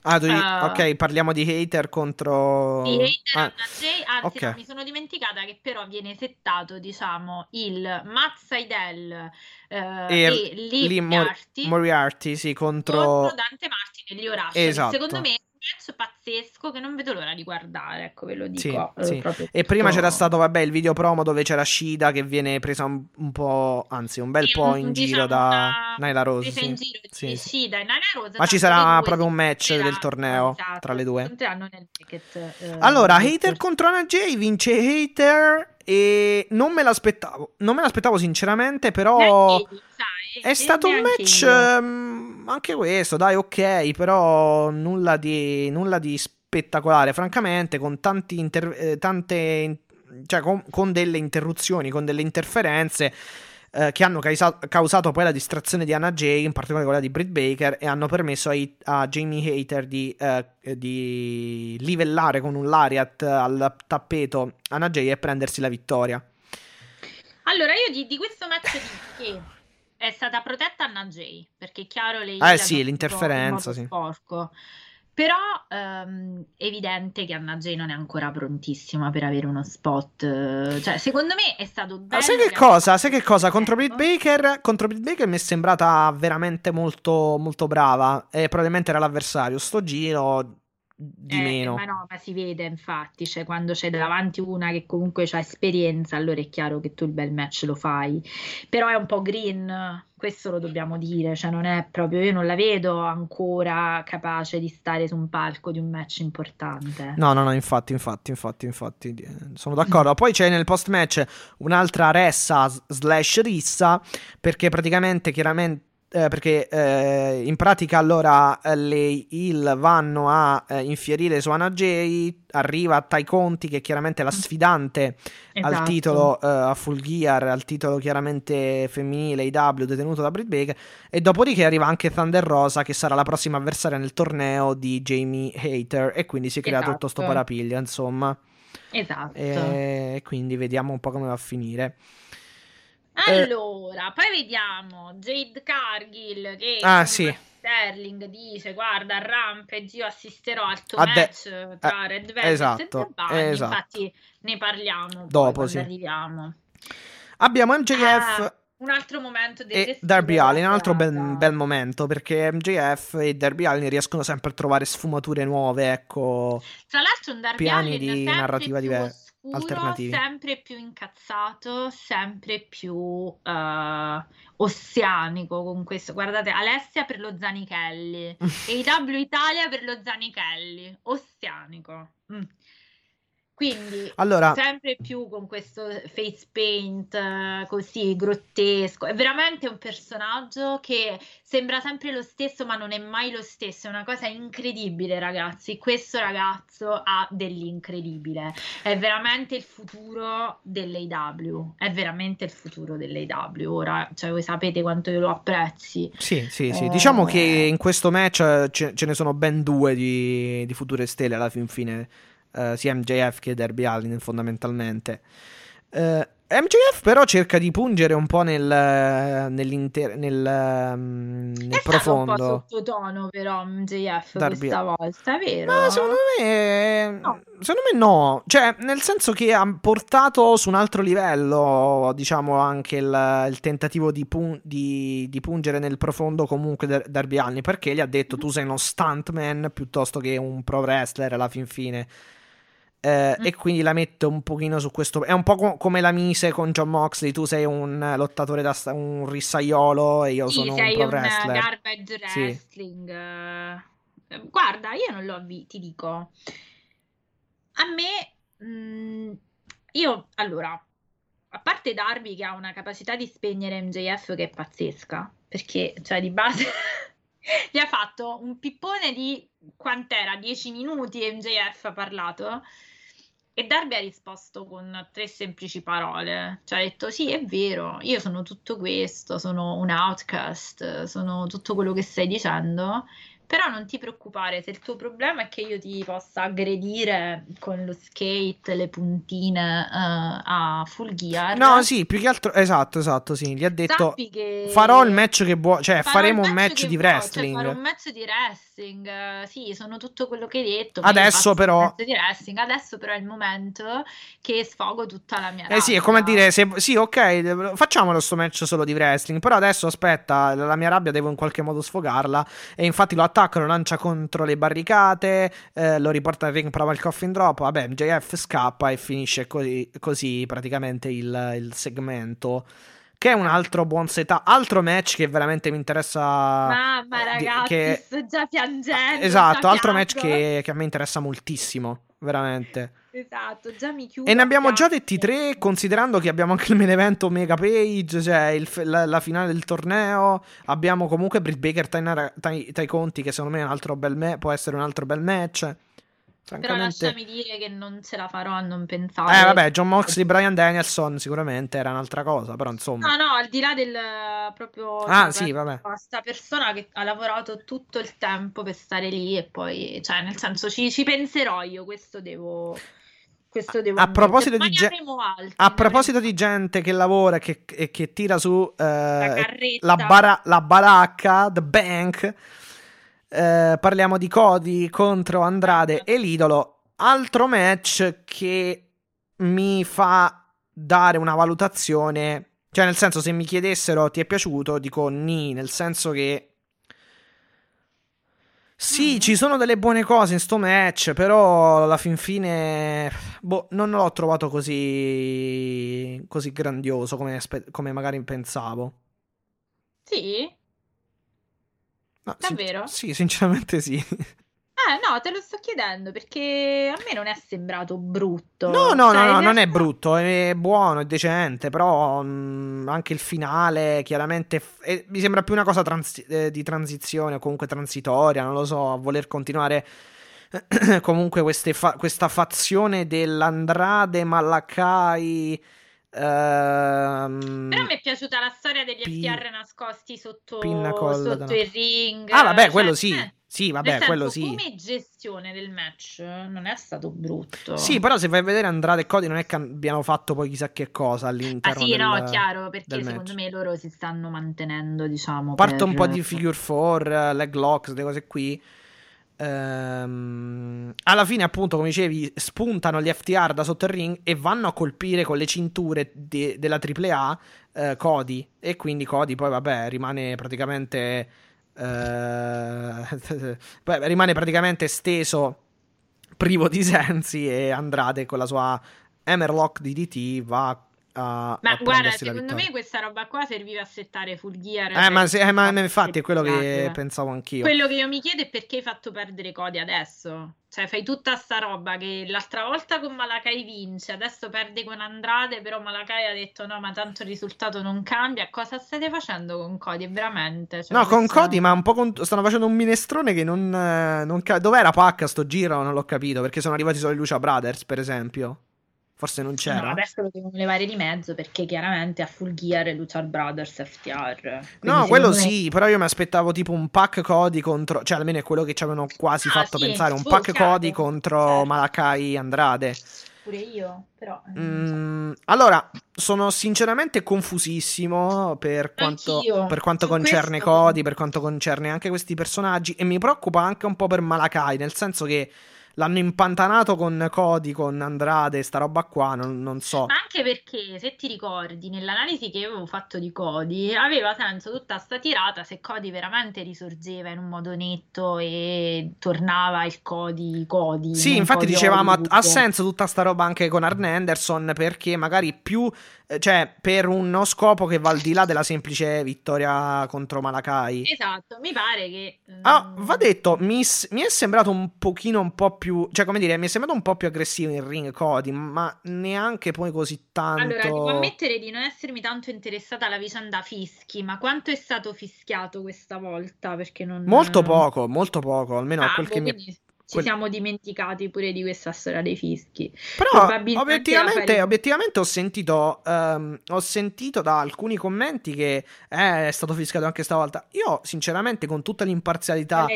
Ah, tu, uh, ok, parliamo di hater contro...
Di hater ah, Jay, anzi okay. no, mi sono dimenticata che però viene settato, diciamo, il Matt Seidel uh, e, e Lee, Lee Moriarty,
Moriarty sì, contro...
contro Dante Martin e Leo Rush.
Esatto.
Secondo me match pazzesco che non vedo l'ora di guardare, ecco ve lo dico.
Sì, eh, sì. E prima c'era stato, vabbè, il video promo dove c'era Shida che viene presa un, un po', anzi un bel sì, po' in diciamo giro da Naila Rose.
Sì. in giro sì, Shida e Naila Rose.
Ma ci sarà proprio un match del torneo esatto, tra le due. Ticket, eh, allora, Hater contro Anna J vince Hater e non me l'aspettavo, non me l'aspettavo sinceramente, però... Neanche, è stato un match um, anche questo, dai, ok, però nulla di, nulla di spettacolare, francamente, con tanti inter- eh, tante cioè con, con, delle interruzioni, con delle interferenze eh, che hanno causa- causato poi la distrazione di Anna Jay, in particolare quella di Britt Baker, e hanno permesso ai- a Jamie Hater di, eh, di, livellare con un lariat al tappeto Anna Jay e prendersi la vittoria.
Allora, io di, di questo match dico che è stata protetta Anna Jay, perché è chiaro lei...
Eh sì, l'interferenza, sì.
Sporco. Però ehm, è evidente che Anna Jay non è ancora prontissima per avere uno spot. Cioè, secondo me è stato bello.
Sai che cosa? Sai che cosa? Contro Britt Baker, contro Britt Baker mi è sembrata veramente molto, molto brava. E probabilmente era l'avversario. Sto giro di
eh,
meno.
Ma no, ma si vede infatti, cioè quando c'è davanti una che comunque ha esperienza, allora è chiaro che tu il bel match lo fai. Però è un po' green, questo lo dobbiamo dire, cioè non è proprio, io non la vedo ancora capace di stare su un palco di un match importante.
No, no, no, infatti, infatti, infatti, infatti, sono d'accordo. Poi c'è nel post match un'altra ressa slash rissa, perché praticamente, chiaramente, eh, perché eh, in pratica allora eh, le heal vanno a eh, infierire su Anna Jay, arriva Tai Conti che è chiaramente la sfidante esatto. al titolo eh, a Full Gear, al titolo chiaramente femminile IW detenuto da Britt Baker e dopodiché arriva anche Thunder Rosa che sarà la prossima avversaria nel torneo di Jamie Hater e quindi si crea esatto. tutto sto parapiglia insomma.
Esatto.
E quindi vediamo un po' come va a finire.
Eh, allora, eh, poi vediamo Jade Cargill che
ah, sì.
Sterling dice guarda a Rampage io assisterò al tuo de- match tra eh, Red Velvet
esatto,
e Bunny, esatto. infatti ne parliamo
dopo sì.
arriviamo.
Abbiamo MJF
ah, un altro momento
e Darby Allin, un altro bel, bel, momento perché MJF e Darby Allin riescono sempre a trovare sfumature nuove, ecco.
Tra l'altro un Darby
piani
Allin
di narrativa diversi alternativi.
sempre più incazzato, sempre più uh, ossianico con questo. Guardate, Alessia per lo Zanichelli e IW Italia per lo Zanichelli, ossianico. Mm. Quindi
allora,
sempre più con questo face paint uh, così grottesco. È veramente un personaggio che sembra sempre lo stesso, ma non è mai lo stesso. È una cosa incredibile, ragazzi. Questo ragazzo ha dell'incredibile. È veramente il futuro dell'AW. È veramente il futuro dell'AW. Ora, cioè, voi sapete quanto io lo apprezzi.
Sì, sì, sì. Eh... Diciamo che in questo match ce, ce, ne sono ben due di, di future stelle alla fin fine uh, sia MJF che Derby Allin fondamentalmente. Uh, MJF però cerca di pungere un po' nel, nel, um, nel è profondo. È
un po' sottotono però MJF Darby. questa volta, vero?
Ma secondo me, no. secondo me no. Cioè, nel senso che ha portato su un altro livello, diciamo, anche il, il tentativo di, pun- di, di, pungere nel profondo comunque Dar- Darby Allin, perché gli ha detto tu sei uno stuntman piuttosto che un pro wrestler alla fin fine. Eh, mm. E quindi la metto un pochino su questo. È un po' co- come la mise con John Moxley. Tu sei un lottatore da sta- un rissaiolo e io
sì,
sono
un
pro un wrestler.
garbage wrestling. Sì. Uh, guarda, io non l'ho visto, ti dico. A me, mh, mm, io allora, a parte Darby che ha una capacità di spegnere MJF che è pazzesca, perché cioè di base gli ha fatto un pippone di quant'era? 10 minuti MJF ha parlato E Darby ha risposto con tre semplici parole. Cioè ha detto: Sì, è vero, io sono tutto questo, sono un outcast, sono tutto quello che stai dicendo. Però non ti preoccupare, se il tuo problema è che io ti possa aggredire con lo skate, le puntine uh, a full gear.
No, sì, più che altro, esatto, esatto, sì, gli ha detto farò il match che vuoi, cioè faremo un match, di wrestling.
Cioè, farò un match di wrestling, sì, sono tutto quello che hai detto.
Adesso però...
Adesso però è il momento che sfogo tutta la mia rabbia.
Eh sì, è come dire, se, sì, ok, facciamolo sto match solo di wrestling, però adesso aspetta, la mia rabbia devo in qualche modo sfogarla e infatti lo attacco attacco, lo lancia contro le barricate, eh, lo riporta al ring, prova il coffin drop, vabbè, JF scappa e finisce così, così praticamente il, il segmento che è un altro buon setup, altro match che veramente mi interessa.
Mamma ragazzi, che... sto già piangendo.
Esatto, altro match che, che, a me interessa moltissimo, veramente.
Esatto, già mi chiudo.
E ne abbiamo già detti tre, considerando che abbiamo anche il main event Omega Page, cioè il, la, la, finale del torneo. Abbiamo comunque Britt Baker tai, tai Conti, che secondo me è un altro bel me- può essere un altro bel match.
Però lasciami dire che non ce la farò a non pensare.
Eh, vabbè, John Moxley, Brian Danielson sicuramente era un'altra cosa, però insomma.
No, no, al di là del proprio.
Ah, cioè, sì, vabbè.
Questa persona che ha lavorato tutto il tempo per stare lì e poi, cioè, nel senso, ci, ci penserò io, questo devo. Questo devo
a proposito, di, ge- a proposito di gente che lavora e che, e che tira su eh, la, la, bara- la baracca, The Bank, eh, parliamo di Cody contro Andrade e l'idolo. Altro match che mi fa dare una valutazione. Cioè, nel senso, se mi chiedessero ti è piaciuto, dico ni, nel senso che sì, mm. ci sono delle buone cose in sto match, però alla fin fine boh, non l'ho trovato così, così grandioso come, come magari pensavo.
Sì?
No,
Davvero?
Sin- sì, sinceramente sì.
Eh, no, te lo sto chiedendo perché a me non è sembrato brutto.
No, no, cioè, no, no non è brutto, è buono, è decente, però mh, mm, anche il finale chiaramente f- è, mi sembra più una cosa trans- eh, di transizione o comunque transitoria, non lo so, a voler continuare comunque fa- questa fazione dell'Andrade Malakai
Ehm, Però mi è piaciuta la storia degli P- FTR nascosti sotto, sotto il ring.
Ah, vabbè, cioè, quello sì. Eh, sì, vabbè,
senso,
quello sì.
Come gestione del match non è stato brutto.
Sì, però se vai a vedere Andrade e Cody non è che abbiano fatto poi chissà che cosa all'interno
Ah sì,
del,
no, chiaro, perché secondo
match.
me loro si stanno mantenendo, diciamo,
Parte
per...
un po' di figure 4, leg locks, queste cose qui. Ehm, alla fine, appunto, come dicevi, spuntano gli FTR da sotto il ring e vanno a colpire con le cinture de- della AAA eh, Cody. E quindi Cody poi, vabbè, rimane praticamente. Eh, rimane praticamente steso, privo di sensi. E Andrade con la sua Hammerlock DDT va a,
ma
a
guarda, secondo me questa roba qua serviva a settare full gear.
Eh, ma, se, eh, ma infatti è quello che pensavo anch'io.
Quello che io mi chiedo è perché hai fatto perdere Cody adesso. Cioè, fai tutta sta roba che l'altra volta con Malakai vince, adesso perde con Andrade, però Malakai ha detto no, ma tanto il risultato non cambia. Cosa state facendo con Cody? Veramente?
Cioè, no, con Cody, ma un po' con... stanno facendo un minestrone che non... non... Dov'era Pacca sto giro? Non l'ho capito, perché sono arrivati solo i Lucia Brothers, per esempio. Forse non c'era.
No, adesso lo devono levare di mezzo perché chiaramente a Full Gear e Luchar Brothers FTR.
No, quello me... sì, però io mi aspettavo tipo un pack Cody contro, cioè almeno è quello che ci avevano quasi ah, fatto sì, pensare, un pack certo, Cody contro certo. Malakai Andrade.
Pure io, però.
Eh, mm, so. Allora, sono sinceramente confusissimo per quanto, per quanto concerne questo... Cody, per quanto concerne anche questi personaggi e mi preoccupa anche un po' per Malakai, nel senso che l'hanno impantanato con Cody, con Andrade, sta roba qua, non, non, so.
Ma anche perché, se ti ricordi, nell'analisi che avevo fatto di Cody, aveva senso tutta sta tirata se Cody veramente risorgeva in un modo netto e tornava il Cody Cody.
Sì, infatti Cody dicevamo, ha, ha senso tutta sta roba anche con Arn Anderson, perché magari più cioè per uno scopo che va al di là della semplice vittoria contro Malakai.
Esatto, mi pare che...
Ah, va detto, mi, mi, è sembrato un pochino un po' più... cioè come dire, mi è sembrato un po' più aggressivo in ring Cody, ma neanche poi così tanto...
Allora, devo ammettere di non essermi tanto interessata alla vicenda Fischi, ma quanto è stato fischiato questa volta? Perché non...
Molto poco, molto poco, almeno ah, a quel boh, che mi...
Ci siamo dimenticati pure di questa storia dei fischi.
Però obiettivamente, fare... obiettivamente ho, sentito, um, ho sentito da alcuni commenti che eh, è stato fiscato anche stavolta. Io, sinceramente, con tutta l'imparzialità.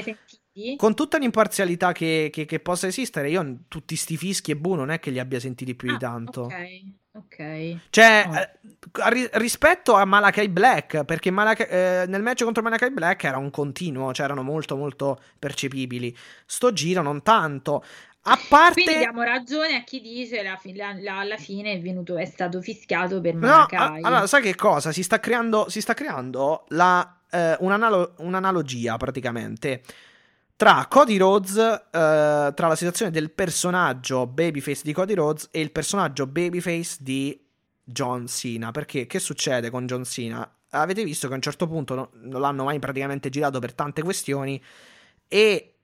Con tutta l'imparzialità che, che, che, possa esistere, io tutti sti fischi e bu non è che li abbia sentiti più
ah,
di tanto.
Ok, ok.
Cioè, oh. eh, rispetto a Malakai Black, perché Malakai, eh, nel match contro Malakai Black era un continuo, cioè erano molto molto percepibili. Sto giro non tanto. A parte...
Quindi diamo ragione a chi dice la, la, alla fine è, venuto, è stato fischiato per Malakai.
No, allora, sai che cosa? Si sta creando, si sta creando la, eh, un'analo- un'analogia praticamente tra Cody Rhodes, eh, tra la situazione del personaggio babyface di Cody Rhodes e il personaggio babyface di John Cena. Perché che succede con John Cena? Avete visto che a un certo punto no, non l'hanno mai praticamente girato per tante questioni e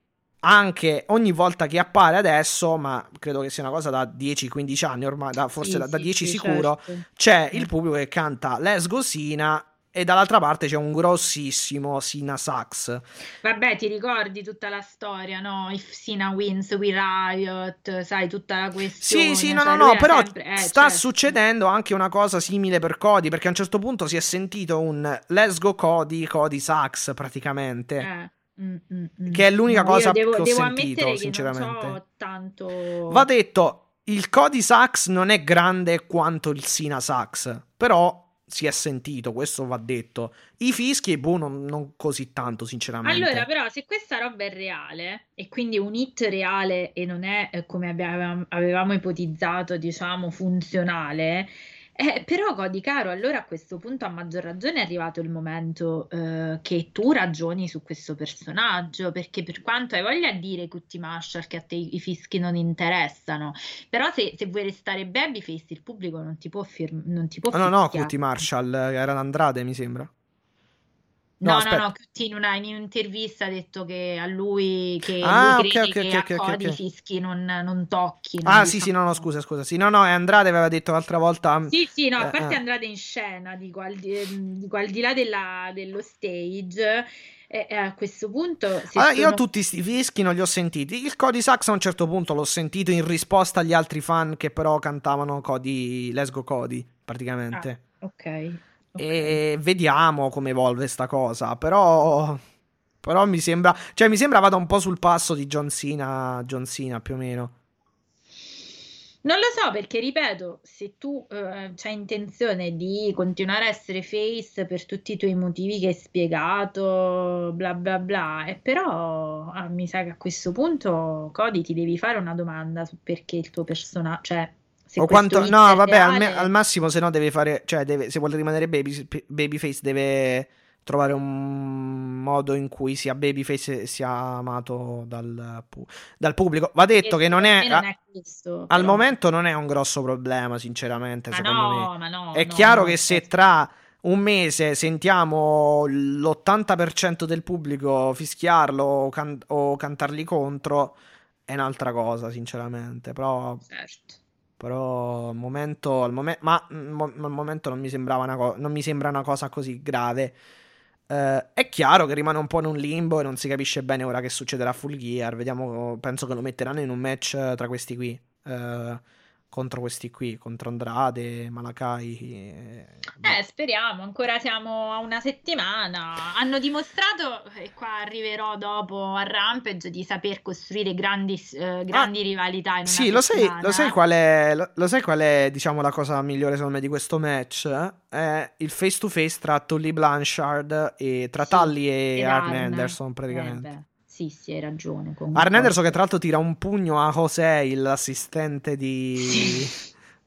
anche ogni volta che appare adesso, ma credo che sia una cosa da 10-15 anni ormai, da, forse sì, da, da, 10 sì, sicuro, certo. c'è il pubblico che canta Let's Go Sina e dall'altra parte c'è un grossissimo Sina Sax.
Vabbè, ti ricordi tutta la storia, no? If Sina wins, we riot, sai, tutta la questione.
Sì, sì, no, cioè, no, no, però sempre... eh, sta certo. succedendo anche una cosa simile per Cody, perché a un certo punto si è sentito un Let's Go Cody, Cody Sax praticamente. Eh. Mm, mm, mm. Che è l'unica no, cosa devo, che ho devo sentito, sinceramente. So
tanto...
Va detto, il Cody Sax non è grande quanto il Sina Sax, però si è sentito, questo va detto. I fischi, boh, non, non, così tanto, sinceramente.
Allora, però, se questa roba è reale, e quindi un hit reale e non è eh, come avevamo, avevamo ipotizzato, diciamo, funzionale, eh, però Cody Caro, allora a questo punto a maggior ragione è arrivato il momento eh, che tu ragioni su questo personaggio, perché per quanto hai voglia di dire Cutti Marshall che a te i fischi non interessano, però se, se vuoi restare babyface il pubblico non ti può, firm- non ti può
No, no, no, Cutti Marshall, era Andrade mi sembra.
No, no, no, no, in, una, in un'intervista ha detto che a lui, che ah, lui okay, okay, che okay, a Cody Fischi non, non tocchi. Non
ah, sì, sì, no, no, scusa, scusa. Sì, no, no, Andrade aveva detto l'altra volta.
Sì, sì, no, a eh, parte eh. Andrade in scena, dico, al di, dico, al di là della, dello stage. E, a questo punto.
Allora, sono... Io tutti questi fischi non li ho sentiti. Il Cody Sax a un certo punto l'ho sentito in risposta agli altri fan che però cantavano Cody, Let's Go Cody, praticamente.
Ah, ok.
E vediamo come evolve sta cosa. Però. Però mi sembra. Cioè, mi sembra vada un po' sul passo di John Cena. John Cena più o meno.
Non lo so perché, ripeto, se tu eh, hai intenzione di continuare a essere face per tutti i tuoi motivi che hai spiegato, bla bla bla, e però ah, mi sa che a questo punto, Cody, ti devi fare una domanda su perché il tuo personaggio, cioè
o quanto, no, vabbè, al, me, al, massimo se no deve fare, cioè deve, se vuole rimanere baby, babyface deve trovare un modo in cui sia babyface sia amato dal, dal pubblico. Va detto e che non è, non è questo, al momento non è un grosso problema, sinceramente, ma secondo no, me. No, è no, chiaro che se tra un mese sentiamo l'80% del pubblico fischiarlo o, can- o cantargli contro, è un'altra cosa, sinceramente. Però
certo.
Però al momento, al momen- ma mo- al momento non mi, sembrava una co- non mi sembra una cosa così grave. Uh, è chiaro che rimane un po' in un limbo e non si capisce bene ora che succederà a Full Gear. Vediamo, penso che lo metteranno in un match tra questi qui. Uh, contro questi qui, contro Andrade, Malakai.
Eh, eh, speriamo, ancora siamo a una settimana. Hanno dimostrato, e qua arriverò dopo a Rampage, di saper costruire grandi, eh, grandi ah, rivalità. In
sì, lo sai, lo sai, qual è, lo, lo sai qual è, diciamo, la cosa migliore secondo me di questo match? È il face to face tra Tully Blanchard e tra sì, Tully e, e Arn Anderson praticamente.
Sì, sì, hai ragione.
Arn Anderson che tra l'altro tira un pugno a José, l'assistente di...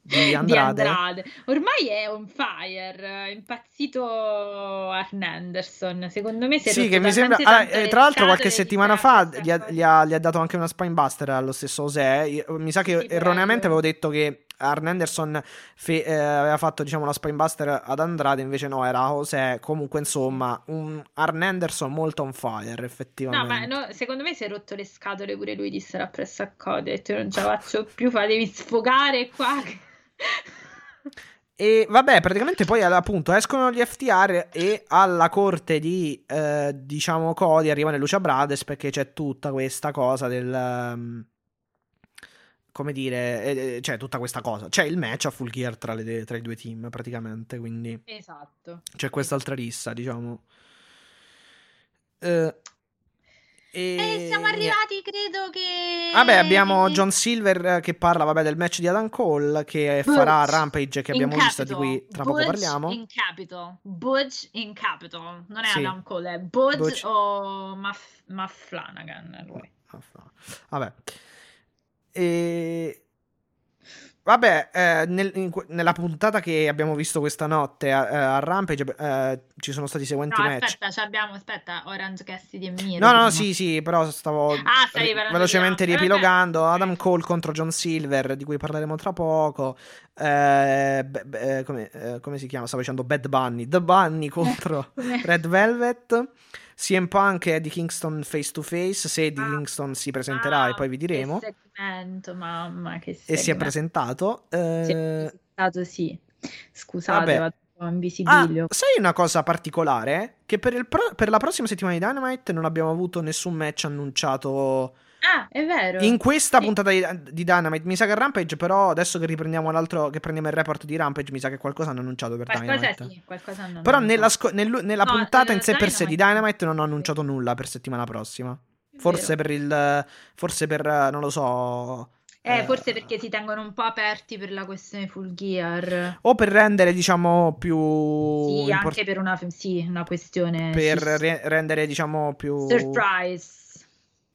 Di Andrade.
di Andrade. Ormai è on fire, è impazzito Arn Anderson. Secondo me si è
Sì, che mi sembra. Ah, eh, tra l'altro, qualche settimana fa gli ha, gli, ha, gli ha, dato anche una spinebuster allo stesso José. Mi sa che sì, erroneamente avevo detto che Arn Anderson fe- eh, aveva fatto diciamo la spinebuster ad Andrade invece no era José comunque insomma un Arn Anderson molto on fire effettivamente
no ma no, secondo me si è rotto le scatole pure lui di stare appresso a Cody e non ce la faccio più fatevi sfogare qua
E vabbè, praticamente poi appunto escono gli FTR e alla corte di, eh, diciamo, Cody arrivano i Lucia Brothers perché c'è tutta questa cosa del... Um, come dire, eh, c'è tutta questa cosa. C'è il match a full gear tra, le, tra i due team praticamente, quindi...
Esatto.
C'è quest'altra rissa, diciamo. Eh,
e eh, siamo arrivati, credo che.
Vabbè, abbiamo John Silver che parla vabbè, del match di Adam Cole che Butch farà Rampage che abbiamo visto, di cui tra
Butch
poco parliamo.
In Capital. Butch in Capital. Non è sì. Adam Cole, è Butch, Butch. o Flanagan. Lui.
Vabbè. E Vabbè, eh, nel, in, nella puntata che abbiamo visto questa notte a, eh, a Rampage eh, ci sono stati i seguenti
no,
match.
Aspetta, abbiamo, aspetta, Orange Cassidy e Miro.
No, no, sì, sì, però stavo
ah,
ri- velocemente riepilogando. Adam Cole contro John Silver, di cui parleremo tra poco. Eh, be, be, come, eh, come, si chiama? Stavo dicendo Bad Bunny. The Bunny contro Red Velvet. CM Punk e Eddie Kingston face to face. Se Eddie ah, Kingston si presenterà ah, e poi vi diremo.
Che segmento, mamma, che segmento.
E si è presentato. Eh...
Si è presentato, sì. Scusate, Vabbè. Invisibilio.
Ah, sai una cosa particolare? Che per, pro- per, la prossima settimana di Dynamite non abbiamo avuto nessun match annunciato
Ah, è vero.
In questa sì. puntata di, di, Dynamite, mi sa che Rampage, però adesso che riprendiamo l'altro, che prendiamo il report di Rampage, mi sa che qualcosa hanno annunciato per
qualcosa
Dynamite.
Sì, qualcosa hanno
però nella, sco- nel, nella no, puntata in sé Dynamite. per sé di Dynamite non ho annunciato nulla per settimana prossima. Forse per il... Forse per, non lo so...
Eh, eh, forse perché si tengono un po' aperti per la questione full gear.
O per rendere, diciamo, più...
Sì, import- anche per una, sì, una questione...
Per sì. re- rendere, diciamo, più...
Surprise.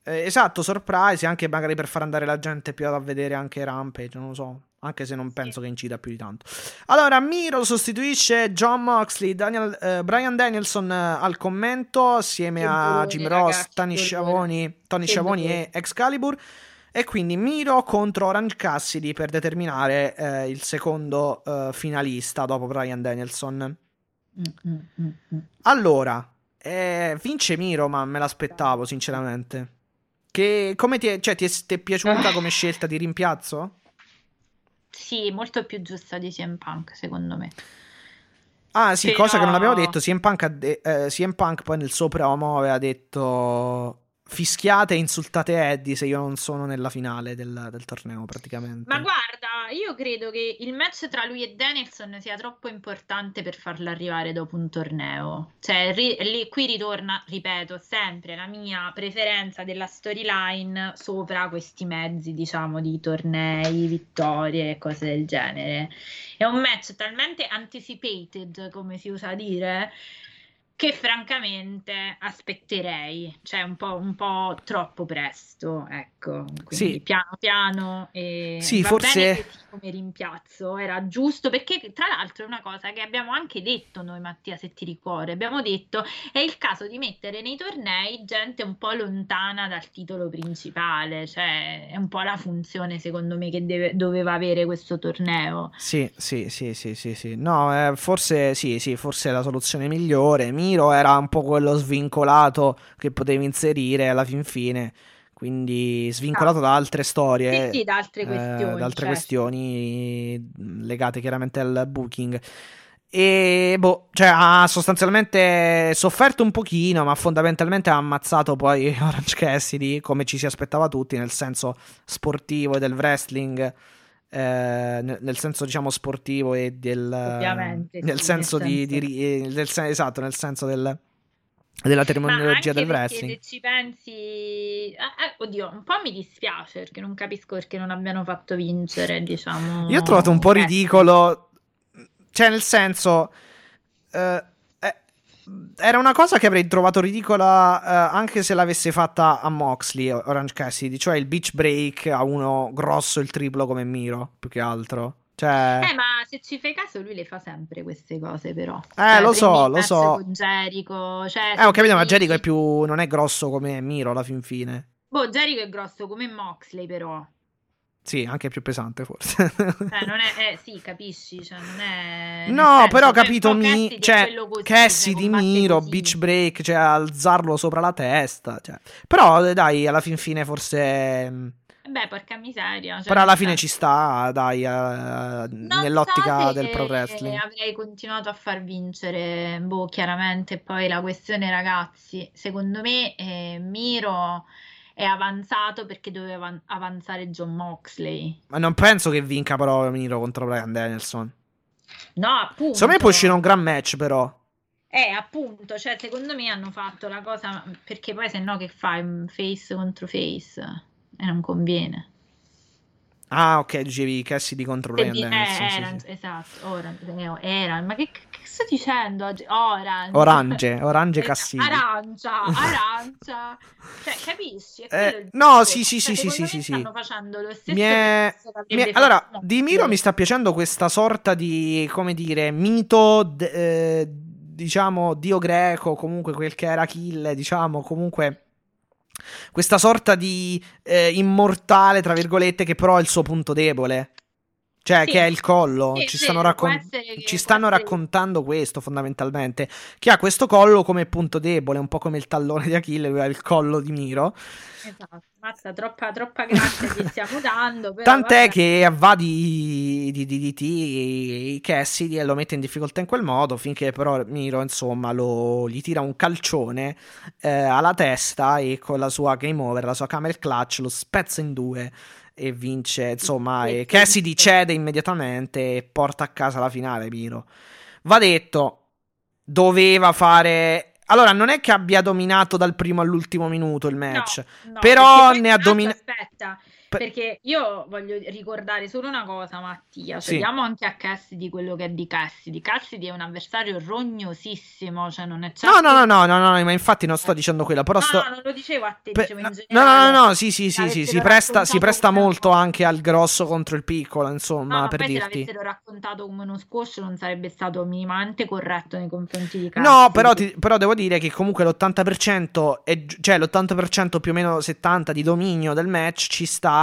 Eh, esatto, surprise, anche magari per far andare la gente più a vedere anche Rampage, non lo so. Anche se non penso che incida più di tanto. Allora, Miro sostituisce John Moxley, Daniel, eh, Brian Danielson eh, al commento, assieme che a Jim Ross, Tony Sciavoni, Tony Sciavoni e Excalibur. E quindi Miro contro Orange Cassidy per determinare eh, il secondo eh, finalista dopo Brian Danielson. Mm, mm, mm, allora, eh, vince Miro, ma me l'aspettavo sinceramente. Che, come ti è, cioè, ti è, ti è piaciuta come scelta di rimpiazzo?
Sì, molto più giusta di CM Punk, secondo me.
Ah, sì, Però... cosa che non abbiamo detto. CM Punk, de- eh, CM Punk poi nel suo promo aveva detto fischiate e insultate Eddie se io non sono nella finale del, del, torneo praticamente.
Ma guarda, io credo che il match tra lui e Danielson sia troppo importante per farlo arrivare dopo un torneo. Cioè, ri, lì, qui ritorna, ripeto, sempre la mia preferenza della storyline sopra questi mezzi, diciamo, di tornei, vittorie e cose del genere. È un match talmente anticipated, come si usa dire, che francamente aspetterei, cioè un po', un po troppo presto, ecco, quindi sì. piano piano e
sì, forse
come rimpiazzo era giusto perché tra l'altro è una cosa che abbiamo anche detto noi Mattia se ti ricordi, abbiamo detto è il caso di mettere nei tornei gente un po' lontana dal titolo principale, cioè è un po' la funzione secondo me che deve, doveva avere questo torneo.
Sì, sì, sì, sì, sì, sì. no, eh, forse sì, sì, forse è la soluzione migliore. Mi Miro era un po' quello svincolato che potevi inserire alla fin fine. Quindi svincolato ah. da altre storie,
sì, sì, da altre questioni,
eh, da altre certo. questioni legate chiaramente al booking. E boh, cioè ha sostanzialmente sofferto un pochino, ma fondamentalmente ha ammazzato poi Orange Cassidy come ci si aspettava tutti, nel senso sportivo e del wrestling. Eh, nel senso diciamo sportivo e del
Ovviamente,
nel sì, senso, nel di, senso. di, eh, del, esatto nel senso del, della terminologia del wrestling
se ci pensi eh, eh, oddio un po' mi dispiace perché non capisco perché non abbiano fatto vincere diciamo
io ho trovato un po' ridicolo cioè nel senso eh, era una cosa che avrei trovato ridicola uh, anche se l'avesse fatta a Moxley, Orange Cassidy, cioè il beach break a uno grosso il triplo come Miro, più che altro. Cioè...
Eh, ma se ci fai caso, lui le fa sempre queste cose, però.
Eh, cioè, lo so, lo so.
Con Jericho, cioè,
eh, ho capito, ma Jericho è più. non è grosso come Miro alla fin fine.
Boh, Jericho è grosso come Moxley, però.
Sì, anche più pesante forse.
Cioè, non è, eh, sì, capisci, cioè, non è...
No,
senso,
però capito, mi, cioè,
così,
Cassie
cioè,
di Miro,
così.
beach break, cioè alzarlo sopra la testa, cioè. Però eh, dai, alla fin fine forse... mm,
Beh, porca miseria. cioè,
Però alla fine
senso-
ci sta, dai, eh,
Non
nell'ottica del pro wrestling.
avrei continuato a far vincere, boh, chiaramente. Poi la questione, ragazzi, secondo me eh, Miro è avanzato perché doveva avan- avanzare John Moxley.
Ma non penso che vinca però Miro contro Brian Danielson.
No, appunto.
Secondo me può uscire un gran match però.
Eh, appunto, cioè, secondo me hanno fatto la cosa perché poi se no che fai face contro face e non conviene.
Ah, ok, dicevi Cassidy contro Brian
di- eh,
Danielson. sì,
era,
sì.
esatto, ora, eh, era, ma che, che sto dicendo oggi? Orange.
Orange, Orange
Eh,
Cassidy.
Arancia, arancia. Cioè, capisci?
Eh, no, sì, sì,
Cioè,
sì, sì, sì, sì.
Stanno facendo lo stesso
Mi è-
discorso che
mi è-
avrebbe
allora, di Miro mi sta piacendo questa sorta di, come dire, mito, d- eh, diciamo, dio greco, comunque quel che era Achille, diciamo, comunque questa sorta di eh, immortale, tra virgolette, che però è il suo punto debole. Cioè,
Sì.
che è il collo.
Sì,
ci
sì,
stanno, raccon-
che-
ci stanno raccontando questo, fondamentalmente. Che ha questo collo come punto debole, un po' come il tallone di Achille, lui ha il collo di Miro.
Esatto, mazza, troppa, troppa grazia che stiamo dando. Però,
Tant'è
vabbè.
che va di, di DDT Cassidy e lo mette in difficoltà in quel modo finché però Miro insomma lo, gli tira un calcione eh, alla testa e con la sua game over, la sua camel clutch lo spezza in due e vince insomma e Cassidy cede immediatamente e porta a casa la finale Miro. Va detto, doveva fare... Allora, non è che abbia dominato dal primo all'ultimo minuto il match.
No, no,
Però ne ha
tra l'altro,
domina-
Aspetta, perché io voglio ricordare solo una cosa, Mattia. Cioè,
Sì.
diamo anche a Cassidy quello che è di Cassidy. Cassidy è un avversario rognosissimo, cioè non è
No,
certo...
no, no, no, no, no, ma infatti non sto dicendo quello, però
No,
sto...
no, non lo dicevo a te,
Pe-
dicevo
no, no,
generale.
no, no, sì, sì, sì, sì, si presta, si presta molto anche al grosso contro il piccolo,
No,
insomma,
ma
per
poi se
dirti.
l'avessero raccontato come uno squash non sarebbe stato minimamente corretto nei confronti di Cassidy.
No, però, ti- però devo dire che comunque l'80%, è, cioè l'80% più o meno 70% di dominio del match ci sta,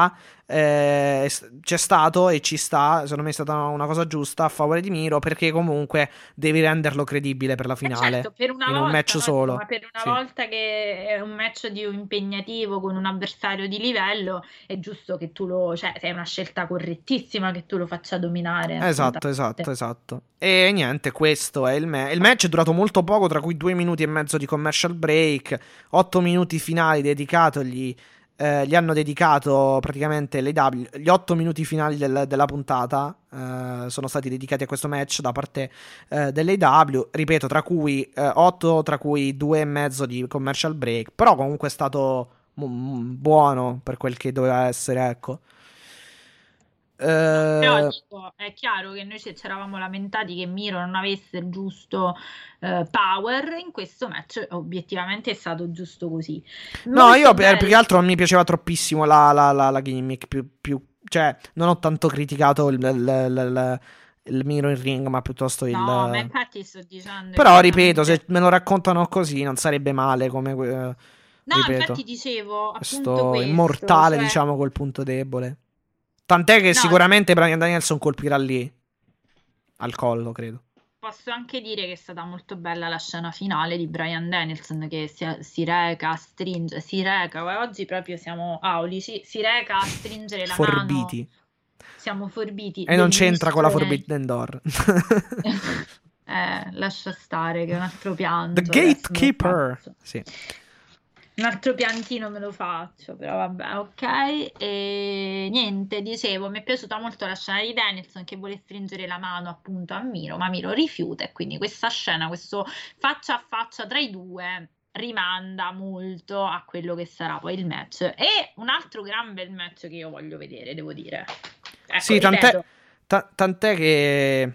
eh, c'è stato e ci sta, secondo me è stata una cosa giusta a favore di Miro perché comunque devi renderlo credibile per la
Eh,
finale.
certo, per una
in un
volta,
match
no,
solo.
Ma per una
Sì.
volta che è un match di impegnativo con un avversario di livello, è giusto che tu lo, cioè, è una scelta correttissima che tu lo faccia dominare.
Esatto, esatto, esatto. E niente, questo è il match. Il match è durato molto poco, tra cui due minuti e mezzo di commercial break, otto minuti finali dedicatogli. Eh, gli hanno dedicato praticamente W. Gli otto minuti finali del- della puntata eh, sono stati dedicati a questo match da parte eh, dell'AW. Ripeto, tra cui eh, otto, tra cui due e mezzo di commercial break. Però comunque è stato mm, buono per quel che doveva essere, ecco.
Però
Eh,
dico, è chiaro che noi ci eravamo lamentati che Miro non avesse il giusto eh, power, in questo match obiettivamente è stato giusto così.
No,
Molto
io per, più che altro non mi piaceva troppissimo la, la, la, la gimmick. Più, più- cioè, non ho tanto criticato il, il, il- il Miro in ring, ma piuttosto il.
No, ma infatti sto dicendo...
Però, ripeto, se me lo raccontano così, non sarebbe male come. eh,
No,
ripeto,
infatti dicevo appunto
questo
questo,
immortale,
cioè-
diciamo, col punto debole. Tant'è che
No,
sicuramente Brian Danielson colpirà lì. Al collo, credo.
Posso anche dire che è stata molto bella la scena finale di Brian Danielson che si, si reca a stringere, si reca, guarda, oggi proprio siamo aulici, si reca a stringere la
Forbiti.
mano, siamo forbiti.
E non c'entra con la. Forbidden Door.
Eh, lascia stare che è un altro pianto.
The Gatekeeper. Sì.
Un altro piantino me lo faccio, però vabbè, ok. E niente, dicevo, mi è piaciuta molto la scena di Danielson che vuole stringere la mano appunto a Miro, ma Miro rifiuta e quindi questa scena, questo faccia a faccia tra i due rimanda molto a quello che sarà poi il match. E un altro gran bel match che io voglio vedere, devo dire. Ecco,
Sì, tant'è, ta- tant'è che.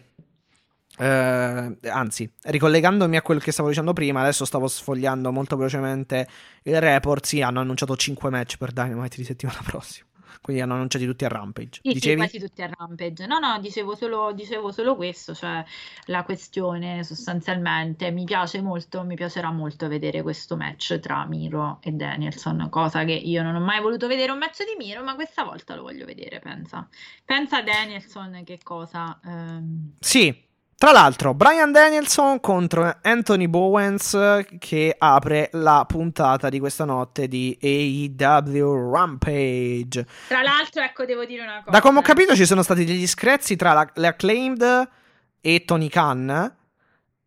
Eh, anzi, ricollegandomi a quello che stavo dicendo prima, adesso stavo sfogliando molto velocemente il report. Sì, hanno annunciato 5 match per Dynamite di settimana prossima. quindi hanno annunciati tutti a Rampage.
Sì, sì,
Dicevi?
quasi tutti a Rampage. No, no, dicevo solo, dicevo solo questo, cioè la questione sostanzialmente mi piace molto, mi piacerà molto vedere questo match tra Miro e Danielson, cosa che io non ho mai voluto vedere un match di Miro, ma questa volta lo voglio vedere, pensa. Pensa a Danielson che cosa... ehm,
Sì. Tra l'altro, Brian Danielson contro Anthony Bowens che apre la puntata di questa notte di AEW Rampage.
Tra l'altro, ecco, devo dire una cosa.
Da come ho capito ci sono stati degli screzi tra la- le Acclaimed e Tony Khan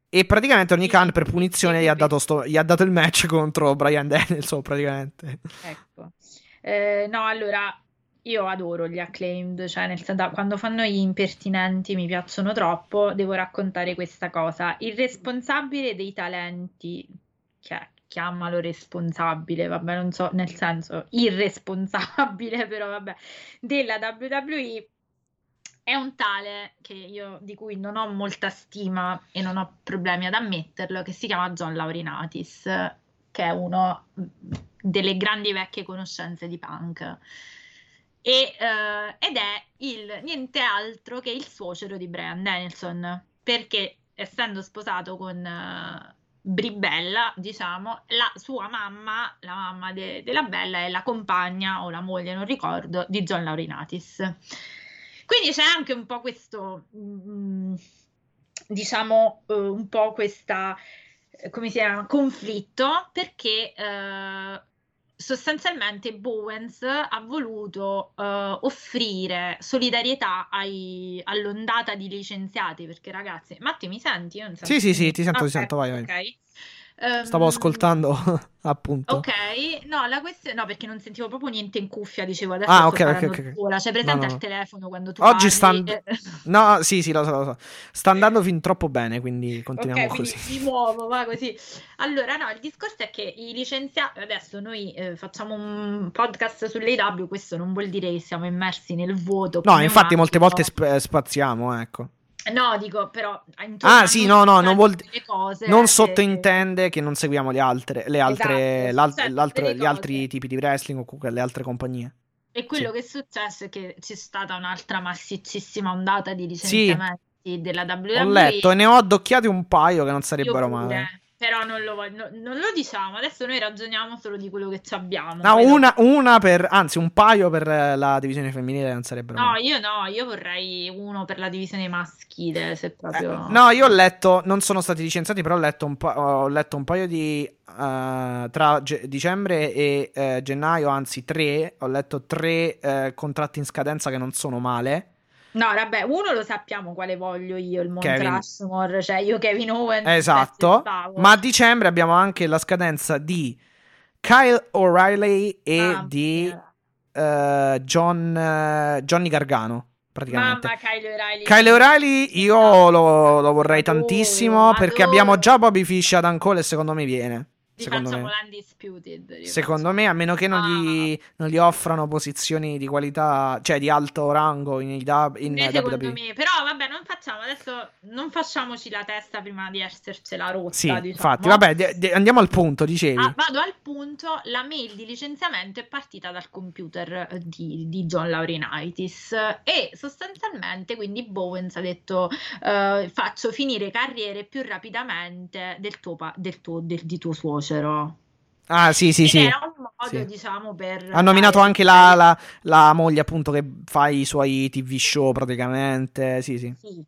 e praticamente Tony Khan per punizione gli ha, dato sto- gli ha dato il match contro Brian Danielson praticamente.
Ecco. Eh, no, allora io adoro gli acclaimed, cioè nel senso quando fanno gli impertinenti mi piacciono troppo, devo raccontare questa cosa. Il responsabile dei talenti, che chiamalo responsabile, vabbè, non so, nel senso irresponsabile, però vabbè, della WWE è un tale che io, di cui non ho molta stima e non ho problemi ad ammetterlo, che si chiama John Laurinatis, che è uno mm, delle grandi vecchie conoscenze di punk. E, eh, ed è il niente altro che il suocero di Brian Danielson, perché essendo sposato con eh, Bri Bella, diciamo, la sua mamma, la mamma de- della Bella, è la compagna o la moglie, non ricordo, di John Laurinatis. Quindi c'è anche un po' questo, mm, diciamo, eh, un po' questa, come si chiama, conflitto, perché eh, sostanzialmente Bowens ha voluto eh, offrire solidarietà ai- all'ondata di licenziati, perché ragazzi, Matti mi senti? Io non sento
Sì, sì, sì, ti sento, ti
Ok,
sento, vai, vai.
ok. Ehm,
Stavo ascoltando appunto.
Ok, no, la questione, no, perché non sentivo proprio niente in cuffia, dicevo adesso
Ah, ok, ok,
parlando
ok, ok.
sola, c'è presente
No, no,
al
no.
telefono quando tu
Oggi
parli?
sta and-
eh,
No, sì, sì, lo so, lo so. Sta andando fin troppo bene, quindi continuiamo
Ok, quindi
così.
mi muovo, va così. Allora, no, il discorso è che i licenziati, adesso noi eh, facciamo un podcast sull'AW, questo non vuol dire che siamo immersi nel vuoto.
No, infatti molte volte
pneumatico.
sp- spaziamo, ecco.
No, dico, però
Ah, sì, no, no, non vuol
cose
non
che-
sottointende che non seguiamo le altre, le altre,
Esatto,
l'al- gli altri tipi di wrestling o comunque le altre compagnie.
E quello
Sì.
che è successo è che c'è stata un'altra massiccissima ondata di licenziamenti della WWE.
Ho letto e ne ho addocchiati un paio che non sarebbero male.
Però non lo, no- non lo diciamo, adesso noi ragioniamo solo di quello che ci abbiamo.
No,
dopo-
una, una per, anzi, un paio per eh, la divisione femminile non sarebbero
No,
male.
io no, io vorrei uno per la divisione maschile, se proprio...
Eh, no, io ho letto, non sono stati licenziati, però ho letto un, pa- ho letto un paio di eh, tra ge- dicembre e eh, gennaio, anzi tre, ho letto tre eh, contratti in scadenza che non sono male.
No, vabbè, uno lo sappiamo quale voglio io, il Mount
Kevin.
Rushmore, cioè io Kevin Owens.
Esatto, ma a dicembre abbiamo anche la scadenza di Kyle O'Reilly e
Ah,
di eh, John, eh, Johnny Gargano, praticamente.
Mamma, Kyle O'Reilly.
Kyle O'Reilly io lo, lo vorrei tantissimo perché
adoro.
abbiamo già Bobby Fish ad Cole e secondo me viene. Secondo me.
l'undisputed.
Secondo me, a meno che non
Ah.
gli, non gli offrano posizioni di qualità, cioè di alto rango in, in
Beh, secondo me, però vabbè, non facciamo adesso, non facciamoci la testa prima di essercela rotta.
Sì,
diciamo.
infatti, vabbè, de- de- andiamo al punto, dicevi.
Ah, vado al punto, la mail di licenziamento è partita dal computer eh, di, di John Laurinaitis e sostanzialmente quindi Bowens ha detto eh, faccio finire carriere più rapidamente del tuo, pa- del tuo- del- di tuo suocero.
Ah, sì, sì,
Ed
sì.
era un modo,
Sì.
diciamo, per...
Ha nominato anche la, la- la moglie, appunto, che fa i suoi TV show praticamente. Sì, sì.
Sì.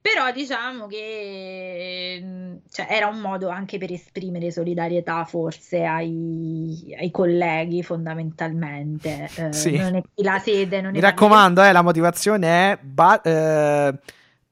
Però diciamo che mh, cioè, era un modo anche per esprimere solidarietà forse ai, ai colleghi fondamentalmente. Eh,
Sì.
non è la sede, non
Mi
è
raccomando, eh, la motivazione è ba- eh,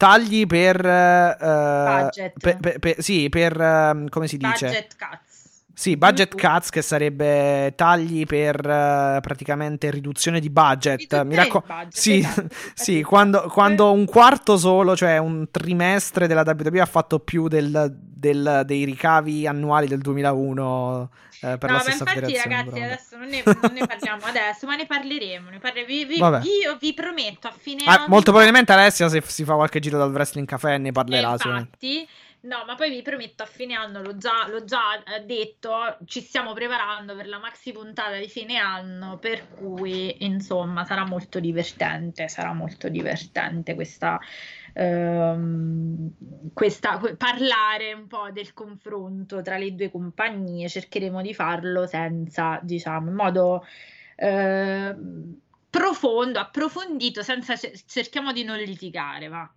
tagli per, eh,
Budget.
per- per- per- sì, per ehm, come si dice?
budget cuts.
Sì, budget cuts che sarebbe tagli per eh, praticamente riduzione di budget. Mi raccomando, sì,
esatto,
sì, quando, quando un quarto solo, cioè un trimestre della WWE ha fatto più del- del- dei ricavi annuali del 2001 eh, per
No,
la
ma
stessa
infatti
federazione.
ragazzi adesso non ne, non ne parliamo adesso, ma ne parleremo. Ne parle- vi- vi- io vi prometto a fine
Ah, molto probabilmente Alessia se si fa qualche giro dal wrestling café ne parlerà.
Eh,
sicuramente.
No, ma poi vi prometto a fine anno, l'ho già, l'ho già eh, detto, ci stiamo preparando per la maxi puntata di fine anno, per cui insomma sarà molto divertente, sarà molto divertente questa, ehm, questa parlare un po' del confronto tra le due compagnie, cercheremo di farlo senza, diciamo, in modo eh, profondo, approfondito, senza cerchiamo di non litigare, va.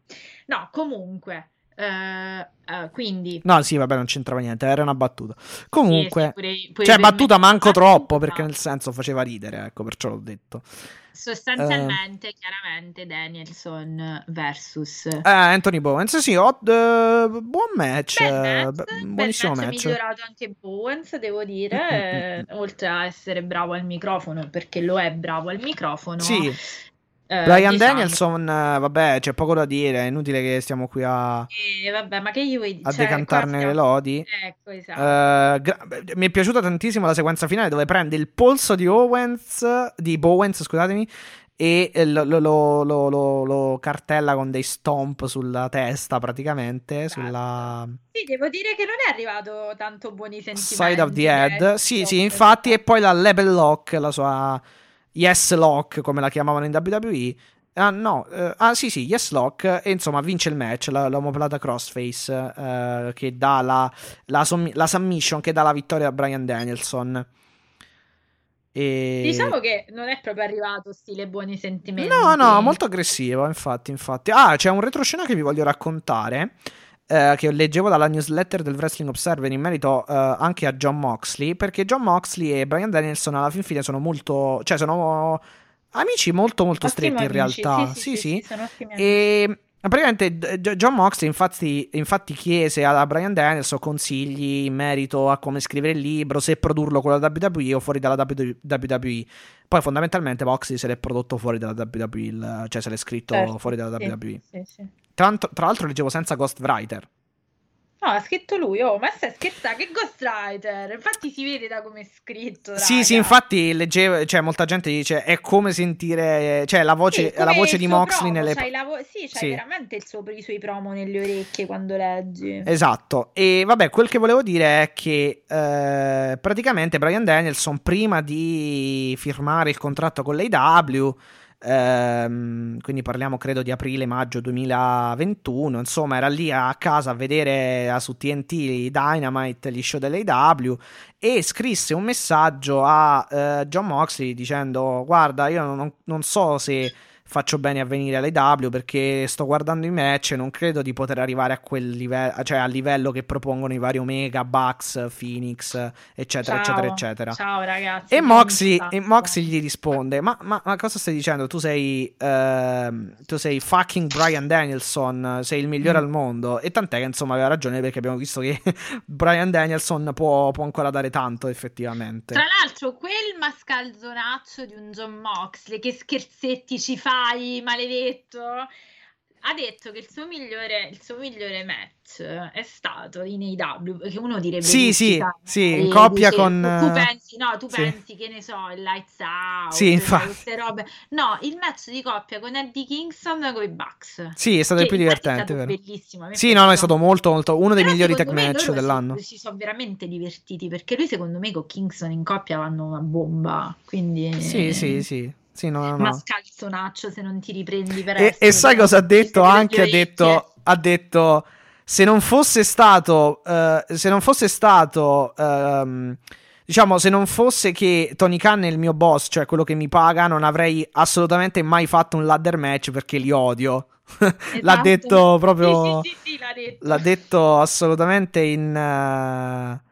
No, comunque Uh, uh, quindi.
No sì vabbè non c'entrava niente era una battuta. Comunque sì, pure, pure cioè battuta manco troppo perché nel senso faceva ridere ecco perciò l'ho detto.
Sostanzialmente uh, chiaramente Danielson versus
eh, Anthony Bowens sì ho, buon match,
match buonissimo match, match. migliorato anche Bowens devo dire oltre a essere bravo al microfono perché lo è bravo al microfono.
Sì eh, Brian diciamo. Danielson, eh, vabbè, c'è poco da dire. È inutile che stiamo qui a,
eh, vabbè, ma che io vuoi,
a cioè, decantarne le lodi.
Ecco, esatto.
Uh, gra- mi è piaciuta tantissimo la sequenza finale dove prende il polso di Owens, di Bowens, scusatemi, e lo, lo, lo, lo, cartella con dei stomp sulla testa praticamente. Esatto. Sulla...
Sì, devo dire che non è arrivato tanto buoni sentimenti.
Side of the head. Eh, sì, sì, infatti, e poi la level lock, la sua Yes Lock, come la chiamavano in WWE. Ah, no, uh, ah sì sì, Yes Lock e insomma vince il match, la, l'omoplata crossface uh, che dà la, la, sommi- la, submission che dà la vittoria a Brian Danielson.
E... Diciamo che non è proprio arrivato stile buoni sentimenti.
No, no, molto aggressivo, infatti, infatti. Ah, c'è un retroscena che vi voglio raccontare eh, che leggevo dalla newsletter del Wrestling Observer in merito eh, anche a John Moxley, perché John Moxley e Brian Danielson alla fin fine sono molto, cioè sono amici molto molto ottimi stretti amici. in realtà. Sì, sì, sì, sì. sì e praticamente John Moxley infatti, infatti, chiese a Brian Danielson consigli in merito a come scrivere il libro, se produrlo con la WWE o fuori dalla WWE. Poi fondamentalmente Moxley se l'è prodotto fuori dalla WWE, cioè se l'è scritto certo, fuori dalla WWE. Sì, sì. Tra, tra l'altro leggevo senza Ghostwriter.
No, ha scritto lui, oh, ma stai scherzando, che ghostwriter, infatti si vede da come è scritto. Raga.
Sì, sì, infatti leggevo, cioè molta gente dice è come sentire, cioè la voce, sì, la voce di Moxley
promo,
nelle...
C'hai vo- sì, c'hai sì. veramente suo, i suoi promo nelle orecchie quando leggi.
Esatto, e vabbè, quel che volevo dire è che eh, praticamente Brian Danielson prima di firmare il contratto con l'AW Ehm, quindi parliamo credo di aprile-maggio 2021. Insomma, era lì a casa a vedere a, su TNT Dynamite, gli show dell'AW e scrisse un messaggio a uh, John Moxley dicendo: Guarda, io non, non so se faccio bene a venire alle W perché sto guardando i match e non credo di poter arrivare a quel livello, cioè al livello che propongono i vari Omega, Bucks, Phoenix, eccetera,
Ciao.
eccetera, eccetera.
Ciao ragazzi.
E Moxley, e Moxley, gli risponde: ma, ma, ma, cosa stai dicendo? Tu sei, uh, tu sei fucking Brian Danielson, sei il migliore mm. al mondo. E tant'è che insomma aveva ragione perché abbiamo visto che Brian Danielson può, può ancora dare tanto effettivamente.
Tra l'altro, quel mascalzonaccio di un John Moxley che scherzetti ci fa dai, maledetto. Ha detto che il suo migliore, il suo migliore match è stato in AW, che uno direbbe
sì, sì, sì, in coppia dice, con
tu pensi, no, tu sì. pensi che ne so, il Lights Out,
sì, infatti.
queste robe. No, il match di coppia con Eddie Kingston con i Bucks.
Sì, è stato il più divertente,
è stato bellissimo.
Sì, no, è stato molto molto uno dei Però migliori tech match dell'anno.
Si, si sono veramente divertiti perché lui secondo me con Kingston in coppia vanno una bomba, quindi
Sì, sì, sì. Sì, no, no.
Ma scalzonaccio se non ti riprendi per
E, e sai cosa ha detto anche? Ha detto, ha detto, se non fosse stato, uh, se non fosse stato, uh, diciamo, se non fosse che Tony Khan è il mio boss, cioè quello che mi paga, non avrei assolutamente mai fatto un ladder match perché li odio. Esatto. l'ha detto proprio,
sì, sì, sì, l'ha, detto.
l'ha detto assolutamente in... Uh,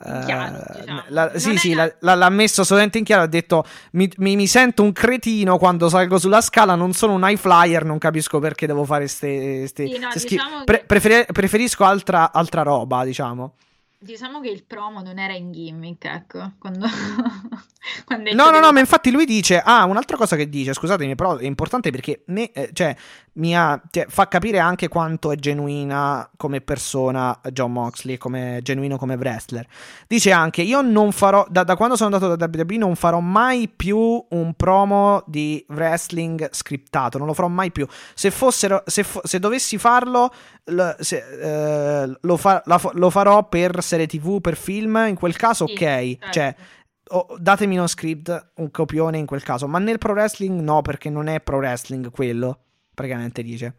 Chiaro, diciamo.
la, sì, sì, la, la, l'ha messo solamente in chiaro. Ha detto: mi, mi, mi, sento un cretino quando salgo sulla scala. Non sono un high flyer. Non capisco perché devo fare queste.
Sì, no, diciamo
Pre- prefer- preferisco altra, altra roba, diciamo.
Diciamo che il promo non era in gimmick, ecco. Quando...
No, no, no, ma infatti lui dice, ah, un'altra cosa che dice, scusatemi, però è importante perché ne- eh, cioè, mi ha- cioè, fa capire anche quanto è genuina come persona John Moxley, come genuino come wrestler. Dice anche, io non farò, da, da quando sono andato da WWE non farò mai più un promo di wrestling scriptato, non lo farò mai più. Se fossero, se, fo- se dovessi farlo, l- se- eh, lo, fa- fo- lo farò per serie tv, per film, in quel caso
Sì,
ok,
certo.
cioè o- datemi uno script, un copione in quel caso, ma nel pro wrestling no, perché non è pro wrestling quello, praticamente dice.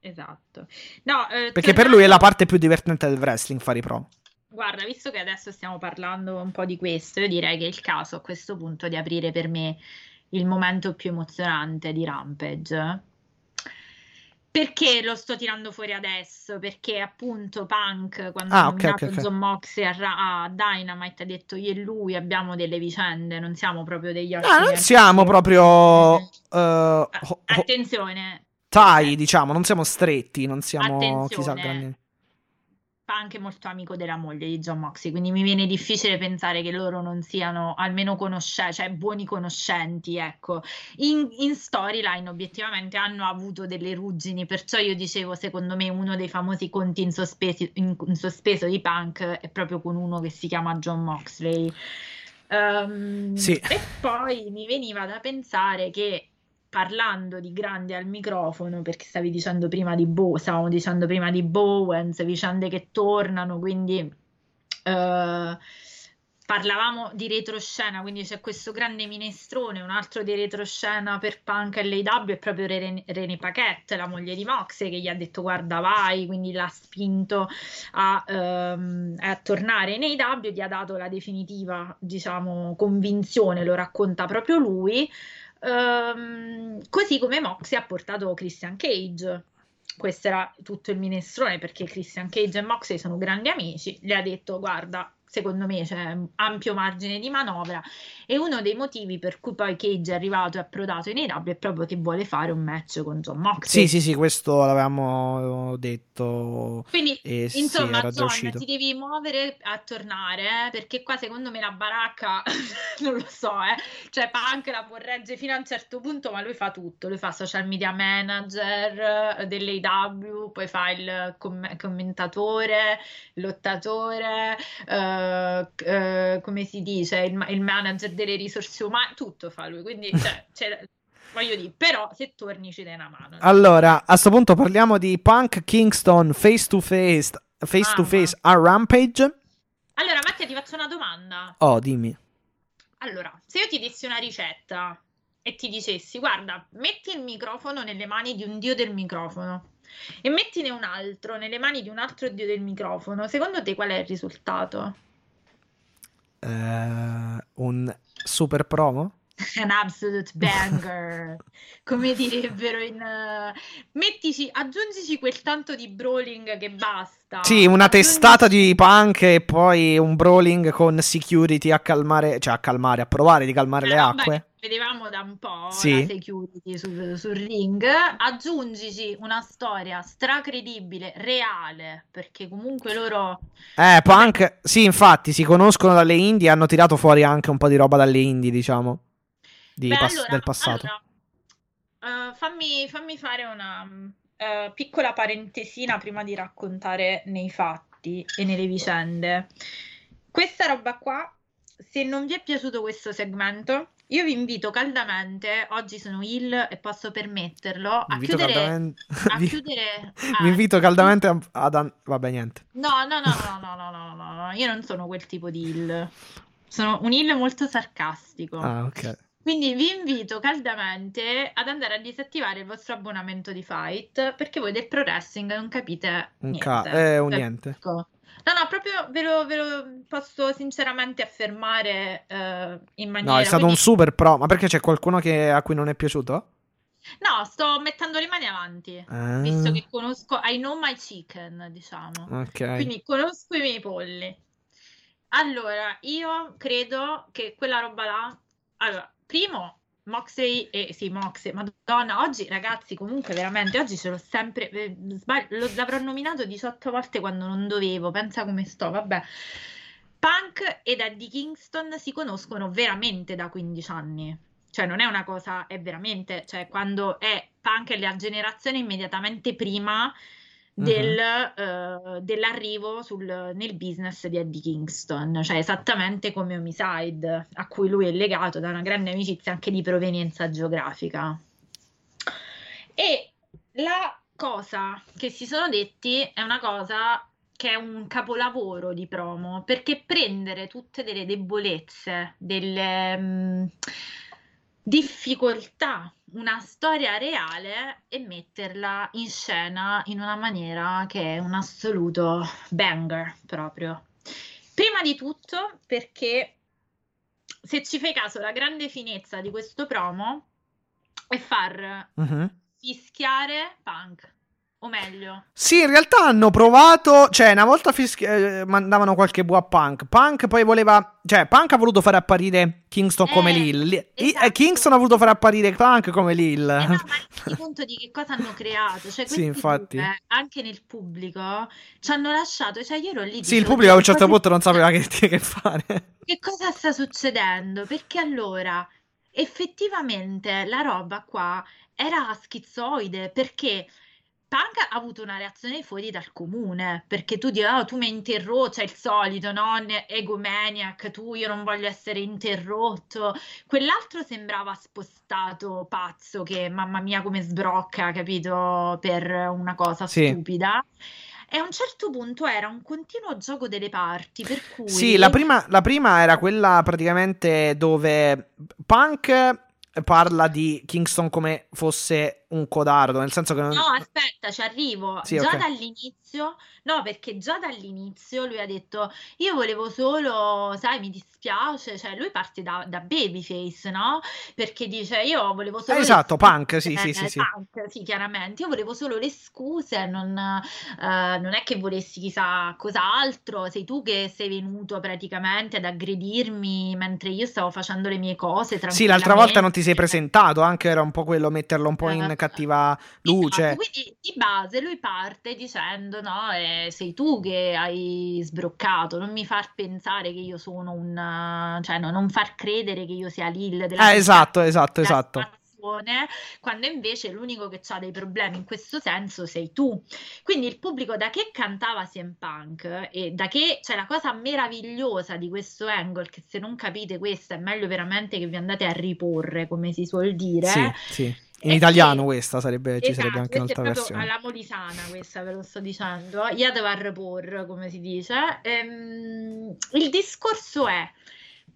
Esatto. No, eh,
Perché per lui è la
tornando-
parte più divertente del wrestling fare i pro.
Guarda, visto che adesso stiamo parlando un po' di questo, io direi che è il caso a questo punto di aprire per me il momento più emozionante di Rampage. Perché lo sto tirando fuori adesso? Perché appunto Punk, quando
Ah,
ha
ok,
nominato
ok, ok.
John Moxley a, Ra- a Dynamite, ha detto io e lui abbiamo delle vicende, non siamo proprio degli
Ah,
ottimi
non siamo
amici."
proprio eh,
Ah,
ho- ho-
Attenzione,
tai, diciamo, non siamo stretti, non siamo
Attenzione.
chissà grandi.
Anche molto amico della moglie di John Moxley, quindi mi viene difficile pensare che loro non siano almeno conoscenti, cioè buoni conoscenti, ecco. In, in storyline obiettivamente hanno avuto delle ruggini, perciò io dicevo, secondo me uno dei famosi conti in, sospesi- in- in sospeso di Punk è proprio con uno che si chiama John Moxley. Ehm,
Sì.
E poi mi veniva da pensare che parlando di grandi al microfono, perché stavi dicendo prima di Bo, stavamo dicendo prima di Bowens, vicende che tornano, quindi eh, parlavamo di retroscena, quindi c'è questo grande minestrone, un altro di retroscena per Punk e l'AEW è proprio Rene, Rene Paquette, la moglie di Moxley, che gli ha detto guarda vai, quindi l'ha spinto a, ehm, a tornare in AEW, gli ha dato la definitiva, diciamo, convinzione, lo racconta proprio lui. Ehm, così come Moxie ha portato Christian Cage. Questo era tutto il minestrone perché Christian Cage e Moxley sono grandi amici. Le ha detto: Guarda, secondo me c'è ampio margine di manovra. E uno dei motivi per cui poi Cage è arrivato e approdato in AEW è proprio che vuole fare un match con John Moxley.
Sì, sì, sì, questo l'avevamo detto.
Quindi,
E sì,
insomma,
già
John, ti devi muovere a tornare, eh, perché qua secondo me la baracca, non lo so, eh, cioè Punk la può reggere fino a un certo punto, ma lui fa tutto, lui fa social media manager eh, dell'AW, poi fa il com- commentatore, lottatore, eh, eh, come si dice, il, il manager delle risorse umane, tutto fa lui, quindi cioè, c'è- voglio dire, però se torni ci dai una mano.
Allora, a sto punto parliamo di Punk Kingston face to face, face to
Mamma.
face a Rampage.
Allora, Mattia, ti faccio una domanda.
Oh, dimmi.
Allora, se io ti dissi una ricetta e ti dicessi, guarda, metti il microfono nelle mani di un dio del microfono e mettine un altro nelle mani di un altro dio del microfono, secondo te qual è il risultato?
Eh, un super promo?
An absolute banger, come direbbero in... eh, mettici, aggiungici quel tanto di brawling che basta.
Sì, una
Aggiungici-
testata di punk e poi un brawling con security a calmare, cioè a calmare, a provare di calmare le
Una roba
acque.
che Vedevamo da un po'
Sì.
la security sul, sul ring. Aggiungici una storia stracredibile, reale, perché comunque loro
Eh, punk, sì, infatti, si conoscono dalle indie, hanno tirato fuori anche un po' di roba dalle indie, diciamo, di
Beh,
pass-
allora-
del passato.
allora, eh, fammi, fammi fare una eh, piccola parentesina prima di raccontare nei fatti e nelle vicende. Questa roba qua, se non vi è piaciuto questo segmento, io vi invito caldamente, oggi sono il e posso permetterlo, a
Vi invito
chiudere...
caldamente...
A
vi-
chiudere
vi
ah,
invito caldamente ad... an- Vabbè, niente.
No, no, no, no, no, no, no, no, no, io non sono quel tipo di il. Sono un il molto sarcastico.
Ah, ok.
Quindi vi invito caldamente ad andare a disattivare il vostro abbonamento di Fight perché voi del pro wrestling non capite
Un
niente.
ca- eh, un
Ecco. No, no, proprio ve lo, ve lo posso sinceramente affermare eh, in maniera...
No, è stato un
quindi-
super pro, ma perché c'è qualcuno che- a cui non è piaciuto?
No, sto mettendo le mani avanti,
Ah,
visto che conosco... I know my chicken, diciamo.
ok.
Quindi conosco i miei polli. Allora, io credo che quella roba là. Allora, primo, Moxley e sì, Moxley, Madonna, oggi ragazzi, comunque veramente, oggi ce l'ho sempre. eh, sbag- lo- l'avrò nominato 18 volte quando non dovevo, pensa come sto, vabbè. Punk ed Eddie Kingston si conoscono veramente da 15 anni. Cioè, non è una cosa, è veramente, cioè, quando è Punk è la generazione immediatamente prima del, uh, dell'arrivo sul, nel business di Eddie Kingston, cioè esattamente come Homicide, a cui lui è legato da una grande amicizia anche di provenienza geografica. E la cosa che si sono detti è una cosa che è un capolavoro di promo, perché prendere tutte delle debolezze, delle mh, difficoltà, una storia reale e metterla in scena in una maniera che è un assoluto banger proprio. Prima di tutto perché se ci fai caso la grande finezza di questo promo è far uh-huh. fischiare punk o meglio.
Sì, in realtà hanno provato, cioè una volta fischi- eh, mandavano qualche bu a Punk, Punk poi voleva, cioè Punk ha voluto fare apparire Kingston eh, come Lil, eh, esatto. Kingston ha voluto fare apparire Punk come Lil.
Eh no, ma il punto di che cosa hanno creato, cioè
sì, infatti.
Due, anche nel pubblico ci hanno lasciato, cioè io ero lì.
Sì, il pubblico a un certo punto non sapeva che, che fare.
Che cosa sta succedendo? Perché allora effettivamente la roba qua era schizzoide perché Punk ha avuto una reazione fuori dal comune, perché tu dici, oh, tu mi hai interrotto, cioè il solito, no? Egomaniac, tu, io non voglio essere interrotto. Quell'altro sembrava spostato, pazzo, che mamma mia come sbrocca, capito, per una cosa sì. stupida. E a un certo punto era un continuo gioco delle parti, per cui...
Sì, la prima, la prima era quella praticamente dove Punk parla di Kingston come fosse un codardo, nel senso che non...
No, aspetta, ci arrivo. Sì, già okay. dall'inizio, no, perché già dall'inizio lui ha detto io volevo solo, sai, mi dispiace, cioè lui parte da, da babyface, no? Perché dice io volevo solo...
Eh, esatto, punk, sì, sì, sì, sì.
Punk, sì, chiaramente. Io volevo solo le scuse, non, uh, non è che volessi chissà cos'altro, sei tu che sei venuto praticamente ad aggredirmi mentre io stavo facendo le mie cose
Sì, l'altra volta non ti sei presentato, anche era un po' quello metterlo un po' in cattiva luce.
Esatto, quindi di base lui parte dicendo: No, eh, sei tu che hai sbroccato, non mi far pensare che io sono un cioè no, non far credere che io sia Lil
della eh, esatto, esatto, esatto
quando invece l'unico che ha dei problemi in questo senso sei tu. Quindi il pubblico da che cantava CM Punk e da che cioè la cosa meravigliosa di questo angle che se non capite questa è meglio veramente che vi andate a riporre, come si suol dire.
Sì, sì. In italiano che, questa sarebbe, ci sarebbe anche
un'altra
versione.
Alla molisana questa ve lo sto dicendo, Yadvar Por come si dice. Ehm, il discorso è,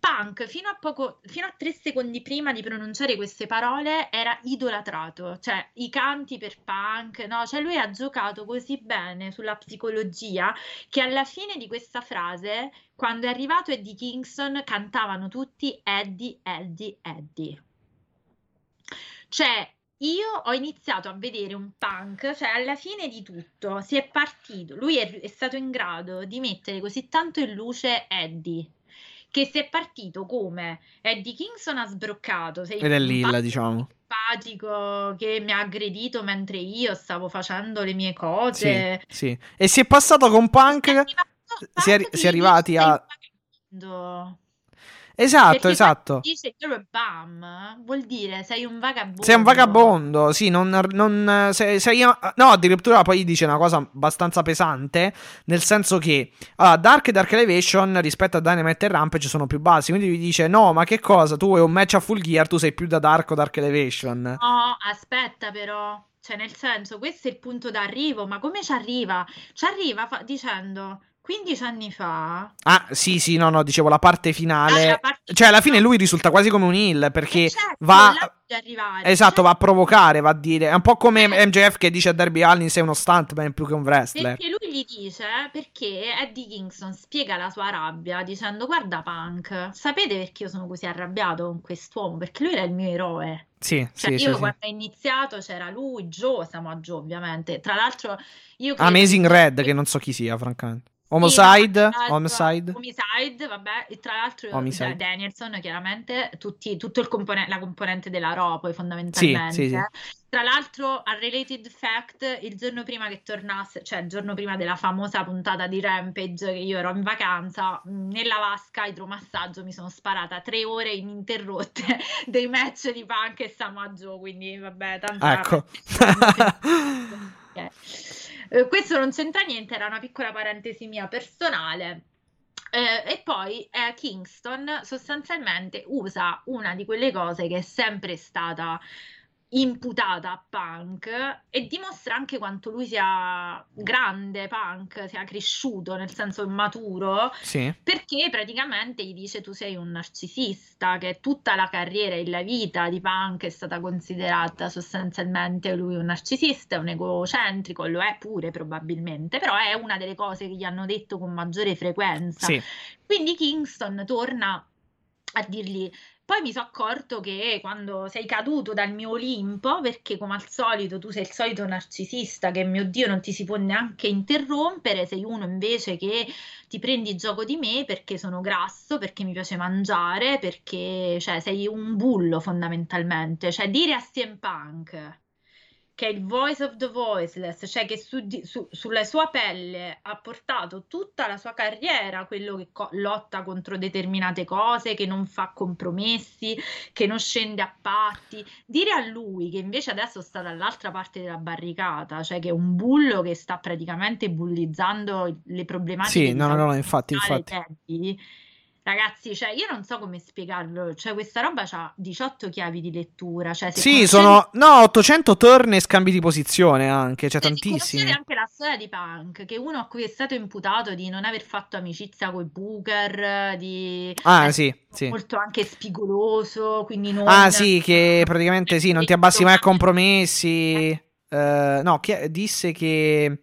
Punk fino a, poco, fino a tre secondi prima di pronunciare queste parole era idolatrato, cioè i canti per Punk, no? Cioè lui ha giocato così bene sulla psicologia che alla fine di questa frase, quando è arrivato Eddie Kingston, cantavano tutti Eddie, Eddie, Eddie. Cioè, io ho iniziato a vedere un punk, cioè alla fine di tutto si è partito, lui è, è stato in grado di mettere così tanto in luce Eddie, che si è partito come Eddie Kingston ha sbroccato, sei
ed è Lilla, diciamo
simpatico che mi ha aggredito mentre io stavo facendo le mie cose.
Sì, sì. E si è passato con Punk, si è, si è, si è arrivati a... Esatto,
Perché
esatto.
Dice bam, vuol dire sei un vagabondo.
Sei un vagabondo, sì, non, non sei, sei, no, addirittura poi dice una cosa abbastanza pesante, nel senso che allora, Dark e Dark Elevation rispetto a Dynamite e Rampage sono più bassi, quindi gli dice "No, ma che cosa? Tu hai un match a full gear, tu sei più da Dark o Dark Elevation".
No, aspetta però. Cioè, nel senso, questo è il punto d'arrivo, ma come ci arriva? Ci arriva fa- dicendo 15 anni fa.
Ah, sì, sì, no, no, dicevo la parte finale. Ah, la parte cioè, alla fine lui risulta quasi come un heal perché eh, certo, va. Esatto, cioè... va a provocare, va a dire. È un po' come eh. MJF che dice a Derby Allin sei uno stuntman più che un wrestler.
Perché lui gli dice perché Eddie Kingston spiega la sua rabbia dicendo: Guarda, Punk, sapete perché io sono così arrabbiato con quest'uomo? Perché lui era il mio eroe.
Sì,
cioè,
sì,
io
sì,
quando
sì.
ho iniziato c'era lui, Joe, Samoa Joe ovviamente. Tra l'altro io
Amazing Red, che non so chi sia, francamente. Homicide, Homicide.
Homicide, vabbè, e tra l'altro
Homicide.
Da- Danielson chiaramente, tutti, tutto il compone- la componente della Raw poi fondamentalmente.
Sì, sì, sì.
Tra l'altro, a related fact, il giorno prima che tornasse, cioè il giorno prima della famosa puntata di Rampage, che io ero in vacanza, nella vasca idromassaggio mi sono sparata tre ore ininterrotte dei match di Punk e Samoa Joe, quindi vabbè, tanto
Ecco.
Ok. Eh, questo non c'entra niente, era una piccola parentesi mia personale. Eh, e poi eh, Kingston sostanzialmente usa una di quelle cose che è sempre stata imputata a Punk e dimostra anche quanto lui sia grande, Punk, sia cresciuto, nel senso maturo,
sì.
perché praticamente gli dice tu sei un narcisista, che tutta la carriera e la vita di Punk è stata considerata sostanzialmente lui un narcisista, un egocentrico, lo è pure probabilmente, però è una delle cose che gli hanno detto con maggiore frequenza.
Sì.
Quindi Kingston torna a dirgli poi mi sono accorto che quando sei caduto dal mio Olimpo, perché come al solito tu sei il solito narcisista che mio Dio non ti si può neanche interrompere, sei uno invece che ti prendi gioco di me perché sono grasso, perché mi piace mangiare, perché cioè, sei un bullo fondamentalmente. Cioè dire a CM Punk che è il voice of the voiceless, cioè che su, di- su- sulla sua pelle ha portato tutta la sua carriera, quello che co- lotta contro determinate cose, che non fa compromessi, che non scende a patti. Dire a lui che invece adesso sta dall'altra parte della barricata, cioè che è un bullo che sta praticamente bullizzando le problematiche
Sì, no, no, no, infatti, infatti.
Teddy, Ragazzi, cioè io non so come spiegarlo, cioè questa roba ha 18 chiavi di lettura, cioè
Sì,
conoscete-
sono no, 800 turn e scambi di posizione anche, cioè
Cioè,
tantissimi.
Anche la storia di Punk, che uno a cui è stato imputato di non aver fatto amicizia con i Booker, di
Ah, sì, sì.
molto anche spigoloso, quindi non...
Ah, sì, che praticamente sì, non ti abbassi mai a compromessi. Eh, no, chi disse che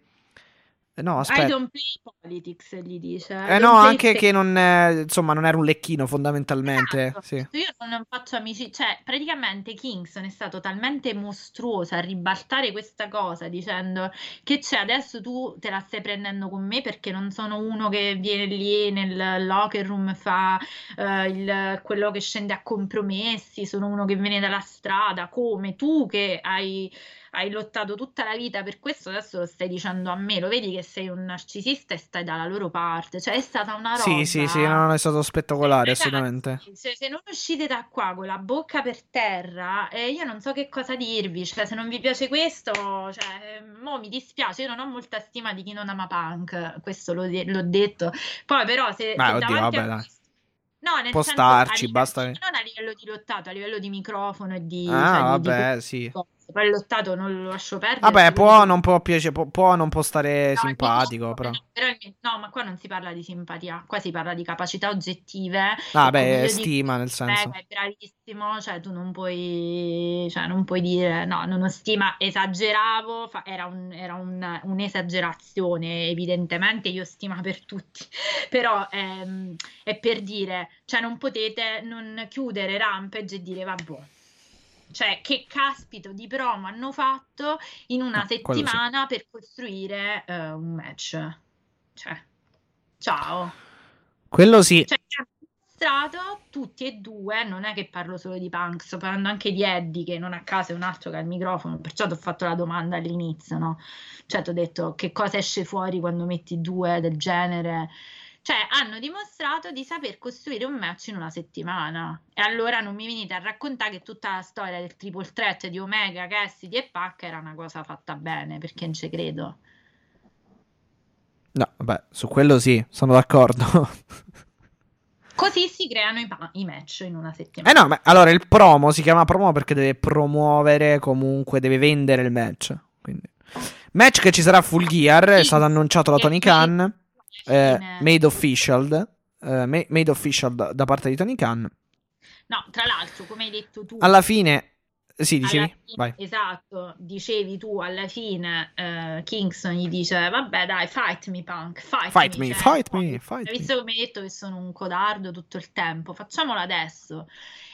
No,
I
aspetta.
don't play politics, gli dice. I
Eh no, anche che non è, insomma, non era un lecchino fondamentalmente,
Esatto.
sì.
Io non faccio amici, cioè praticamente Kingston è stato talmente mostruoso a ribaltare questa cosa dicendo che c'è adesso tu te la stai prendendo con me perché non sono uno che viene lì nel locker room e fa eh, il- quello che scende a compromessi, sono uno che viene dalla strada, come tu che hai, hai lottato tutta la vita per questo, adesso lo stai dicendo a me, lo vedi che sei un narcisista e stai dalla loro parte, cioè è stata una roba...
Sì, sì, sì, non è stato spettacolare,
Ragazzi,
assolutamente.
Se, se non uscite da qua con la bocca per terra, eh, io non so che cosa dirvi. Cioè, se non vi piace questo, cioè, eh, mo mi dispiace. Io non ho molta stima di chi non ama punk. Questo l'ho, de- l'ho detto. Poi, però, se, se
oddio, vabbè, dai.
No, nel
Può
senso,
starci,
livello-
basta
Non a livello di lottato, a livello di microfono e di.
Ah,
cioè, di- di
vabbè, sì.
Poi il lottato non lo lascio perdere.
Vabbè, può non può piacere, può, può non può stare
No,
simpatico,
no,
però.
però no, ma qua non si parla di simpatia, qua si parla di capacità oggettive.
Ah, beh,
io dico,
stima nel senso.
Beh, è bravissimo, cioè tu non puoi, cioè non puoi dire no, non ho stima, esageravo, fa- era, un- era un- un'esagerazione, evidentemente io stima per tutti, però ehm, è per dire, cioè non potete non chiudere Rampage e dire vabbè. Cioè, che caspito di promo hanno fatto in una
No, sì.
settimana per costruire eh, un match? Cioè, ciao.
Quello sì.
Cioè, tutti e due, non è che parlo solo di Punk, sto parlando anche di Eddie, che non a caso è un altro che ha il microfono, perciò ti ho fatto la domanda all'inizio, no? Cioè, ti ho detto che cosa esce fuori quando metti due del genere. Cioè, hanno dimostrato di saper costruire un match in una settimana. E allora non mi venite a raccontare che tutta la storia del triple threat di Omega, Cassidy e Pac era una cosa fatta bene, perché non ci credo.
No, vabbè, su quello sì, sono d'accordo.
Così si creano i, pa- i match in una
Eh
settimana.
no, ma allora il promo si chiama promo perché deve promuovere comunque, deve vendere il match. Quindi. Match che ci sarà Full Gear, è
Sì,
stato annunciato da Tony Khan, eh,
Fine.
made official, eh, ma- made official da, da parte di Tony Khan.
No, tra l'altro, come hai detto tu,
Alla fine, sì,
alla
dicevi?
fine- esatto, dicevi tu alla fine eh, Kingston gli dice vabbè dai, fight me punk, fight,
Fight me,
cioè,
fight
no,
me, fight
Visto come hai detto che sono un codardo tutto il tempo, facciamolo adesso.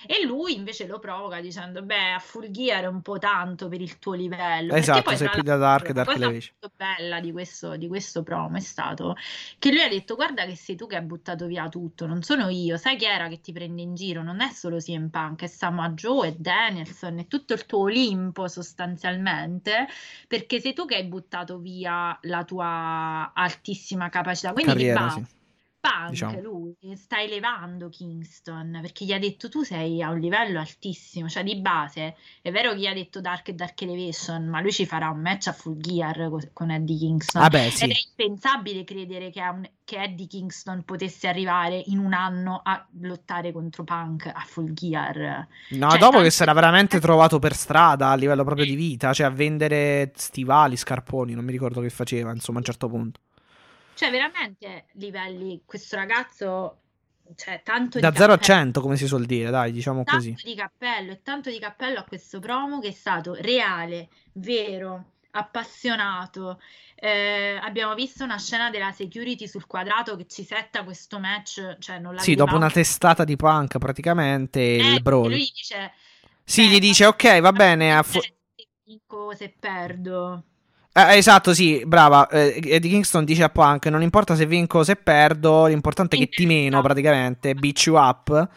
E lui invece lo provoca dicendo: Beh, a Full Gear è un po' tanto per il tuo livello.
Esatto,
poi,
sei più da
l'altro,
Dark,
la
Dark
cosa molto bella di questo, di questo promo è stato che lui ha detto: Guarda, che sei tu che hai buttato via tutto, non sono io. Sai chi era che ti prende in giro? Non è solo CM Punk, è Samoa Joe, è Danielson, è tutto il tuo Olimpo sostanzialmente. Perché sei tu che hai buttato via la tua altissima capacità. Quindi di
Carriera,
base,
sì.
Punk,
diciamo.
lui sta elevando Kingston perché gli ha detto tu sei a un livello altissimo, cioè di base è vero che gli ha detto Dark e Dark Elevation, ma lui ci farà un match a Full Gear co- con Eddie Kingston.
Vabbè,
Ed
sì.
è impensabile credere che, un- che Eddie Kingston potesse arrivare in un anno a lottare contro Punk a Full Gear.
No,
Cioè,
dopo che si era veramente trovato per strada a livello proprio di vita, cioè a vendere stivali, scarponi, non mi ricordo che faceva, insomma, a un certo punto.
Cioè, veramente livelli, questo ragazzo, cioè, tanto
Da
di
0 a
cappello.
100, come si suol dire, dai, diciamo
tanto
così.
di cappello e tanto di cappello a questo promo che è stato reale, vero, appassionato. Eh, abbiamo visto una scena della security sul quadrato che ci setta questo match, cioè non la
Sì, dopo una testata di punk praticamente,
Eh,
il brawl.
lui dice,
Sì,
"Beh,
gli dice, ok, va bene, a fu-
se perdo.
Eh, esatto, sì, brava. Eh, Eddie Kingston dice a Punk: Non importa se vinco o se perdo, l'importante è che ti meno, praticamente, beat you up.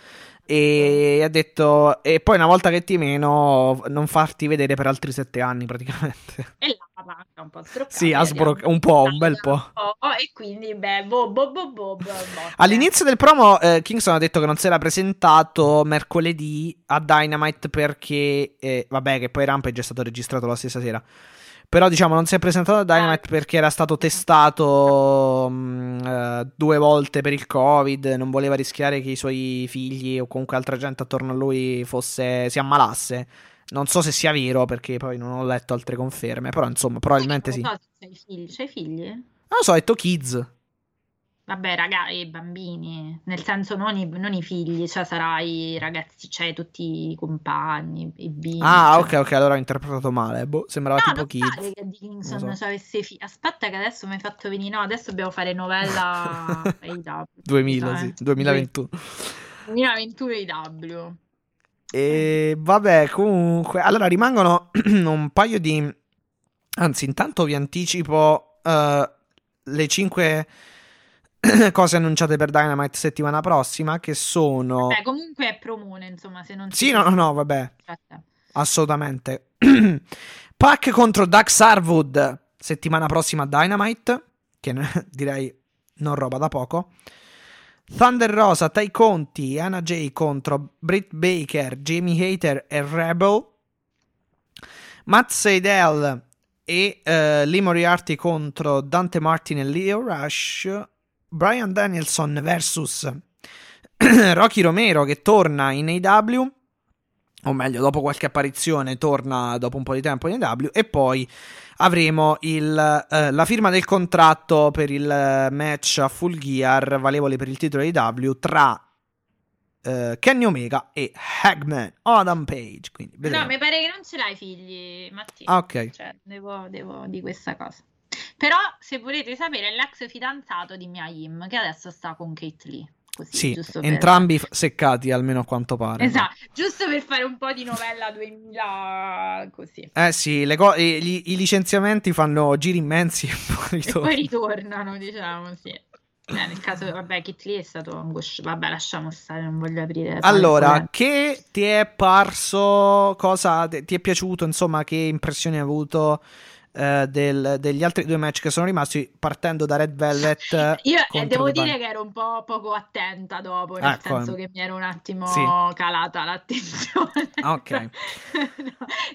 E ha detto: E poi una volta che ti meno, non farti vedere per altri sette anni, praticamente.
E la panca un po' stroccata.
Sì, ha
vediamo.
sbro- un po', un bel po'.
E quindi, beh, boh, boh, boh, boh, boh, boh.
All'inizio del promo, eh, Kingston ha detto che non si era presentato mercoledì a Dynamite perché, eh, vabbè, che poi Rampage è stato registrato la stessa sera. Però, diciamo, non si è presentato a Dynamite perché era stato testato mh, eh, due volte per il Covid. Non voleva rischiare che i suoi figli o comunque altra gente attorno a lui fosse, si ammalasse. Non so se sia vero perché poi non ho letto altre conferme. Però, insomma, probabilmente sì.
Non
Non
se c'hai figli. C'hai figli?
lo so, ha detto kids.
Vabbè, raga, i bambini, nel senso non i, non i figli, cioè sarai i ragazzi, cioè tutti i compagni, i bimbi.
Ah,
cioè.
ok, ok, allora ho interpretato male. Boh, sembrava
No,
tipo kids.
che
so.
avesse figli. Aspetta che adesso mi hai fatto venire, no, adesso dobbiamo fare novella AEW.
2000,
Scusa,
sì,
eh.
2021.
2021 AEW.
E vabbè, comunque, allora rimangono un paio di... Anzi, intanto vi anticipo eh, le 5 cose annunciate per Dynamite settimana prossima, che sono...
Beh, comunque è promone, insomma, se non
Sì, no, no, no, vabbè,
Aspetta.
assolutamente. Pac contro Dax Harwood settimana prossima Dynamite, che direi non roba da poco. Thunder Rosa, Tai Conti, Anna Jay contro Britt Baker, Jamie Hater e Rebel. Matt Seidel e eh, Lee Moriarty contro Dante Martin e Leo Rush. Brian Danielson versus Rocky Romero che torna in AW. O meglio, dopo qualche apparizione, torna dopo un po' di tempo in AW. E poi avremo il, eh, la firma del contratto per il eh, match a Full Gear valevole per il titolo AW tra eh, Kenny Omega e Hagman Adam Page. Quindi.
No, mi pare che non ce l'hai figli, Mattia.
Ah, ok.
Cioè, devo, devo di questa cosa. Però, se volete sapere, è l'ex fidanzato di Mia Yim, che adesso sta con Kate Lee. Così,
Sì,
per-
entrambi seccati almeno a quanto pare.
Esatto, giusto per fare un po' di novella 2000, così.
Eh sì, le co- i, gli- i licenziamenti fanno giri immensi e poi
E poi ritornano, diciamo, sì. Eh, nel caso, vabbè, Kit Lee è stato angosciato. Vabbè, lasciamo stare, non voglio aprire.
Allora, che ti è parso? Cosa ti è piaciuto? Insomma, che impressioni hai avuto eh, del- degli altri due match che sono rimasti? Partendo da Red Velvet.
Io eh, devo dire che ero un po' poco attenta dopo, nel
Ecco,
senso che mi ero un attimo
sì.
calata l'attenzione.
Ok.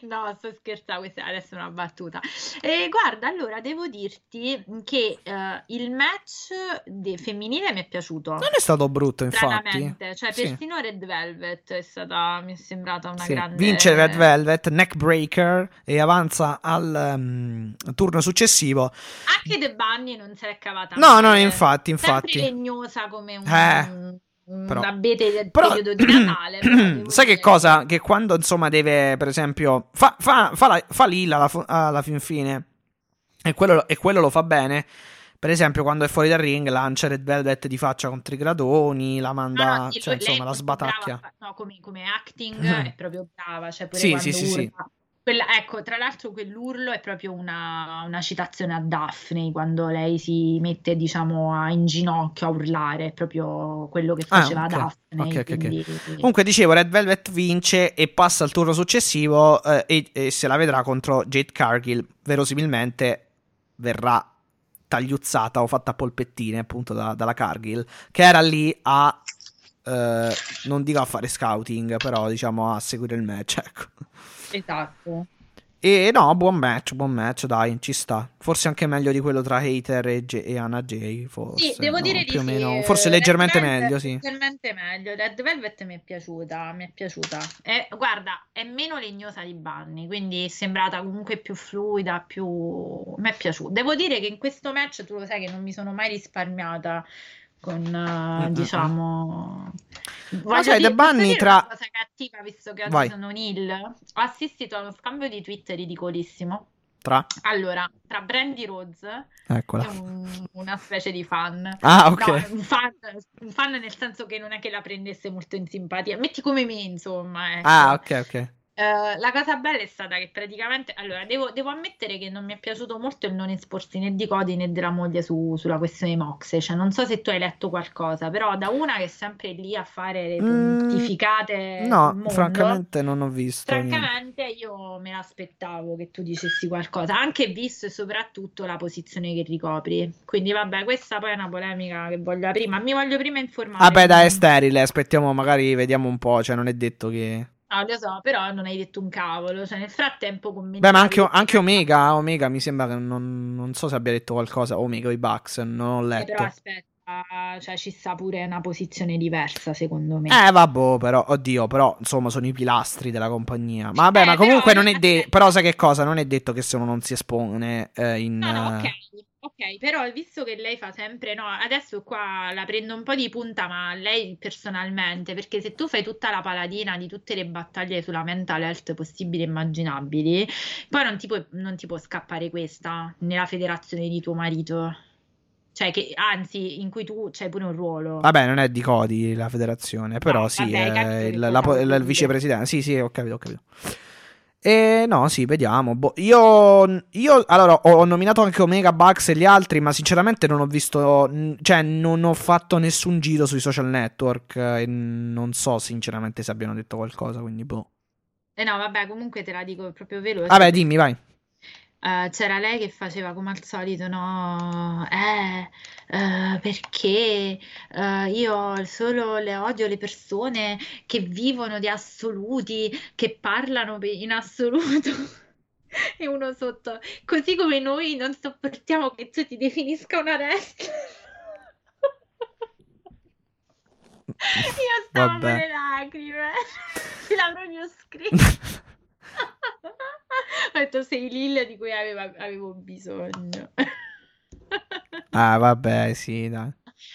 no, no, sto scherzando, questa adesso è una battuta. E guarda, allora devo dirti che eh, il match de- femminile mi è piaciuto.
Non è stato brutto, infatti.
Cioè
Sì.
persino Red Velvet è stata, mi è sembrata una
Sì,
grande...
Vince Red Velvet, neckbreaker e avanza al ehm, turno successivo.
Anche The Bunny non se l'è cavata
No, no, infatti,
Sempre
infatti.
legnosa come un,
Eh,
un
però-
abete del
Però-
periodo di Natale.
sai che
dire-
cosa? Che quando insomma deve, per esempio, fa, fa, fa, la, fa Lilla alla, alla fin fine e quello, e quello lo fa bene. Per esempio, quando è fuori dal ring, lancia Red Velvet di faccia contro i gradoni, la manda,
No, no, sì,
cioè, insomma, la
brava
sbatacchia.
a fa- no, come, come acting è proprio brava, cioè pure
Sì, sì, sì, sì.
Quella- ecco, tra l'altro quell'urlo è proprio una, una citazione a Daphne, quando lei si mette, diciamo, a- in ginocchio a urlare, è proprio quello che
Ah,
faceva
ok.
Daphne.
Ok, ok, ok.
quindi-
Comunque, dicevo, Red Velvet vince e passa al turno successivo eh, e, e se la vedrà contro Jade Cargill. Verosimilmente verrà tagliuzzata o fatta a polpettine, appunto, da- dalla Cargill, che era lì a... eh, non dico a fare scouting, però diciamo a seguire il match, ecco.
Esatto.
E no, buon match, buon match, dai, ci sta. Forse anche meglio di quello tra Hater e, J- e Anna J. Forse,
Sì, devo
no,
dire di
più
sì.
meno. Forse
Red
leggermente
Velvet-
meglio, sì.
Leggermente meglio. Red Velvet mi è piaciuta, mi è piaciuta. È- guarda, è meno legnosa di Bunny, quindi è sembrata comunque più fluida, più... Mi è piaciuta. Devo dire che in questo match tu lo sai che non mi sono mai risparmiata con, eh,
Mm,
diciamo...
Ma
dire-
The Bunny tra-
cosa cattiva, visto che oggi sono Neil? Ho assistito a uno scambio di tweet ridicolissimo.
Tra...
Allora, tra Brandy Rhodes
Eccola.
un- una specie di fan.
Ah, ok.
No, un fan, un fan nel senso che non è che la prendesse molto in simpatia. Metti come me, insomma. ecco.
Ah, ok, ok.
Eh, la cosa bella è stata che praticamente, allora, devo, devo ammettere che non mi è piaciuto molto il non esporsi né di Cody né della moglie su- sulla questione Moxe. Cioè, non so se tu hai letto qualcosa, però da una che è sempre lì a fare le
Mm,
pontificate sul
No,
mondo,
francamente non ho visto niente.
Francamente, io me l'aspettavo che tu dicessi qualcosa, anche visto e soprattutto la posizione che ricopri. Quindi, vabbè, questa poi è una polemica che voglio aprire, ma mi voglio prima informare.
Vabbè, dai, è sterile. Aspettiamo, magari vediamo un po'. Cioè, non è detto che.
No, lo so, però non hai detto un cavolo. Cioè, nel frattempo commentavi.
Beh, ma anche, anche Omega. Omega mi sembra che non, non so se abbia detto qualcosa. Omega o i Bucks, non ho
Eh,
letto.
però aspetta, cioè, ci sta pure una posizione diversa, secondo me.
Eh, vabbè, però, oddio, però, insomma, sono i pilastri della compagnia. Ma vabbè,
Eh,
ma comunque
però-
non è detto. Però, sai che cosa? Non è detto che se uno non si espone eh, in.
No, no,
eh,
ok, ok, però visto che lei fa sempre, no, adesso qua la prendo un po' di punta, ma lei personalmente, perché se tu fai tutta la paladina di tutte le battaglie sulla mental health possibili e immaginabili, poi non ti può, non ti può scappare questa nella federazione di tuo marito. Cioè, che anzi, in cui tu c'hai pure un ruolo.
Vabbè, non è di Cody la federazione, però
No,
sì,
vabbè,
è il,
che
la-
cosa
il vicepresidente. Sì, sì, ho capito, ho capito. E no, sì, vediamo. Boh, io, io, allora, ho, ho nominato anche Omega Bucks e gli altri, ma sinceramente non ho visto, cioè non ho fatto nessun giro sui social network e non so sinceramente se abbiano detto qualcosa, quindi boh.
Eh no, vabbè, comunque te la dico proprio veloce.
Vabbè, dimmi, vai.
Eh, c'era lei che faceva come al solito, no? Eh, eh, perché eh, io solo le odio le persone che vivono di assoluti, che parlano in assoluto. E uno sotto, così come noi non sopportiamo che tu ti definisca una wrestler. Io stavo
Vabbè.
con le lacrime, ce l'ha proprio scritto. Ho detto sei Lil di cui aveva- avevo bisogno.
Ah, vabbè, sì, dai.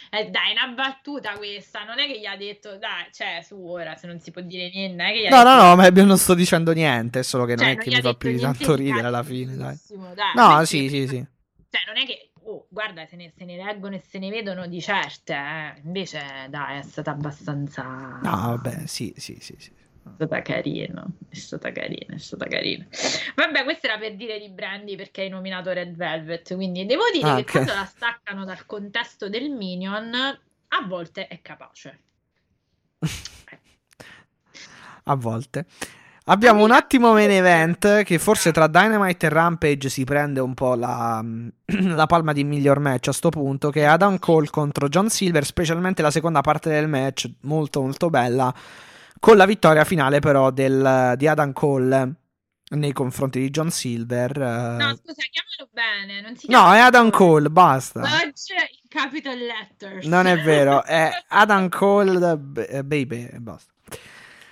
Eh, dai, una battuta questa, non è che gli ha detto, dai, cioè, su ora, se non si può dire niente, non che
No, no,
detto-
no, ma io non sto dicendo niente, è solo che non
cioè,
è che
gli ha
mi fa più di tanto ridere alla fine, dai.
dai,
No, sì, sì, sì.
Cioè, non è che, oh, guarda, se ne, se ne leggono e se ne vedono di certe, eh. Invece, dai, è stata abbastanza...
No, vabbè, sì, sì, sì, sì.
È stata carina, è stata carina, è stata carina. Vabbè, questo era per dire di Brandy perché hai nominato Red Velvet, quindi devo dire
Ah,
che
ok.
quando la staccano dal contesto del Minion, a volte è capace.
A volte. Abbiamo un attimo main event che forse tra Dynamite e Rampage si prende un po' la, la palma di miglior match a sto punto, che è Adam Cole contro John Silver, specialmente la seconda parte del match, molto molto bella, con la vittoria finale però del- di Adam Cole nei confronti di John Silver.
No,
eh.
scusa, chiamalo bene, non si
No,
chiama
è Adam Cole, basta.
Dodge in capital letters.
Non è vero, è Adam Cole b- eh, Baby e basta.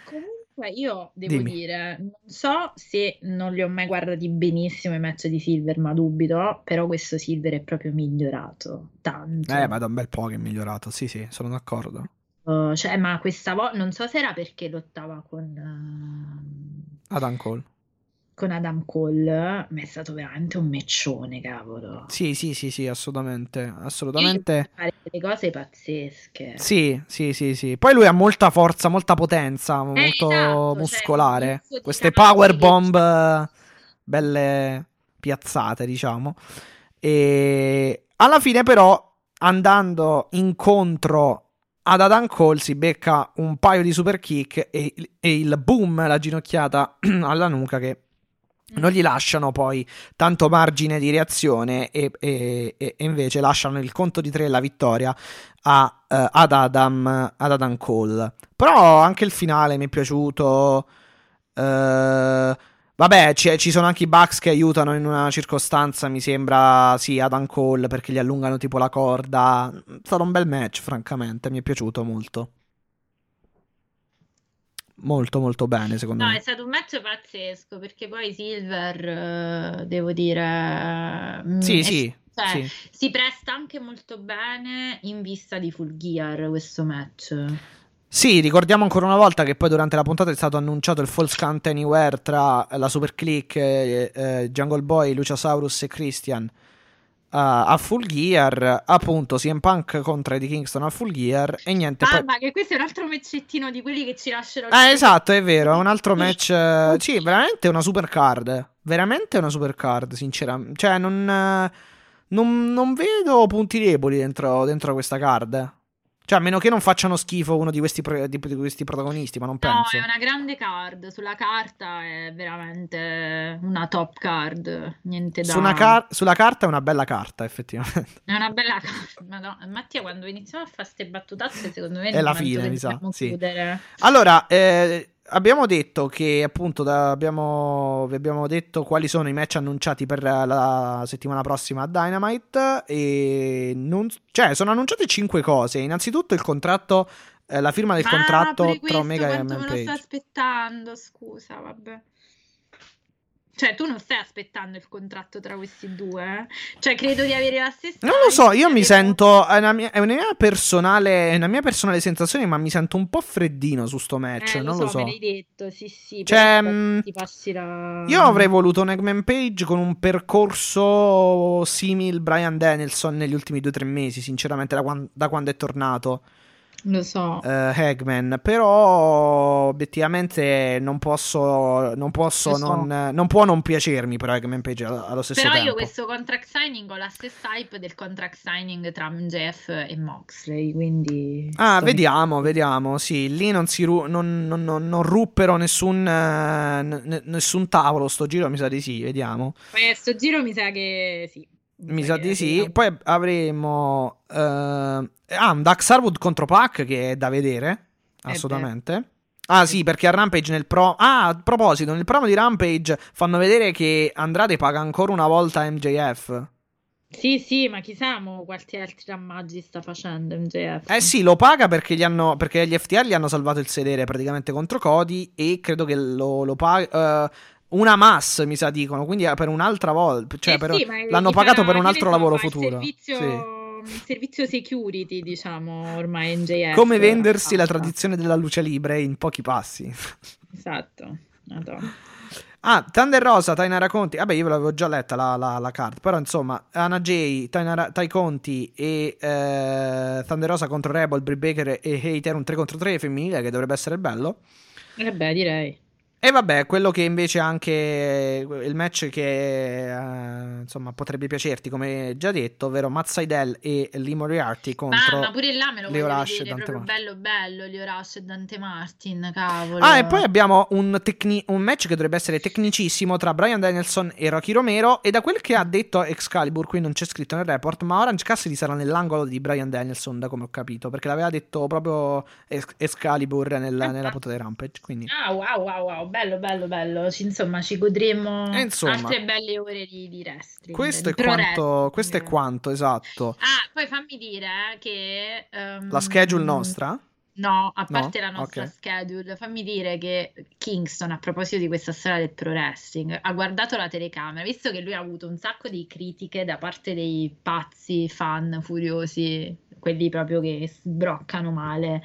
Comunque io devo
Dimmi.
dire, non so se non li ho mai guardati benissimo i match di Silver, ma dubito, però questo Silver è proprio migliorato tanto.
Eh, ma da un bel po' che è migliorato, sì sì, sono d'accordo.
Uh, cioè, ma questa volta non so se era perché lottava con... uh,
Adam Cole.
con Adam Cole, ma è stato veramente un meccione, cavolo.
Sì, sì, sì, sì, assolutamente, assolutamente.
Fare delle cose pazzesche.
Sì, sì, sì, sì. Poi lui ha molta forza, molta potenza, molto
esatto, cioè,
muscolare.
di
Queste power bomb eh, belle piazzate, diciamo. E alla fine però, andando incontro ad Adam Cole, si becca un paio di super kick e, e il boom, la ginocchiata alla nuca che non gli lasciano poi tanto margine di reazione e, e- e- invece lasciano il conto di tre e la vittoria a, eh, ad, Adam, ad Adam Cole. Però anche il finale mi è piaciuto. Eh, vabbè, ci, ci sono anche i Bucks che aiutano in una circostanza, mi sembra, sì, Adam Cole perché gli allungano tipo la corda. È stato un bel match, francamente, mi è piaciuto molto. Molto, molto bene, secondo
No,
me.
è stato un match pazzesco perché poi Silver, eh, devo dire, mm,
Sì,
è-
sì,
cioè,
sì.
si presta anche molto bene in vista di Full Gear questo match.
Sì, ricordiamo ancora una volta che poi durante la puntata è stato annunciato il False Count Anywhere tra la Super Click, eh, eh, Jungle Boy, Luciasaurus e Christian eh, a Full Gear, appunto CM Punk contro Eddie Kingston a Full Gear e niente.
Ah,
poi...
ma che questo è un altro matchettino di quelli che ci lasciano
Eh, esatto, è vero, è un altro match. eh, Sì, veramente una super card. Veramente una super card, sinceramente. Cioè, non, eh, non, non vedo punti deboli dentro, dentro questa card. Cioè, a meno che non facciano schifo uno di questi, pro- di- di questi protagonisti, ma non
No,
penso.
è una grande card. Sulla carta è veramente una top card. Niente da.
Su una car- sulla carta è una bella carta, effettivamente.
È una bella carta. Madonna. Mattia, quando iniziamo a fare queste battutazze, secondo me
È la fine, mi sa,
dobbiamo
sì.
chiudere.
Allora, eh, abbiamo detto che appunto da- abbiamo, vi abbiamo detto quali sono i match annunciati per la settimana prossima a Dynamite e non, cioè sono annunciate cinque cose. Innanzitutto il contratto, eh, la firma del
Ah,
contratto tra Omega e
quanto me lo sto aspettando, scusa, vabbè. Cioè, tu non stai aspettando il contratto tra questi due? eh? Cioè, credo di avere la stessa.
Non lo so, io mi sento, è una mia, è una mia personale, è una mia personale sensazione, ma mi sento un po' freddino su sto match,
Eh,
non lo so.
me l'hai detto, sì, sì.
Cioè, mh,
ti passi la...
Io avrei voluto un Eggman Page con un percorso simile Brian Danielson negli ultimi due o tre mesi, sinceramente, da, quan- da quando è tornato
Lo so.
eh, Eggman. Però obiettivamente non posso, non posso,
Lo so.
non, non può non piacermi però Eggman Page allo, stesso
Però
tempo.
io questo contract signing ho la stessa hype del contract signing tra MJF e Moxley, quindi...
Ah,
sto-
vediamo, vediamo. Sì, lì non, si ru- non, non- non- non ruppero nessun, eh, n- nessun tavolo. Sto giro mi sa di sì, vediamo.
Eh, sto giro mi sa che sì.
Mi sa di sì.
vediamo.
Poi avremo. eh, ah, un Dax Harwood contro Pac che è da vedere.
Eh
Assolutamente. Ah, sì, perché a Rampage nel pro. Ah, a proposito, nel promo di Rampage fanno vedere che Andrade paga ancora una volta MJF.
Sì, sì, ma chissà mo quanti altri rammaggi sta facendo MJF.
Eh sì, lo paga perché gli, hanno, perché gli FTR gli hanno salvato il sedere praticamente contro Cody. E credo che lo, lo paga. Una mass, mi sa, dicono. Quindi per un'altra volta. Cioè,
Eh
per-
sì,
l'hanno pagato per un altro lavoro
fa il
futuro.
Servizio,
Sì.
il servizio security, diciamo, ormai MJF.
Come vendersi la tradizione della luce libre in pochi passi.
Esatto. Madonna.
Ah, Thunder Rosa, Tainara Conti. Vabbè, io ve l'avevo già letta la, la, la card. Però, insomma, Anna J, Tainara, Tai Conti e eh, Thunder Rosa contro Rebel, Brie Baker e Hater. Un 3 contro 3 femminile che dovrebbe essere bello.
Eh beh, direi.
E vabbè, quello che invece anche il match che eh, insomma potrebbe piacerti, come già detto, ovvero Matt Seidel e Lee Moriarty contro.
Ma, ma pure là me lo
Leo Rush e
vedere,
Dante
proprio bello bello, Leo Rush e Dante Martin, cavolo.
Ah, e poi abbiamo un, tecni- un match che dovrebbe essere tecnicissimo tra Brian Danielson e Rocky Romero. E da quel che ha detto Excalibur, qui non c'è scritto nel report, ma Orange Cassidy sarà nell'angolo di Brian Danielson, da come ho capito, perché l'aveva detto proprio Ex- Excalibur nella, nella puntata di Rampage. Quindi.
Ah, wow, wow, wow, bello, bello, bello. Ci- Insomma, ci godremo
E insomma,
altre belle ore di, di wrestling.
Questo è, quanto, questo è quanto, esatto.
Ah, poi fammi dire eh, che... ehm,
La schedule nostra?
No, a
No?
parte la nostra
Ok.
schedule, fammi dire che Kingston, a proposito di questa storia del pro wrestling, ha guardato la telecamera, visto che lui ha avuto un sacco di critiche da parte dei pazzi fan furiosi, quelli proprio che sbroccano male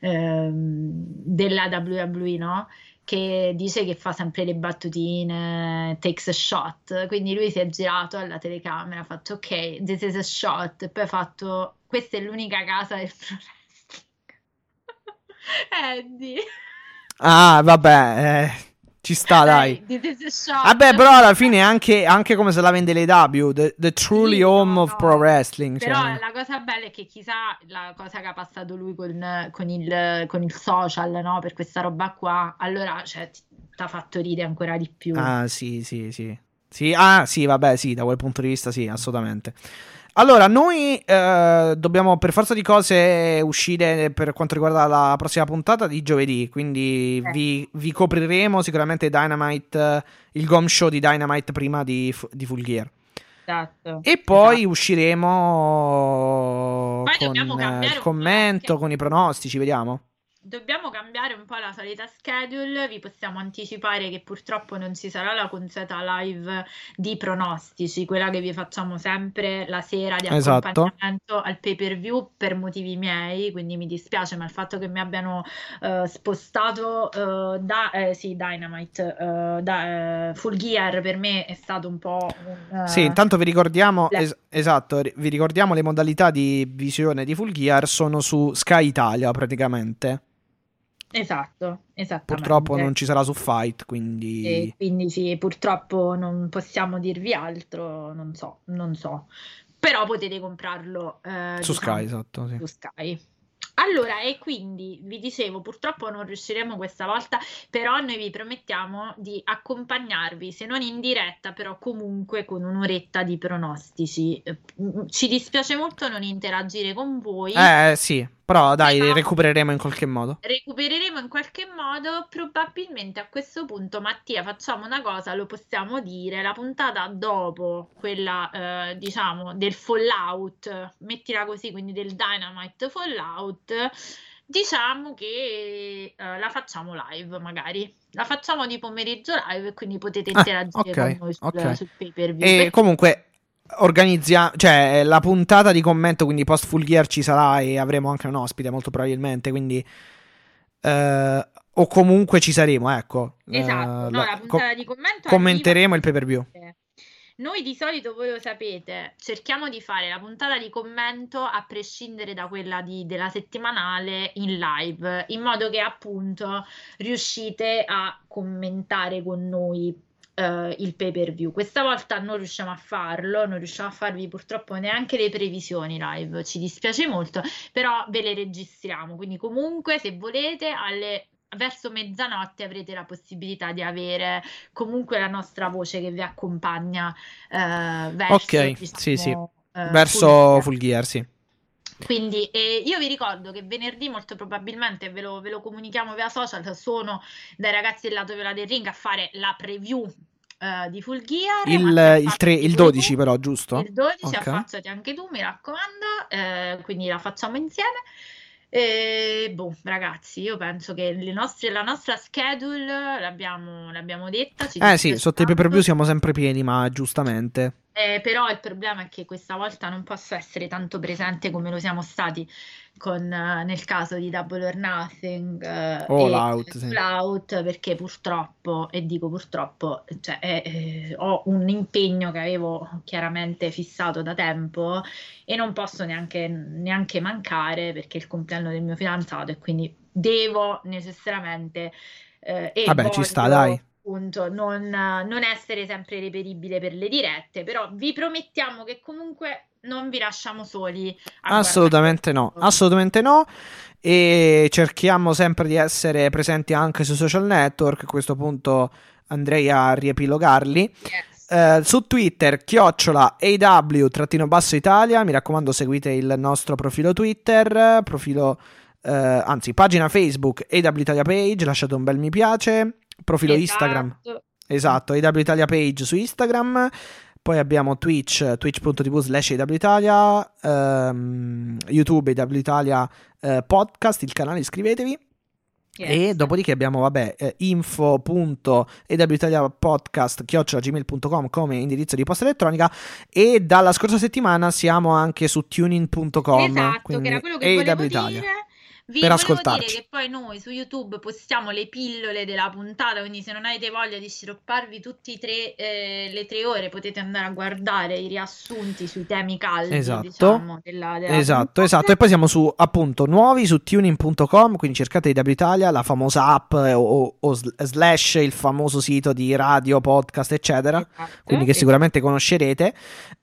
ehm, della WWE, no? Che dice che fa sempre le battutine, takes a shot, quindi lui si è girato alla telecamera, ha fatto ok, this is a shot, e poi ha fatto questa è l'unica casa del pro wrestling. Eddie.
Ah, vabbè, eh, ci sta, dai.
A shot.
Vabbè, però alla fine è anche, anche come se la vende le W, the, the truly
Sì,
home
no,
of pro wrestling.
Però
cioè.
la cosa bella è che chissà la cosa che ha passato lui con, con il, con il social, no? Per questa roba qua, allora cioè, ti ha fatto ridere ancora di più.
Ah, sì, sì, sì. Sì, ah, sì, vabbè, sì, da quel punto di vista sì, assolutamente. Allora, noi eh, dobbiamo per forza di cose uscire per quanto riguarda la prossima puntata di giovedì, quindi
Eh.
vi, vi copriremo sicuramente Dynamite, eh, il gom show di Dynamite prima di, di Full Gear.
Esatto.
E poi
Esatto.
usciremo
Poi
con il commento,
anche-
con i pronostici, vediamo.
Dobbiamo cambiare un po' la solita schedule, vi possiamo anticipare che purtroppo non ci sarà la consueta live di pronostici, quella che vi facciamo sempre la sera di
Esatto.
accompagnamento al pay per view per motivi miei, quindi mi dispiace, ma il fatto che mi abbiano eh, spostato eh, da eh, sì, Dynamite eh, da Full Gear per me è stato un po' un,
Sì, intanto vi ricordiamo, es- esatto, vi ricordiamo le modalità di visione di Full Gear sono su Sky Italia praticamente.
Esatto, esattamente.
Purtroppo non ci sarà su Fight, quindi...
E quindi sì, purtroppo non possiamo dirvi altro, non so, non so. Però potete comprarlo eh,
Su
diciamo,
Sky, esatto, sì.
su Sky. Allora, e quindi vi dicevo, purtroppo non riusciremo questa volta, però noi vi promettiamo di accompagnarvi, se non in diretta, però comunque con un'oretta di pronostici. Ci dispiace molto non interagire con voi.
Eh sì, però dai,
Però-
recupereremo in qualche modo.
Recupereremo in qualche modo, probabilmente a questo punto, Mattia, facciamo una cosa, lo possiamo dire, la puntata dopo quella, eh, diciamo, del Fallout, mettila così, quindi del Dynamite Fallout, diciamo che eh, la facciamo live magari. La facciamo di pomeriggio live e quindi potete
Ah,
interagire
ok,
con noi sul,
ok.
sul pay per view.
E comunque organizziamo, cioè la puntata di commento, quindi post Full Gear ci sarà e avremo anche un ospite molto probabilmente, quindi... eh, o comunque ci saremo, ecco.
Esatto,
Eh,
no,
la-
puntata di commento
commenteremo il pay per view.
Noi di solito, voi lo sapete, cerchiamo di fare la puntata di commento a prescindere da quella di- della settimanale in live, in modo che appunto riuscite a commentare con noi eh, il pay per view. Questa volta non riusciamo a farlo, non riusciamo a farvi purtroppo neanche le previsioni live, ci dispiace molto, però ve le registriamo. Quindi comunque se volete alle verso mezzanotte avrete la possibilità di avere comunque la nostra voce che vi accompagna eh, verso,
Ok,
diciamo,
sì, sì.
eh,
Verso
Fulvia.
Full Gear, sì.
Quindi eh, io vi ricordo che venerdì molto probabilmente ve lo, ve lo comunichiamo via social, sono dai ragazzi del lato viola del ring a fare la preview eh, di Full Gear.
Il, il, tre- il
affacciati
12
tu.
però, giusto?
Il 12
Ok.
affacciati anche tu, mi raccomando, eh, quindi la facciamo insieme. E, boh, ragazzi, io penso che le nostre- la nostra schedule l'abbiamo, l'abbiamo detta.
Eh sì, sotto i pay per view siamo sempre pieni, ma giustamente.
Eh, però il problema è che questa volta non posso essere tanto presente come lo siamo stati con, eh, nel caso di Double or Nothing eh,
All
e
Out, sì.
Out, perché purtroppo, e dico purtroppo, cioè, eh, eh, ho un impegno che avevo chiaramente fissato da tempo e non posso neanche, neanche mancare perché è il compleanno del mio fidanzato e quindi devo necessariamente eh,
Vabbè, ci sta,
voglio,
dai.
Appunto non, non essere sempre reperibile per le dirette, però vi promettiamo che comunque non vi lasciamo soli.
Assolutamente no, assolutamente no. E cerchiamo sempre di essere presenti anche sui social network. A questo punto andrei a riepilogarli.
Yes.
Eh, su Twitter, chiocciola AW-basso Italia. Mi raccomando, seguite il nostro profilo Twitter, profilo, eh, anzi, pagina Facebook AW Italia Page. Lasciate un bel mi piace. Profilo Instagram.
Esatto.
Esatto, AW Italia Page su Instagram. Poi abbiamo Twitch, twitch.tv slash AW Italia, ehm, YouTube AW Italia eh, Podcast, il canale, iscrivetevi.
Yes.
E dopodiché abbiamo, vabbè, eh, info.ewitaliapodcast chiocciolagmail.com come indirizzo di posta elettronica e dalla scorsa settimana siamo anche su tuning.com
Esatto,
quindi
che era quello che volevo
Italia.
dire. Vi
per ascoltarci.
dire che poi noi su YouTube postiamo le pillole della puntata, quindi se non avete voglia di sciropparvi tutte eh, le tre ore potete andare a guardare i riassunti sui temi caldi,
Esatto.
diciamo, della, della
Esatto,
puntata.
esatto. E poi siamo su appunto nuovi su tuning.com, quindi cercate IW Italia, la famosa app eh, o, o sl- slash il famoso sito di radio, podcast, eccetera.
Esatto.
Quindi che sicuramente conoscerete.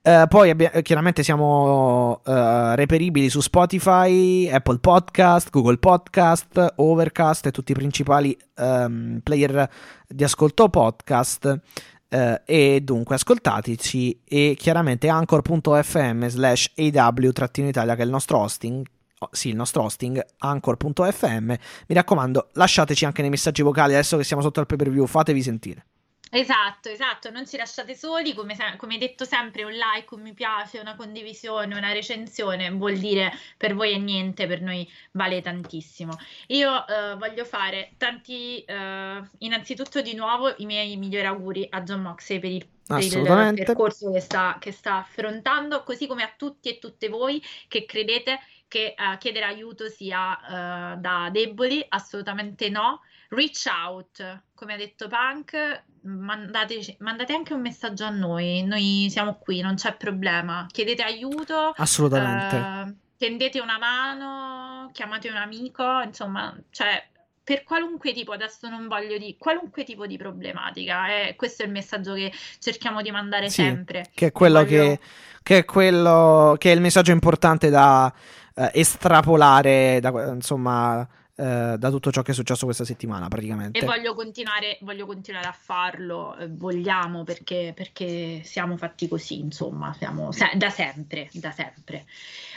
Eh, poi abbia- chiaramente siamo eh, reperibili su Spotify, Apple Podcast, Google Podcast, Overcast e tutti i principali ehm, player di ascolto podcast. Eh, e dunque ascoltateci e chiaramente anchor.fm slash aw-italia che è il nostro hosting oh, sì il nostro hosting anchor.fm mi raccomando lasciateci anche nei messaggi vocali adesso che siamo sotto al pay per view fatevi sentire
Esatto, esatto, non ci lasciate soli, come, se- come detto sempre, un like, un mi piace, una condivisione, una recensione vuol dire per voi è niente, per noi vale tantissimo. Io eh, voglio fare tanti, eh, innanzitutto di nuovo i miei migliori auguri a John Moxley per il,
Assolutamente.
percorso che sta, che sta affrontando, così come a tutti e tutte voi che credete che eh, chiedere aiuto sia eh, da deboli, assolutamente no. Reach out, come ha detto Punk, mandate, mandate anche un messaggio a noi, noi siamo qui, non c'è problema. Chiedete aiuto,
assolutamente
eh, tendete una mano, chiamate un amico, insomma, cioè per qualunque tipo, adesso non voglio di qualunque tipo di problematica, eh, questo è il messaggio che cerchiamo di mandare
Sì,
sempre.
che è quello
Voglio-
che, che è quello che è il messaggio importante da eh, estrapolare da, insomma eh, da tutto ciò che è successo questa settimana praticamente
E voglio continuare, voglio continuare a farlo, eh, vogliamo perché, perché siamo fatti così, insomma, siamo se- da sempre, da sempre.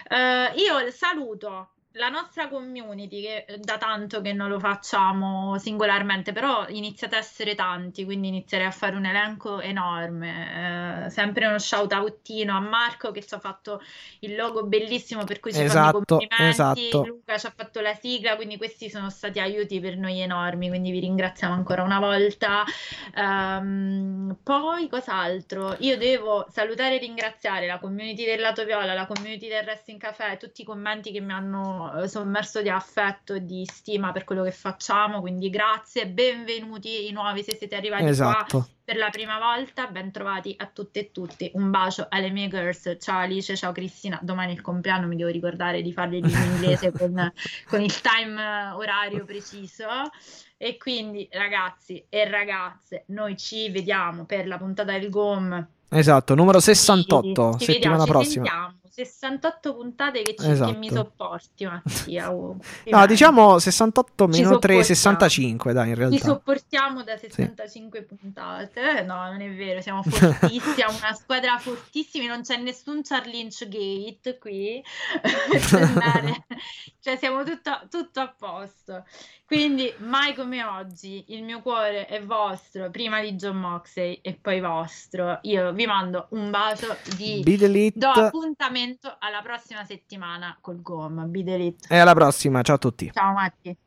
Eh, io saluto la nostra community che eh, da tanto che non lo facciamo singolarmente, però iniziate a essere tanti, quindi inizierei a fare un elenco enorme. Eh, sempre uno shout outino a Marco che ci ha fatto il logo bellissimo per cui ci fanno i
Esatto,
complimenti.
esatto.
Luca ci ha fatto la sigla, quindi questi sono stati aiuti per noi enormi, quindi vi ringraziamo ancora una volta. Ehm, poi cos'altro? Io devo salutare e ringraziare la community del Lato Viola, la community del Wrestling Café, tutti i commenti che mi hanno eh, sommerso di affetto e di stima per quello che facciamo, quindi grazie, benvenuti i nuovi se siete arrivati qua
esatto
per la prima volta, ben trovati a tutte e tutti. Un bacio alle mie girls. Ciao Alice, ciao Cristina. Domani è il compleanno, mi devo ricordare di farli in inglese con, con il time eh, orario preciso. E quindi, ragazzi e ragazze, noi ci vediamo per la puntata del GOM.
esatto numero
Ci-
68
ci
settimana
vediamo,
prossima.
68 puntate che, ci-
Esatto.
che mi sopporti, Mattia. oh.
no diciamo 68
Ci
meno 3
sopportiamo.
65 dai in
Ci
realtà
sopportiamo da 65 puntate. Eh, No, non è vero, siamo fortissimi, siamo una squadra fortissima, non c'è nessun Charlie Lynch Gate qui. Cioè, siamo tutto, tutto a posto. Quindi, mai come oggi, il mio cuore è vostro, prima di John Moxley e poi vostro. Io vi mando un bacio di... Do appuntamento alla prossima settimana col GOM. Be
e alla prossima ciao a tutti
Ciao Matti.